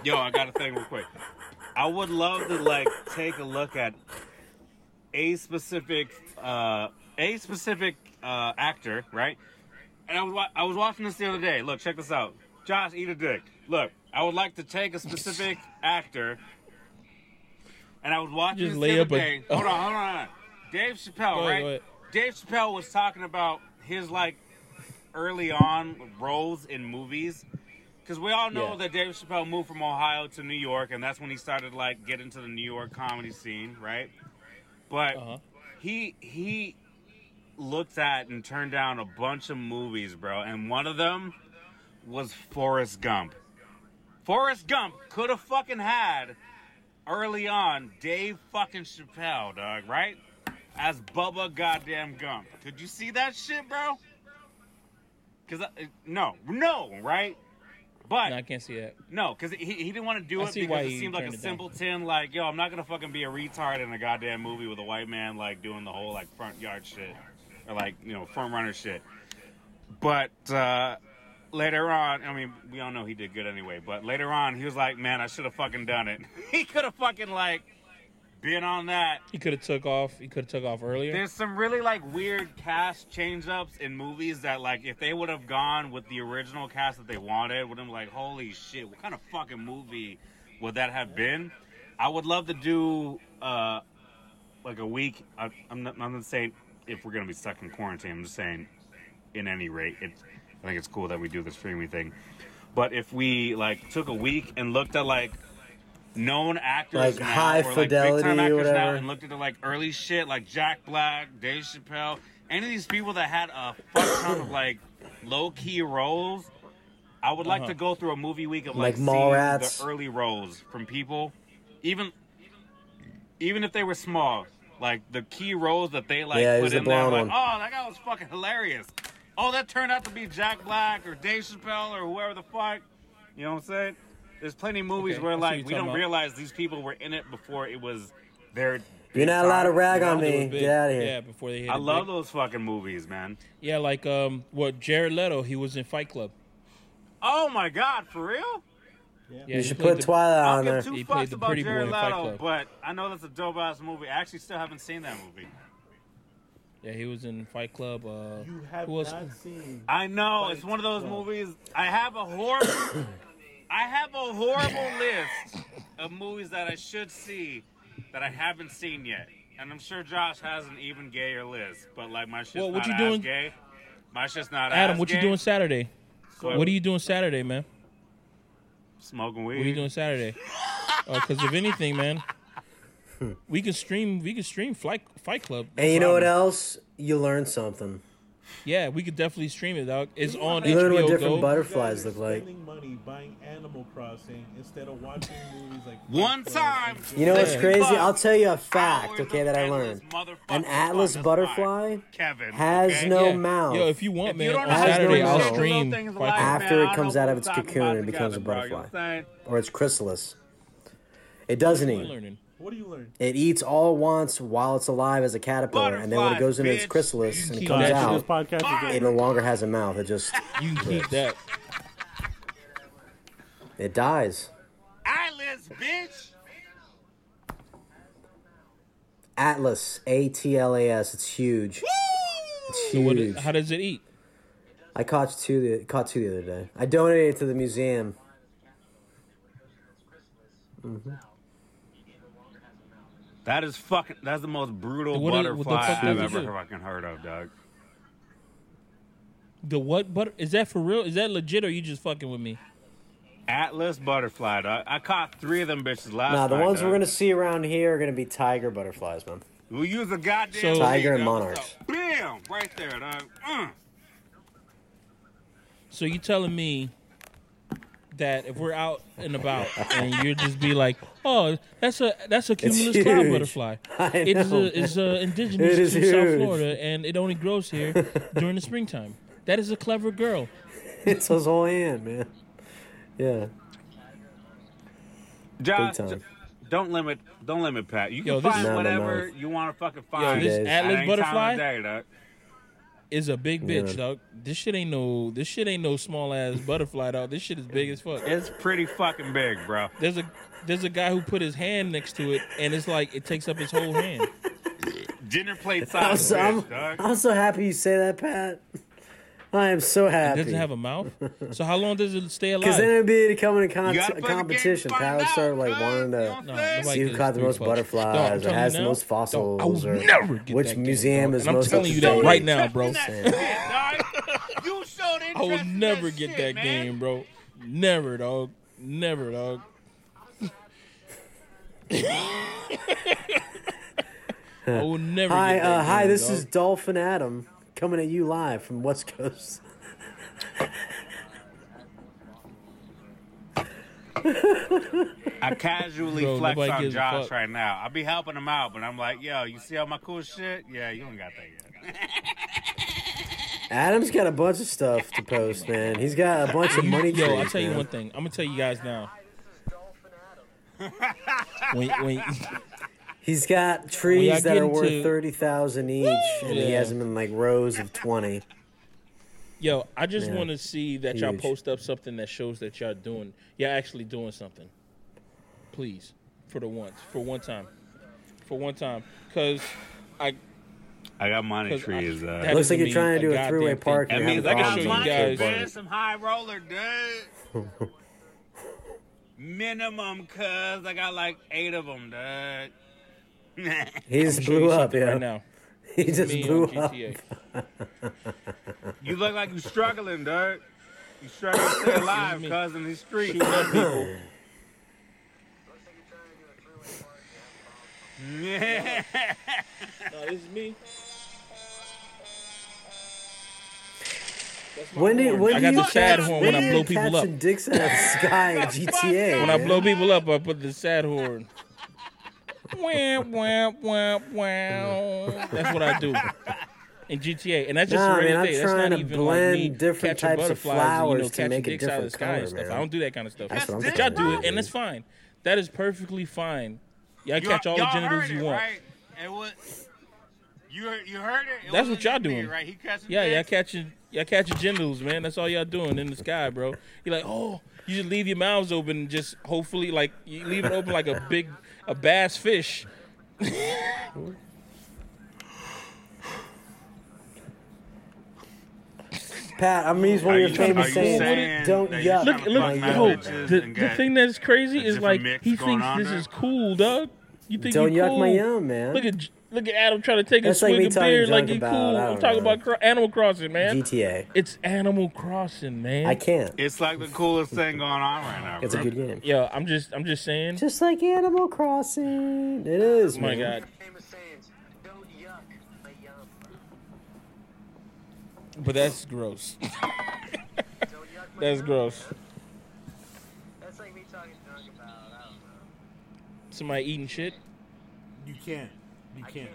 yo! I got a thing real quick. I would love to like take a look at a specific, uh, a specific uh, actor, right? And I was wa- I was watching this the other day. Look, check this out. Josh, eat a dick. Look, I would like to take a specific actor, and I was watching Just this lay the up other a- day. Hold on, hold on, hold on. Dave Chappelle, Go ahead, right? go ahead. Dave Chappelle was talking about his like early on roles in movies. Because we all know Yeah. that Dave Chappelle moved from Ohio to New York, and that's when he started like getting to the New York comedy scene, right? But Uh-huh. he he looked at and turned down a bunch of movies, bro, and one of them was Forrest Gump. Forrest Gump could have fucking had early on Dave fucking Chappelle, dog, right? as Bubba Goddamn Gump. Could you see that shit, bro? Cause I, no, no, right? But No, I can't see that. no, because he, he didn't want to do I it because it he seemed like a turned it down. simpleton. Like, yo, I'm not gonna fucking be a retard in a goddamn movie with a white man like doing the whole like front yard shit or like you know front runner shit. But uh, later on, I mean, we all know he did good anyway. But later on, he was like, man, I should have fucking done it. he could have fucking like been on that. He could have took off. He could have took off earlier. There's some really like weird cast change ups in movies that like if they would have gone with the original cast that they wanted, would have been like, holy shit, what kind of fucking movie would that have been? I would love to do uh like a week. I, I'm not, I'm not saying if we're gonna be stuck in quarantine. I'm just saying, in any rate, it's I think it's cool that we do the streaming thing. But if we like took a week and looked at like known actors Like now, high or, like, fidelity or actors now, and looked at the like early shit like Jack Black, Dave Chappelle, any of these people that had a fuck ton of like low key roles. I would like Uh-huh. to go through a movie week of like, Like seeing Mallrats. the early roles from people, even even if they were small, like the key roles that they like Yeah, put in there. Like, one. oh, that guy was fucking hilarious. Oh, that turned out to be Jack Black or Dave Chappelle or whoever the fuck. You know what I'm saying? There's plenty of movies Okay, where I see what like we don't about. realize these people were in it before it was their. You're not allowed to rag on me. Get out of here. Yeah, before they hit. I it love big. those fucking movies, man. Yeah, like um, what Jared Leto? He was in Fight Club. Oh my god, for real? Yeah, You he should put the- Twilight on there. two He played fucks the about pretty boy Jared in Fight Leto, Club. but I know that's a dope ass movie. I actually still haven't seen that movie. Yeah, he was in Fight Club. Uh, You have who else? not seen. I know Fight it's one of those Club. movies. I have a horrible, I have a horrible list of movies that I should see that I haven't seen yet, and I'm sure Josh has an even gayer list. But like my shit's Well, what not you as doing- gay. My shit's not Adam, as what you doing Saturday? So- What are you doing Saturday, man? Smoking weed. What are you doing Saturday? Because if anything, man, we can stream. We can stream Fight Fight Club. no And you know what else? You learn something. Yeah, we could definitely stream it, dog. It's on You learn what different Go. butterflies look like. Spending money buying Animal Crossing instead of watching movies like One time. You know what's crazy? Fuck. I'll tell you a fact, okay, that I learned. An atlas butterfly. Kevin has okay? no Yeah. mouth. Yo, if you want, If man, you on Saturday no I'll stream like, After man, it comes out of its what we're talking cocoon about and becomes a together, bro. Butterfly. what I'm saying? or its chrysalis. It doesn't We're eat. Learning. What do you learn? It eats all at once while it's alive as a caterpillar, and then when it goes into its chrysalis and it comes keep that After shit this out, podcast, it no longer has a mouth. It just You can keep that. it dies. Atlas, bitch. Atlas, A T L A S. It's huge. It's So what? huge. How does it eat? I caught two. The, caught two the other day. I donated it to the museum. Mm-hmm. That is fucking. That's the most brutal What do- what butterfly fuck I've ever fucking heard of, Doug. The what? But is that for real? Is that legit, or you just fucking with me? Atlas butterfly, dog. I caught three of them bitches last Nah, the night, ones we're gonna see around here are gonna be tiger butterflies, man. We use a goddamn So- Tiger and dog. monarchs. Bam! Right there, dog. Mm. So you telling me that if we're out and about and you just be like, oh, that's a that's a cumulus cloud butterfly. I It's know. a, it's uh, indigenous It is to South. Florida and it only grows here during the springtime. That is a clever girl. it's his whole hand, man. Yeah. Josh, Big time. don't limit, don't limit Pat. You can Yo, this- find No, no, whatever no. you want to fucking Yo, find. this days. at Atlas any time of butterfly day, dog. Is a big bitch, Yeah. dog. This shit ain't no this shit ain't no small ass butterfly, dog. This shit is big as fuck. It's pretty fucking big, bro. There's a there's a guy who put his hand next to it and it's like it takes up his whole hand. Dinner plate I'm size, so, I'm, dog. I'm so happy you say that, Pat. I am so It happy. doesn't have a mouth. So how long does it stay alive? Because alive? then it'd be to come in a, con- You gotta a play the game, competition. find Pat would start like dog. wanting to No, see who caught the most fucks. butterflies, Dog, I'm or has you the now, most dog, fossils, I will or never get which that game, museum dog. is And I'm most telling you that right now, bro. Interested in that shit, dog. You showed I will interest never get that game, bro. Never, dog. Never, dog. I will never. Hi, get that uh, hi. game, This dog. is Dolphin Adam coming at you live from West Coast. I casually Bro, flex on Josh right now. I'll be helping him out, but I'm like, yo, you see all my cool shit? Yeah, you don't got that yet. Adam's got a bunch of stuff to post, man. He's got a bunch of money Yo, trees. I'll tell you one thing. I'm gonna tell you guys now. Hi, this is Dolphin Adam. When, when He's got y'all trees that are worth into- thirty thousand each, and he has them in like rows of twenty. yo, I just Yeah. want to see that y'all post up something that shows that y'all doing, y'all actually doing something. Please, for the once, for one time, for one time, because I I got money 'Cause I- trees. that Uh, Looks like you're trying to do a three-way thing. park. that You're means I got show you money, guys- man. Some high roller, dude. Minimum, cuz I got like eight of them, dude. He just blew up, something yeah. right now. He just blew up. You look like you're struggling, dude. You struggling to stay alive, me. cuz in these streets. People. Looks like you're trying to do a three-way park. You have a bomb. Yeah. No, this is me. When do horn. when I got the sad horn when when I blow people up. dicks out of the sky GTA? When I blow people up, I put the sad horn. Wah, wah, wah, wah. That's what I do in GTA, and that's just Nah, a regular man, I'm thing. That's trying not to even blend like me different catching types of butterflies and, you know, to catching make a dicks out of the different sky color, and stuff. man. I don't do that kind of stuff. That's what I'm But y'all do it, and it's fine. That is perfectly fine. Y'all You- catch all the y'all genitals heard you it, want. Right? It was, you, heard- you heard it? it That's what y'all just me, doing. right? He catching Yeah, y'all catching y'all catching genitals, man. That's all y'all doing in the sky, bro. You're like, oh, you just leave your mouths open, and just hopefully, like you leave it open like a big a bass fish. Pat, I'm using one of your you- famous are you sayings. saying Don't that you're yuck trying Look, to look, fuck my mad yo, yum. bitches the, and the get thing that's crazy a is different like mix he going thinks on this there? is cool, dog. You think Don't you yuck cool? my yum, man. Look at look at Adam trying to take a That's like swig me of beer like he cool. I I'm talking know. about cro- Animal Crossing, man. GTA. It's Animal Crossing, man. I can't. It's like the coolest thing going on right now. It's a good game. Yo, I'm just I'm just saying. Just like Animal Crossing. It is, oh my man. god. Famous sayings. Don't yuck my yum. But that's gross. Don't yuck my That's gross. That's like me talking junk about, I don't know. Somebody eating shit. You can't. You can't. can't.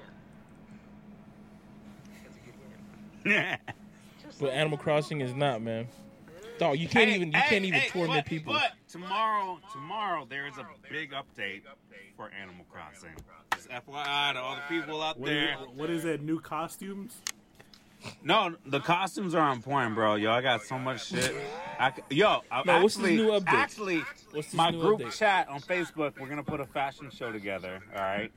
It's a good game. Just But Animal Crossing is not, man. Dog, you can't Hey, even you hey, can't even hey, torment but, people. But tomorrow, tomorrow there is a big update for Animal Crossing. Just FYI to all the people out What there. is, what is that? New costumes? No, the costumes are on point, bro. Yo, I got so much shit. I, c- yo, I, No, actually, what's this new update? actually, What's my new group update? chat on Facebook, we're gonna put a fashion show together. All right.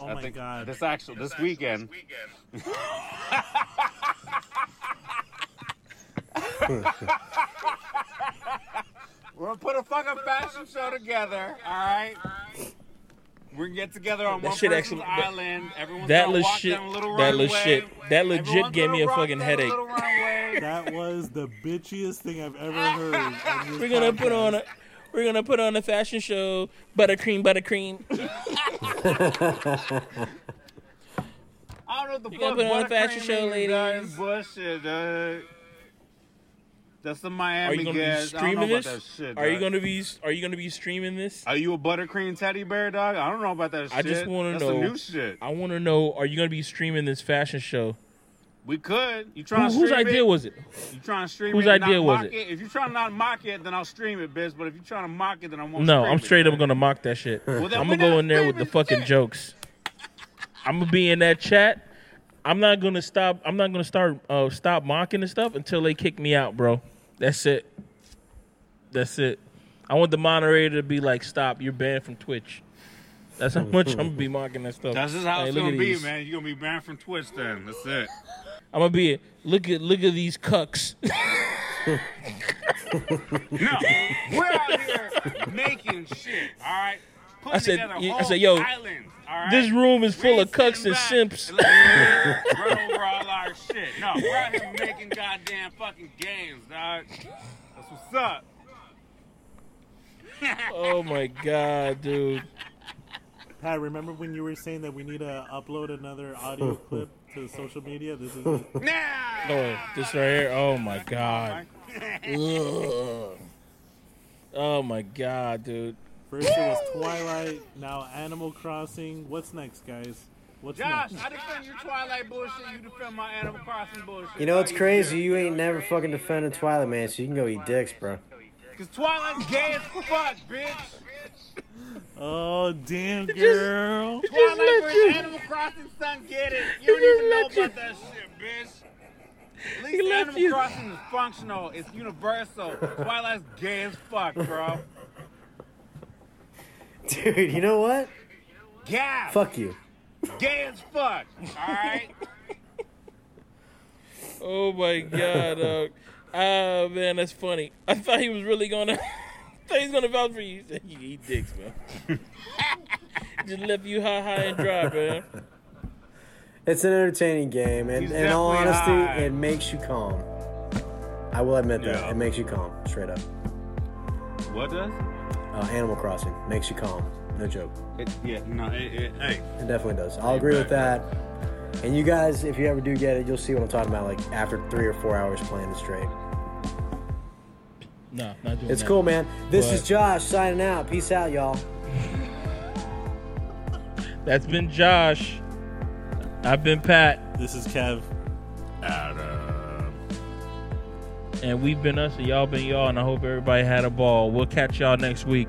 Oh I my think god. This actual this weekend. We're gonna put a fucking fashion show together, all right? We're gonna get together on That one shit person's actually- that- island. Everyone's that gonna walk legit- down a little that runway. legit- that legit Everyone's gave me a fucking headache. That was the bitchiest thing I've ever heard. on this We're gonna put on a we're gonna put on a fashion show, buttercream, buttercream. I don't know what the You fuck gonna put on a fashion show, ladies. bullshit, dog. That's the Miami Are you gonna be gas. I don't know streaming this? shit. Are you gonna be Are you gonna be streaming this? Are you a buttercream teddy bear, dog? I don't know about that shit. I just wanna That's know- new shit. I want to know. Are you gonna be streaming this fashion show? We could. You Who, trying to whose idea it? was it? You trying to stream whose it? and idea was mock it? If you trying to not mock it, then I'll stream it, bitch. But if you trying to mock it, then I won't. No, stream I'm it, straight up bitch. gonna mock that shit. Well, I'm gonna go in there with the fucking shit. jokes. I'm gonna be in that chat. I'm not gonna stop. I'm not gonna start uh, stop mocking and stuff until they kick me out, bro. That's it. That's it. I want the moderator to be like, "Stop! You're banned from Twitch." That's how much I'm gonna be mocking that stuff. That's just how Hey, it's gonna be, these. man. You're gonna be banned from Twitch then. That's it. I'm gonna be look at look at these cucks. No, we're out here making shit. All right. Putting I said- I said, yo, right? this room is full ain't of cucks and back simps. And let you Run over all our shit. No, we're out here making goddamn fucking games, dog. That's what's up. Oh my god, dude. Pat, remember when you were saying that we need to upload another audio clip to social media? This is it. Nah. Oh, this right here. Oh my god. Ugh. Oh my god, dude. First it was Twilight, now Animal Crossing. What's next, guys? What's Josh, next? I defend your Twilight bullshit. You defend my Animal Crossing bullshit. You know what's crazy? You ain't never fucking defended Twilight, man. So you can go eat dicks, bro. Cause Twilight's gay as fuck, bitch. Oh damn, girl! Twilight let versus you- Animal Crossing, son, get it. He You don't just even know let you- about that shit, bitch. At He least let Animal you- Crossing is functional. It's universal. Twilight's gay as fuck, bro. Dude, you know what? Gas. Fuck you. Gay as fuck. All right. Oh my god, dog. Ah man, that's funny. I thought he was really gonna. I thought he was gonna vouch for you. He said you eat dicks, man. Just left you high, high and dry, man. It's an entertaining game, and He's in all honesty, high. it makes you calm. I will admit that it makes you calm, straight up. What does? Uh, Animal Crossing makes you calm. No joke. It, yeah, no, it, it, hey. It definitely does. I'll agree with that. And you guys, if you ever do get it, you'll see what I'm talking about. Like after three or four hours playing it straight, No, not doing it's that. cool, man. This But- is Josh signing out. Peace out, y'all. That's been Josh. I've been Pat, This is Kev. Adam. and we've been us, and y'all been y'all, and I hope everybody had a ball. We'll catch y'all next week.